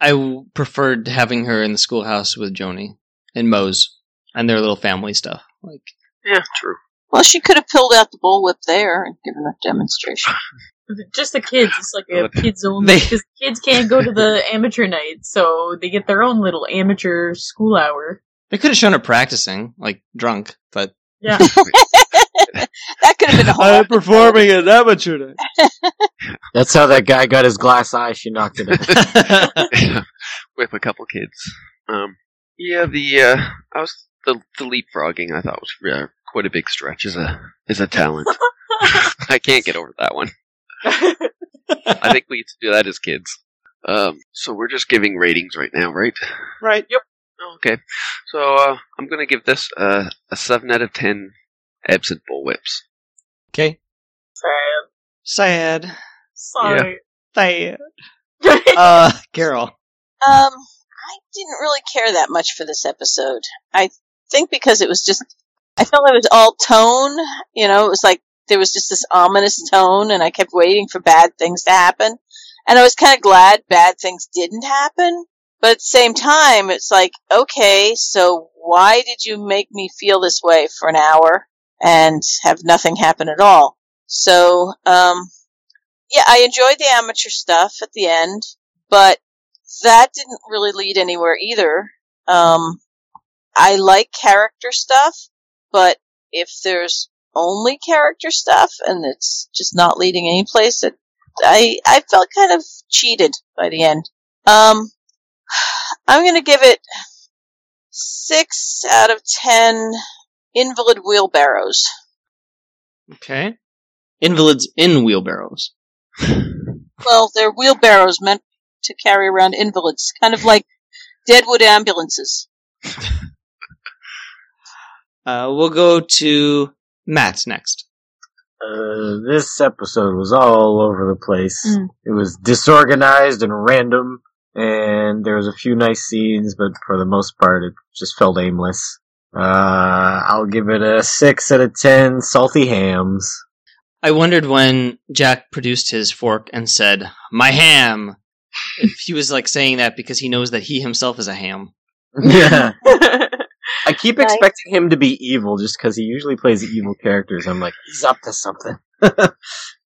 I preferred having her in the schoolhouse with Joanie and Mose and their little family stuff. Like, Yeah, true. Well, she could have pulled out the bullwhip there and given a demonstration. Just the kids. It's like a But- kids only They- because kids can't go to the amateur night, so they get their own little amateur school hour. they could have shown her practicing, like drunk, but Yeah. that could have been a whole. performing at amateur night. That's how that guy got his glass eye. She knocked it in. with a couple kids. Um, yeah, the uh, I was the the leapfrogging. I thought was uh, quite a big stretch as a as a talent. I can't get over that one. I think we used to do that as kids. Um, so we're just giving ratings right now, right? right. Yep. Okay. So uh, I'm gonna give this uh, a seven out of ten absent bullwhips. Okay. Sad. Sad. Sorry. Sad. Uh, Carol. Um, I didn't really care that much for this episode. I think because it was just, I felt it was all tone. You know, it was like there was just this ominous tone, and I kept waiting for bad things to happen. And I was kind of glad bad things didn't happen. But at the same time, it's like, okay, so why did you make me feel this way for an hour and have nothing happen at all? So, um, yeah, I enjoyed the amateur stuff at the end, but that didn't really lead anywhere either. Um, I like character stuff, but if there's only character stuff and it's just not leading any place, it, I I felt kind of cheated by the end. Um, I'm gonna give it six out of ten invalid wheelbarrows. Okay. Invalids in wheelbarrows. Well, they're wheelbarrows meant to carry around invalids, kind of like Deadwood ambulances. Uh, we'll go to Matt next. Uh, this episode was all over the place. Mm. It was disorganized and random, and there was a few nice scenes, but for the most part, it just felt aimless. Uh, I'll give it a six out of ten salty hams. I wondered when Jack produced his fork and said, "My ham." if he was like saying that because he knows that he himself is a ham. yeah. I keep Nice. expecting him to be evil just because he usually plays evil characters. I'm like, he's up to something.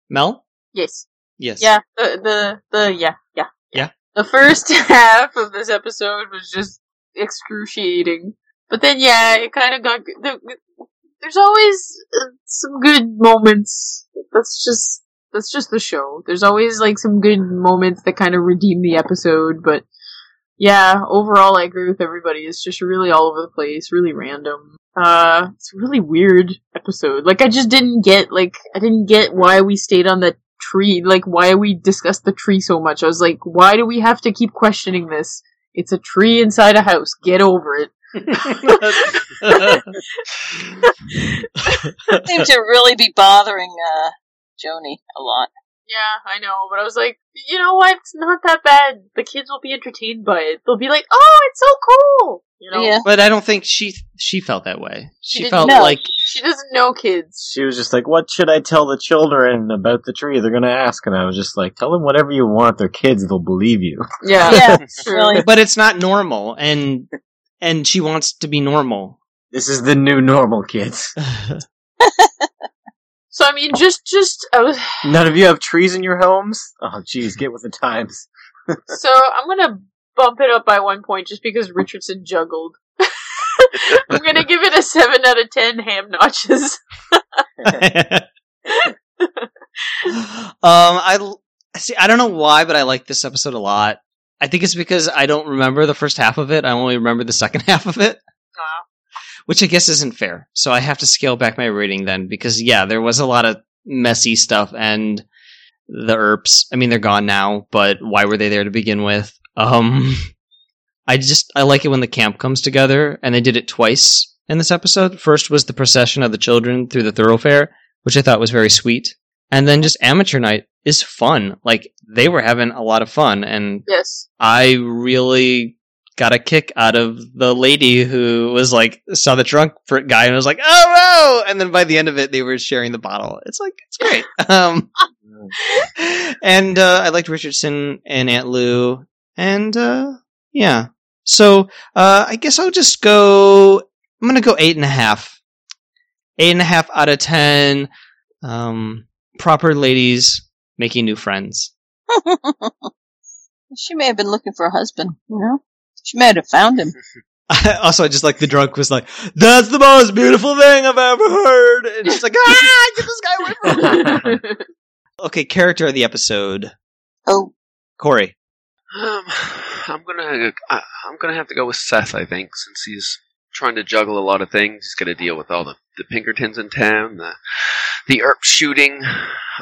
Mel? yes. Yes. Yeah. The the the yeah yeah Yeah. The first half of this episode was just excruciating, but then yeah, it kind of got. The, there's always uh, some good moments. That's just that's just the show. There's always like some good moments that kind of redeem the episode, but yeah, overall I agree with everybody. It's just really all over the place, really random. Uh, it's a really weird episode. Like I just didn't get like I didn't get why we stayed on the tree. Like why we discussed the tree so much. I was like, why do we have to keep questioning this? It's a tree inside a house. Get over it. Seemed to really be bothering uh, Joanie a lot. Yeah, I know, but I was like, you know what? It's not that bad. The kids will be entertained by it. They'll be like, "Oh, it's so cool!" You know. Yeah. But I don't think she she felt that way. She, didn't felt know. like She doesn't know kids. She was just like, what should I tell the children about the tree? They're gonna ask. And I was just like, tell them whatever you want. They're kids. They'll believe you. Yeah. Yeah, really. but it's not normal and and she wants to be normal. This is the new normal, kids. So I mean, just just I was. None of you have trees in your homes? Oh, jeez, get with the times. So I'm gonna bump it up by one point just because Richardson juggled. I'm gonna give it a seven out of ten ham notches. um, I l- see. I don't know why, but I like this episode a lot. I think it's because I don't remember the first half of it. I only remember the second half of it, Wow. which I guess isn't fair. So I have to scale back my rating then because yeah, there was a lot of messy stuff and the Earps. I mean, they're gone now, but why were they there to begin with? Um, I just I like it when the camp comes together, and they did it twice in this episode. First was the procession of the children through the thoroughfare, which I thought was very sweet, and then just amateur night is fun. Like they were having a lot of fun, and Yes. I really got a kick out of the lady who was like saw the drunk guy and was like, "Oh no!" And then by the end of it, they were sharing the bottle. It's like it's great. um, and uh, I liked Richardson and Aunt Lou, and uh, yeah. So uh, I guess I'll just go. I'm gonna go eight and a half. Eight and a half out of ten. Um, proper ladies making new friends. she may have been looking for a husband, you know? She may have found him. also, I just like the drunk was like, "That's the most beautiful thing I've ever heard," and she's like, "Ah, get this guy away from me!" Okay, character of the episode, Oh, Corey. Um, I'm gonna I, I'm gonna have to go with Seth. I think since he's trying to juggle a lot of things, he's got to deal with all the the Pinkertons in town, the the Earp shooting.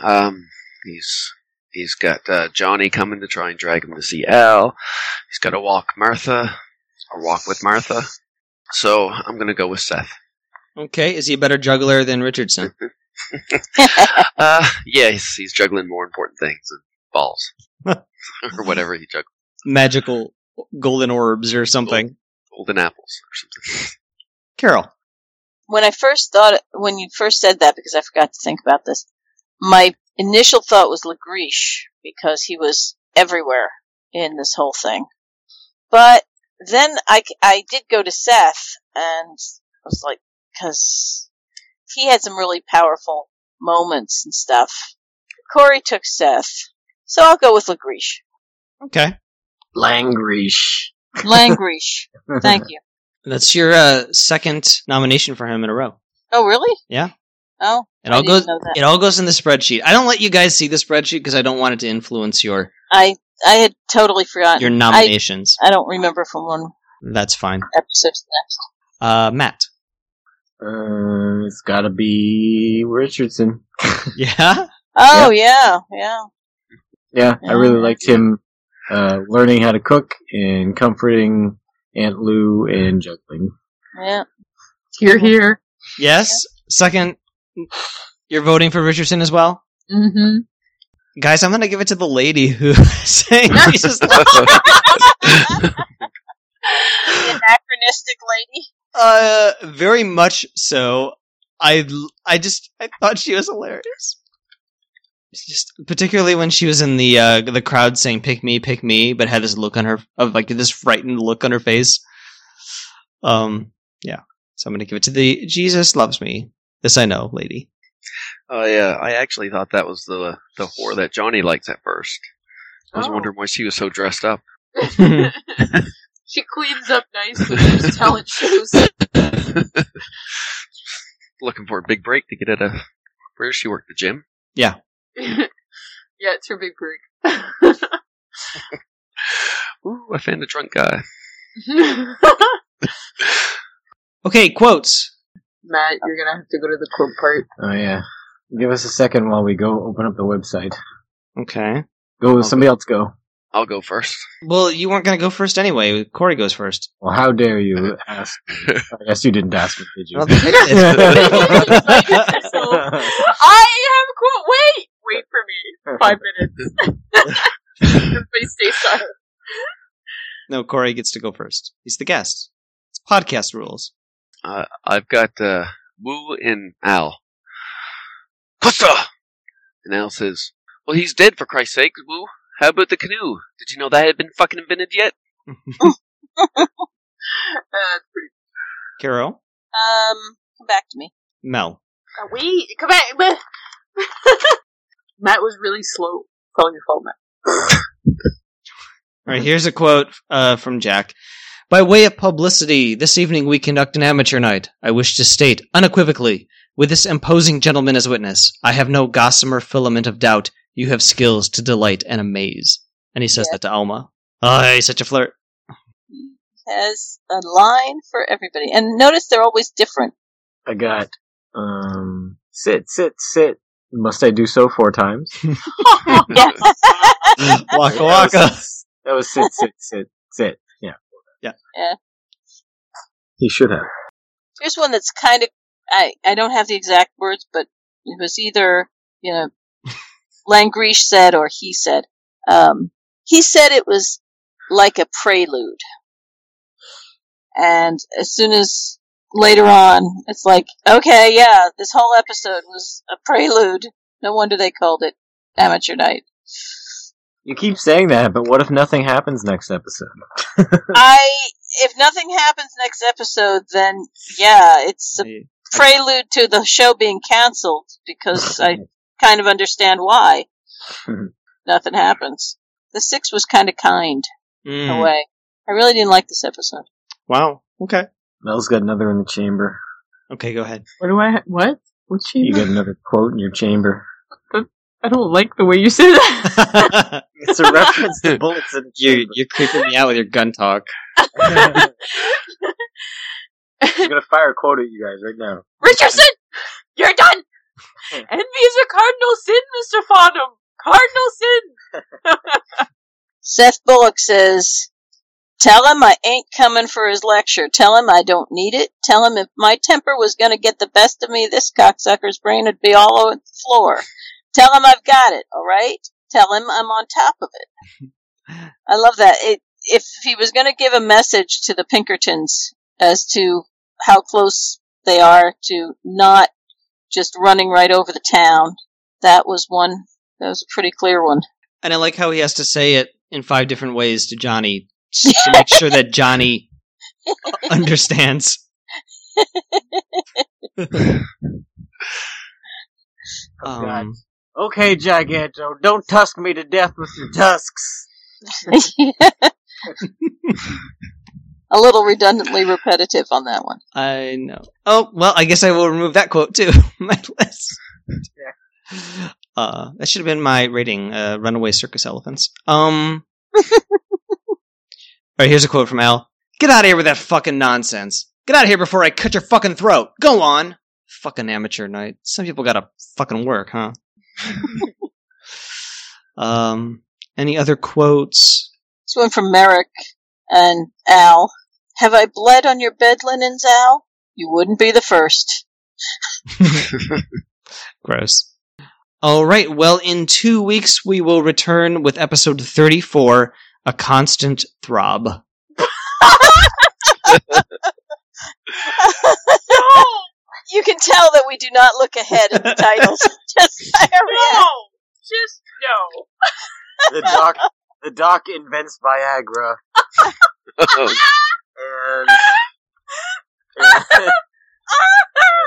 Um, he's he's got uh, Johnny coming to try and drag him to see Al. He's got to walk Martha or walk with Martha. So I'm gonna go with Seth. Okay, is he a better juggler than Richardson? Uh, yeah, he's, he's juggling more important things than balls or whatever he juggles, Magical golden orbs or something. golden apples or something. Carol. when I first thought, when you first said that, because I forgot to think about this, my initial thought was Legrish because he was everywhere in this whole thing. But then I, I did go to Seth and I was like, because he had some really powerful moments and stuff. Corey took Seth, so I'll go with Legrish. Okay, Langrish. Langrish. Thank you. that's your uh, second nomination for him in a row. Oh, really? Yeah. Oh, It all goes. It all goes in the spreadsheet. I don't let you guys see the spreadsheet because I don't want it to influence your I I had totally forgotten. your nominations. I don't remember from one That's fine. episode to the next. Uh, Matt. Uh, it's gotta be Richardson. Yeah. Oh yeah, yeah. Yeah, I really liked him uh, learning how to cook and comforting Aunt Lou and juggling. Yeah. Here, here. Yes. Second. You're voting for Richardson as well, Mm-hmm. guys. I'm gonna give it to the lady who sang Jesus. the anachronistic lady. Uh, very much so. I I just I thought she was hilarious. Just particularly when she was in the uh the crowd saying "pick me, pick me," but had this look on her of like this frightened look on her face. Um, yeah. So I'm gonna give it to the Jesus loves me. This I know, lady. Oh yeah, I actually thought that was the the whore that Johnny likes at first. I was Oh. wondering why she was so dressed up. she cleans up nice for those talent shows. Looking for a big break to get at a. Where does she work? The gym? Yeah. yeah, it's her big break. Ooh, I found a drunk guy. okay, quotes. Matt, you're gonna have to go to the quote part. Oh yeah. Give us a second while we go open up the website. Okay. Go, somebody else go. I'll go first. Well, you weren't gonna go first anyway. Corey goes first. Well, how dare you ask? I guess you didn't ask me, did you? I don't think I did. So- I have quote. Wait, wait for me. Five minutes. Everybody stay silent. no, Corey gets to go first. He's the guest. It's podcast rules. Uh, I've got uh, Wu and Al. Costa! And Al says, Well, he's dead for Christ's sake, Wu. How about the canoe? Did you know that had been fucking invented yet? Uh, that's pretty. Carol, Um, come back to me. Mel. Uh, wait, come back. Matt. Matt was really slow. Calling your fault, Matt. All right, here's a quote uh, from Jack. By way of publicity, this evening we conduct an amateur night. I wish to state unequivocally, with this imposing gentleman as witness, I have no gossamer filament of doubt. You have skills to delight and amaze. And he says Yeah. that to Alma. Oh, he's such a flirt. He Has a line for everybody. And notice they're always different. I got um sit, sit, sit. Must I do so four times? Yeah. waka waka. that was sit, sit, sit, sit. Yeah. Yeah. Yeah. He should have. Here's one that's kind of I I don't have the exact words, but it was either you know Langrish said or he said. Um, he said it was like a prelude, and as soon as later on, it's like okay, yeah, this whole episode was a prelude. No wonder they called it Amateur Night. You keep saying that, but what if nothing happens next episode? I if nothing happens next episode, then yeah, it's a prelude to the show being canceled because I kind of understand why. Nothing happens. The six was kind of kind in Mm. a way. I really didn't like this episode. Wow. Okay. Mel's got another in the chamber. Okay, go ahead. What do I? Ha- what? What's she? You got another quote in your chamber. I don't like the way you said that. It's a reference to bullets in the you're, you're creeping me out with your gun talk. I'm gonna fire a quote at you guys right now. Richardson, you're done. Envy is a cardinal sin, Mister Farnum. Cardinal sin. Seth Bullock says, Tell him I ain't coming for his lecture. Tell him I don't need it. Tell him if my temper was going to get the best of me, this cocksucker's brain would be all over the floor. Tell him I've got it, alright? Tell him I'm on top of it. I love that. It, if he was going to give a message to the Pinkertons as to how close they are to not just running right over the town, that was one, that was a pretty clear one. And I like how he has to say it in five different ways to Johnny to make sure that Johnny understands. Oh, God. um, Okay, Giganto, don't tusk me to death with your tusks. a little redundantly repetitive on that one. I know. Oh well, I guess I will remove that quote too. my list. Uh, that should have been my rating. Uh, runaway circus elephants. Um. all right, here's a quote from Al. Get out of here with that fucking nonsense. Get out of here before I cut your fucking throat. Go on. Fucking amateur night. Some people gotta fucking work, huh? um. Any other quotes? This one from Merrick and Al. Have I bled on your bed linens, Al? You wouldn't be the first. Gross. All right. Well, in two weeks, we will return with episode 34 A Constant Throb. You can tell that we do not look ahead at the titles. Just diarrhea. just no. The doc, the doc invents Viagra, Oh, and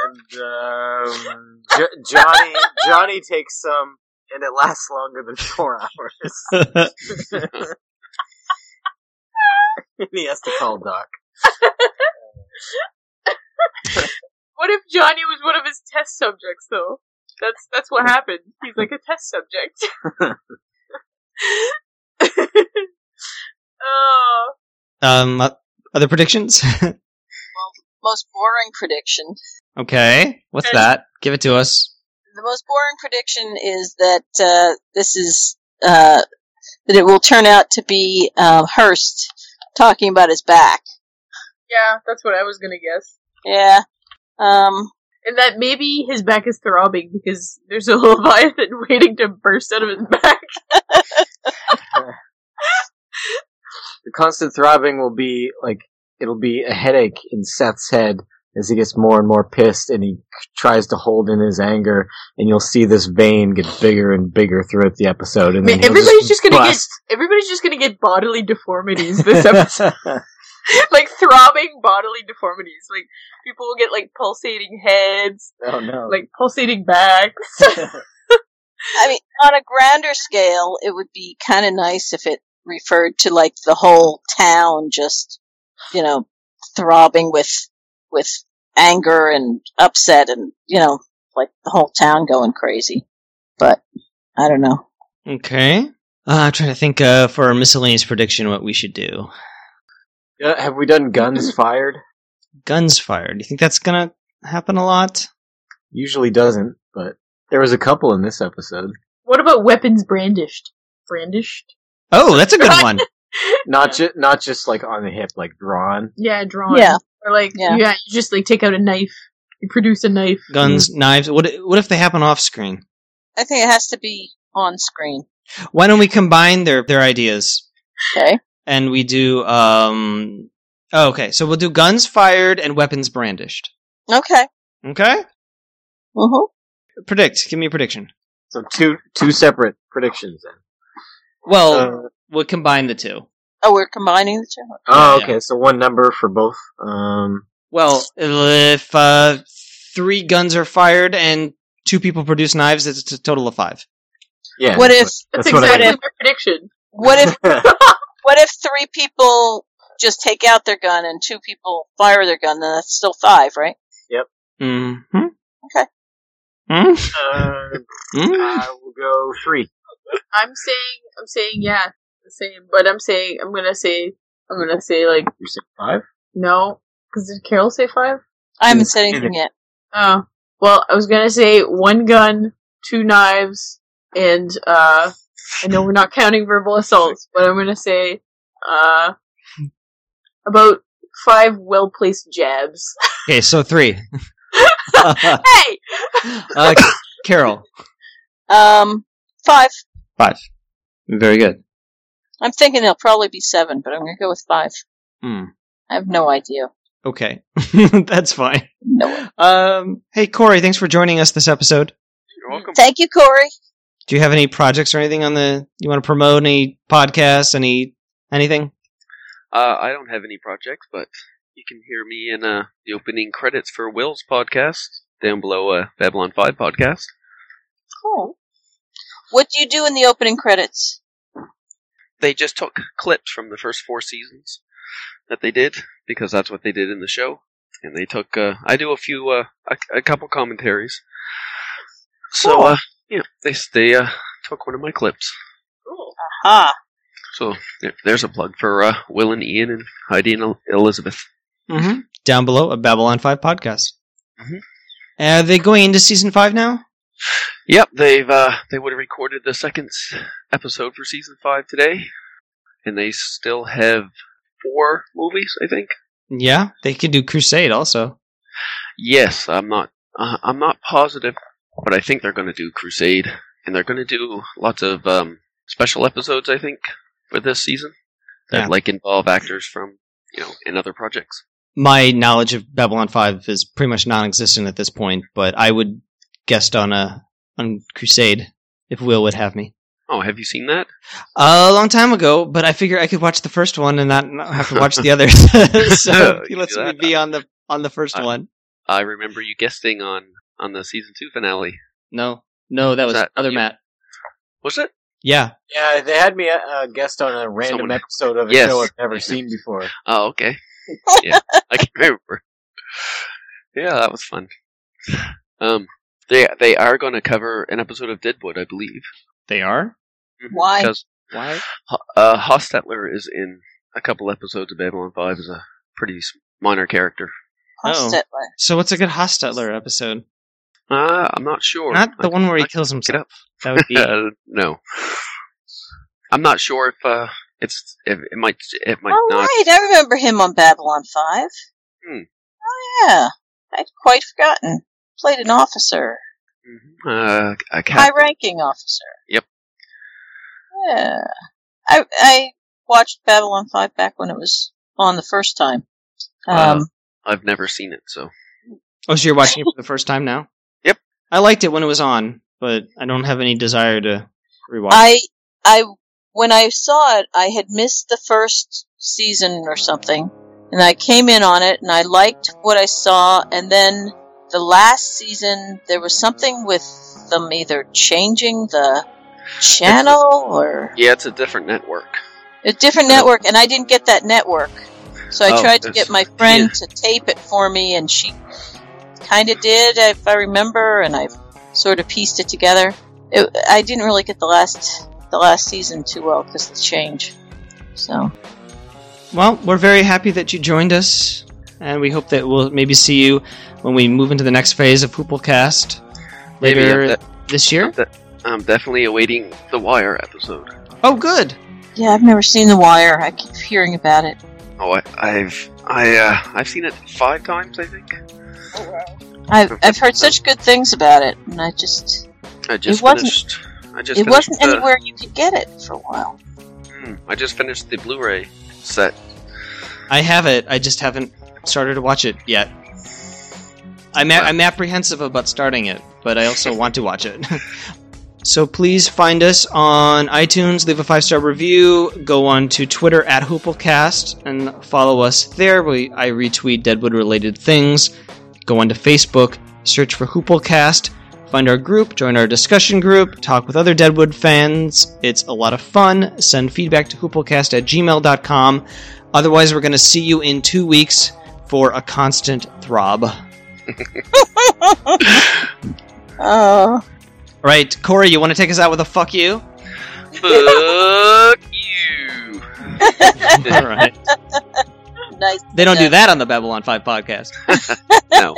and, um, J- Johnny Johnny takes some, and it lasts longer than four hours. and he has to call Doc. What if Johnny was one of his test subjects, though? That's that's what happened. He's like a test subject. oh, um, uh, other predictions? Most boring prediction. okay. What's that? Give it to us. The most boring prediction is that uh, this is uh, that it will turn out to be um, Hearst talking about his back. yeah, that's what I was gonna guess. Yeah. Um, And that maybe his back is throbbing because there's a leviathan waiting to burst out of his back. The constant throbbing will be like it'll be a headache in Seth's head as he gets more and more pissed and he tries to hold in his anger and you'll see this vein get bigger and bigger throughout the episode and Man, then he'll everybody's just gonna bust. get everybody's just gonna get bodily deformities this episode. like throbbing bodily deformities. Like people will get like pulsating heads, oh no. like pulsating backs. I mean, on a grander scale, it would be kind of nice if it referred to like the whole town just you know, throbbing with with anger and upset, and you know, like the whole town going crazy. But I don't know. Okay. Uh, I'm trying to think uh, for our miscellaneous prediction what we should do. Uh, have we done guns fired? Guns fired. Do you think that's gonna happen a lot? Usually doesn't, but there was a couple in this episode. What about weapons brandished? Brandished? Oh, that's a good one. Not just not just like on the hip, like drawn. Yeah, drawn. Yeah. Or like, Yeah. yeah. you just like take out a knife. You produce a knife. Guns, knives. What? What if they happen off screen? I think it has to be on screen. Why don't we combine their their ideas Okay. And we do? um oh, Okay, so we'll do guns fired and weapons brandished. Okay. Okay. Uh-huh. Predict. Give me a prediction. So two two separate predictions then. Well, Uh, we'll combine the two. Oh, we're combining the two. oh, yeah. okay. So one number for both. Um, Well, if uh, three guns are fired and two people produce knives, it's a total of five. yeah. What if That's, That's what I exactly did. my prediction. what if what if three people just take out their gun and two people fire their gun? Then that's still five, right? Yep. Mm-hmm. Okay. Mm-hmm. uh, Mm-hmm. I will go three. I'm saying, I'm saying, yeah, the same. But I'm saying, I'm gonna say, I'm gonna say like You said five. no, because did Carol say five? I haven't said anything yet. Oh, well, I was gonna say one gun, two knives, and uh, I know we're not counting verbal assaults, but I'm gonna say uh, about five well placed jabs. Okay, so three. hey, uh, Carol. Um, five. Five. Very good. I'm thinking there'll probably be seven, but I'm gonna go with five. Hmm. I have no idea. Okay. That's fine. No. Um, hey, Corey, thanks for joining us this episode. You're welcome. Thank you, Corey. Do you have any projects or anything on the you want to promote? Any podcasts? Any anything? Uh, I don't have any projects, but you can hear me in uh, the opening credits for Will's podcast down below uh, Babylon 5 podcast. Cool. What do you do in the opening credits? They just took clips from the first four seasons that they did because that's what they did in the show, and they took. Uh, I do a few, uh, a, a couple commentaries. So, Cool. uh, yeah, they they uh, took one of my clips. cool. Ah, So there, there's a plug for uh, Will and Ian and Heidi and Elizabeth. Mm-hmm. Down below, a Babylon Five podcast. Mhm. Are they going into season five now? Yep, they've uh, they would have recorded the second episode for season five today, and they still have four movies, I think. Yeah, they could do Crusade also. Yes, I'm not. Uh, I'm not positive, but I think they're going to do Crusade, and they're going to do lots of um, special episodes. I think for this season that Yeah. like involve actors from you know in other projects. My knowledge of Babylon Five is pretty much non-existent at this point, but I would guest on a on Crusade if Will would have me. Oh, have you seen that? A long time ago, but I figure I could watch the first one and not, not have to watch the others. so he lets me be on the on the first I- one. I remember you guesting on on the season two finale. No, no, that was that other you? Matt. Was it? Yeah, Yeah, they had me uh, guest on a random Someone- episode of a Yes. show I've never seen before. Oh, okay. Yeah, I can remember. Yeah, that was fun. Um, they they are going to cover an episode of Deadwood, I believe. they are. Mhm, Why? Because Why? uh, Hostetler is in a couple episodes of Babylon Five as a pretty minor character. Oh. So what's a good Hostetler episode? Uh, I'm not sure. Not the I- one where he I- kills it himself. up. That would be. Uh, no. I'm not sure if uh, it's if it might it might All not. right, I remember him on Babylon Five. Hmm. Oh yeah, I'd quite forgotten. Played an officer, Mhm. Uh, a high-ranking officer. Yep. Yeah, I I watched Babylon Five back when it was on the first time. Um, Uh, I've never seen it, so oh, so you're watching it for the first time now? Yep. I liked it when it was on, but I don't have any desire to rewatch. I I when I saw it, I had missed the first season or something, and I came in on it, and I liked what I saw, and then the last season there was something with them either changing the channel or yeah, it's a different network. a different network, and I didn't get that network. So I Oh, tried to get my friend yeah. to tape it for me, and she kind of did, if I remember, and I've sort of pieced it together. It, I didn't really get the last the last season too well because of the change. So Well, we're very happy that you joined us, and we hope that we'll maybe see you when we move into the next phase of Pooplecast Maybe later I'm, de- this year. I'm, de- I'm definitely awaiting the Wire episode. Oh, good. yeah, I've never seen The Wire. I keep hearing about it. Oh, I, I've I uh, I've seen it five times, I think. I've I've heard such good things about it, and I just I just wasn't- I just it finished wasn't the- anywhere you could get it for a while. Hmm, I just finished the Blu-ray set. I have it. I just haven't started to watch it yet. I'm, a- I'm apprehensive about starting it, but I also want to watch it. so please find us on iTunes, leave a five star review, go on to Twitter at Hooplecast, and follow us there. We, I retweet Deadwood related things. Go onto Facebook, search for Hooplecast, find our group, join our discussion group, talk with other Deadwood fans. It's a lot of fun. Send feedback to hooplecast at gmail.com. Otherwise, we're going to see you in two weeks for a constant throb. Oh, All right, Corey, you want to take us out with a fuck you? Fuck you. All right. nice. They don't do that on the Babylon 5 podcast. no.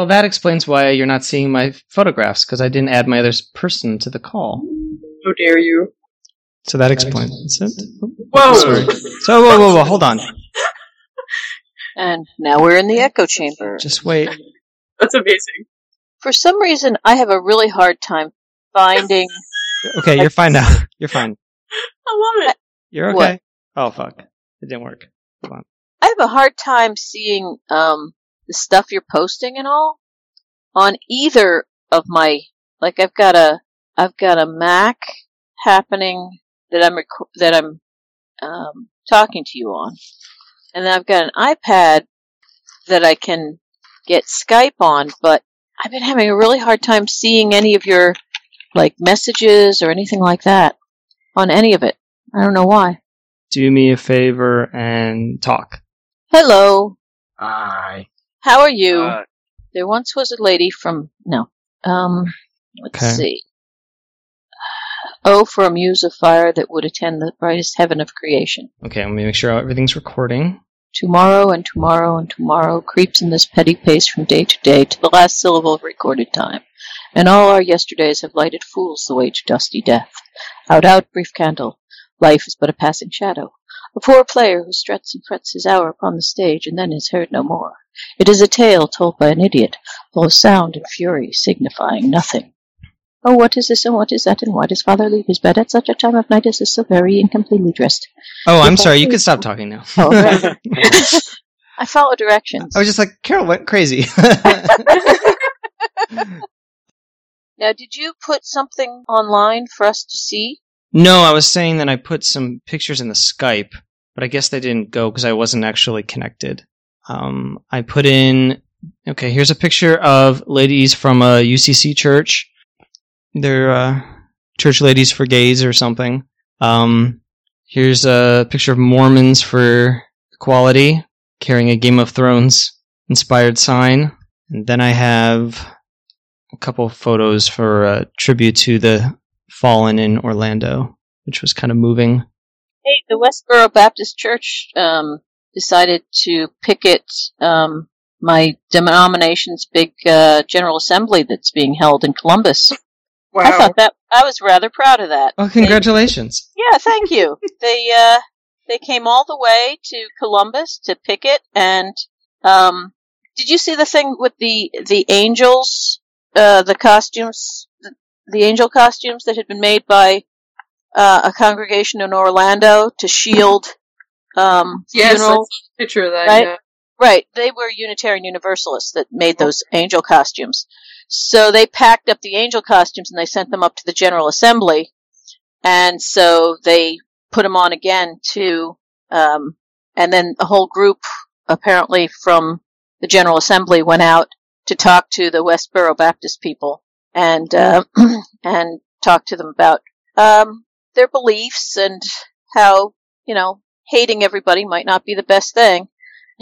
Well, that explains why you're not seeing my photographs because I didn't add my other person to the call. How dare you? So that explains it. Whoa! Sorry. So whoa, whoa, whoa, hold on. And now we're in the echo chamber. Just wait. That's amazing. For some reason, I have a really hard time finding. Okay, you're fine now. You're fine. I love it. You're What? okay. Oh fuck, it didn't work. I have a hard time seeing um, the stuff you're posting and all on either of my. Like I've got a I've got a Mac happening that I'm rec- that I'm um, talking to you on, and then I've got an iPad that I can get Skype on, but I've been having a really hard time seeing any of your like messages or anything like that on any of it. I don't know why. Do me a favor and talk. Hello. Aye. How are you? Uh, there once was a lady from no. Um let's Okay. see. Oh, for a muse of fire that would attend the brightest heaven of creation. Okay, let me make sure everything's recording. Tomorrow and tomorrow and tomorrow creeps in this petty pace from day to day to the last syllable of recorded time. And all our yesterdays have lighted fools the way to dusty death. Out, out, brief candle. Life is but a passing shadow. A poor player who struts and frets his hour upon the stage and then is heard no more. It is a tale told by an idiot, full of sound and fury, signifying nothing. Oh, what is this and what is that, and why does father leave his bed at such a time of night as this so very incompletely dressed? Oh, I'm sorry. You can stop talking now. Oh, okay. I follow directions. I was just like, Carol went crazy. Now, did you put something online for us to see? No, I was saying that I put some pictures in the Skype, but I guess they didn't go because I wasn't actually connected. Um, I put in. Okay, here's a picture of ladies from a UCC church. They're uh, church ladies for gays or something. Um, here's a picture of Mormons for equality carrying a Game of Thrones inspired sign. And then I have a couple photos for a tribute to the fallen in Orlando, which was kind of moving. Hey, the Westboro Baptist Church um, decided to picket um, my denomination's big uh, General Assembly that's being held in Columbus. Wow. I thought that I was rather proud of that. Oh, congratulations! Yeah, thank you. they uh, they came all the way to Columbus to picket, and um, did you see the thing with the the angels, uh, the costumes, the, angel costumes that had been made by uh, a congregation in Orlando to shield um, Yes, I saw a picture of that. Right? Yeah. Right, they were Unitarian Universalists that made those angel costumes. So they packed up the angel costumes and they sent them up to the General Assembly, and so they put them on again to, um, and then a whole group, apparently from the General Assembly, went out to talk to the Westboro Baptist people and uh, and talk to them about um, their beliefs and how you know hating everybody might not be the best thing.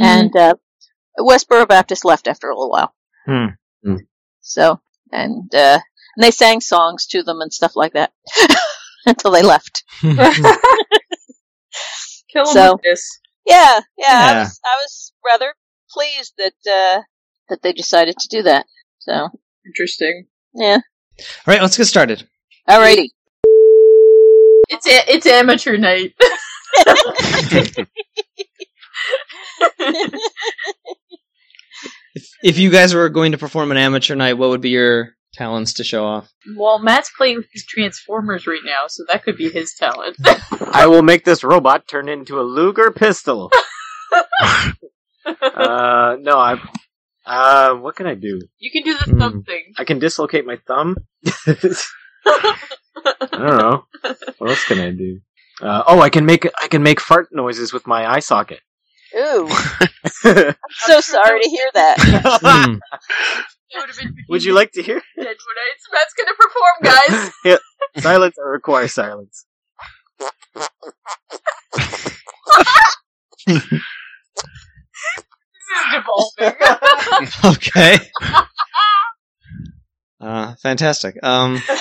And uh, Westboro Baptist left after a little while. Hmm. Hmm. So and uh, and they sang songs to them and stuff like that until they left. Kill him So- with this. Yeah, yeah, I was I was rather pleased that uh, that they decided to do that. So Interesting. Yeah, All right, let's get started. alrighty. It's a- it's amateur night. If, if you guys were going to perform an amateur night, what would be your talents to show off? well, Matt's playing with his Transformers right now, so that could be his talent. I will make this robot turn into a Luger pistol. uh, no, I. Uh, what can I do? you can do the Hmm. thumb thing. I can dislocate my thumb. I don't know. What else can I do? Uh, oh, I can make I can make fart noises with my eye socket. Ooh, I'm so sorry to hear that. Hmm. Would have been Would you like to hear? Deadwood Nights. Matt's gonna perform, guys. yeah. Silence or require silence. This is devolving. okay. Uh, fantastic. Um, Bravo!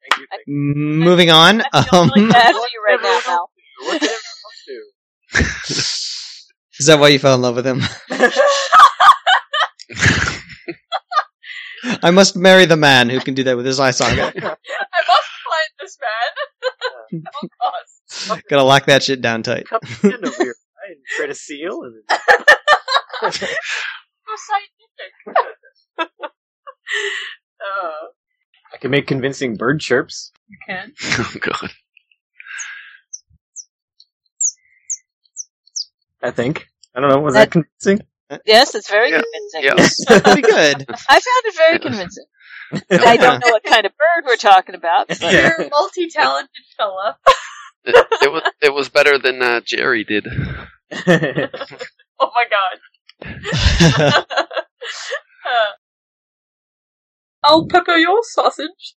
Thank you. Thank moving on. I feel Um, really bad for you right now, Mel. What can everyone do? Is that why you fell in love with him? I must marry the man who can do that with his eye socket. I must find this man. God. Gotta lock that shit down tight. Cup of gin over your eye and try to seal, and then So scientific. uh, I can make convincing bird chirps. you can. oh god. I think. I don't know. Was that, convincing? Yes, it's very Yeah. convincing. Yeah. Pretty good. I found it very convincing. I don't know what kind of bird we're talking about, but Yeah. You're a multi-talented fella. It, it was it was better than uh, Jerry did. Oh my God. uh, I'll pepper your sausage.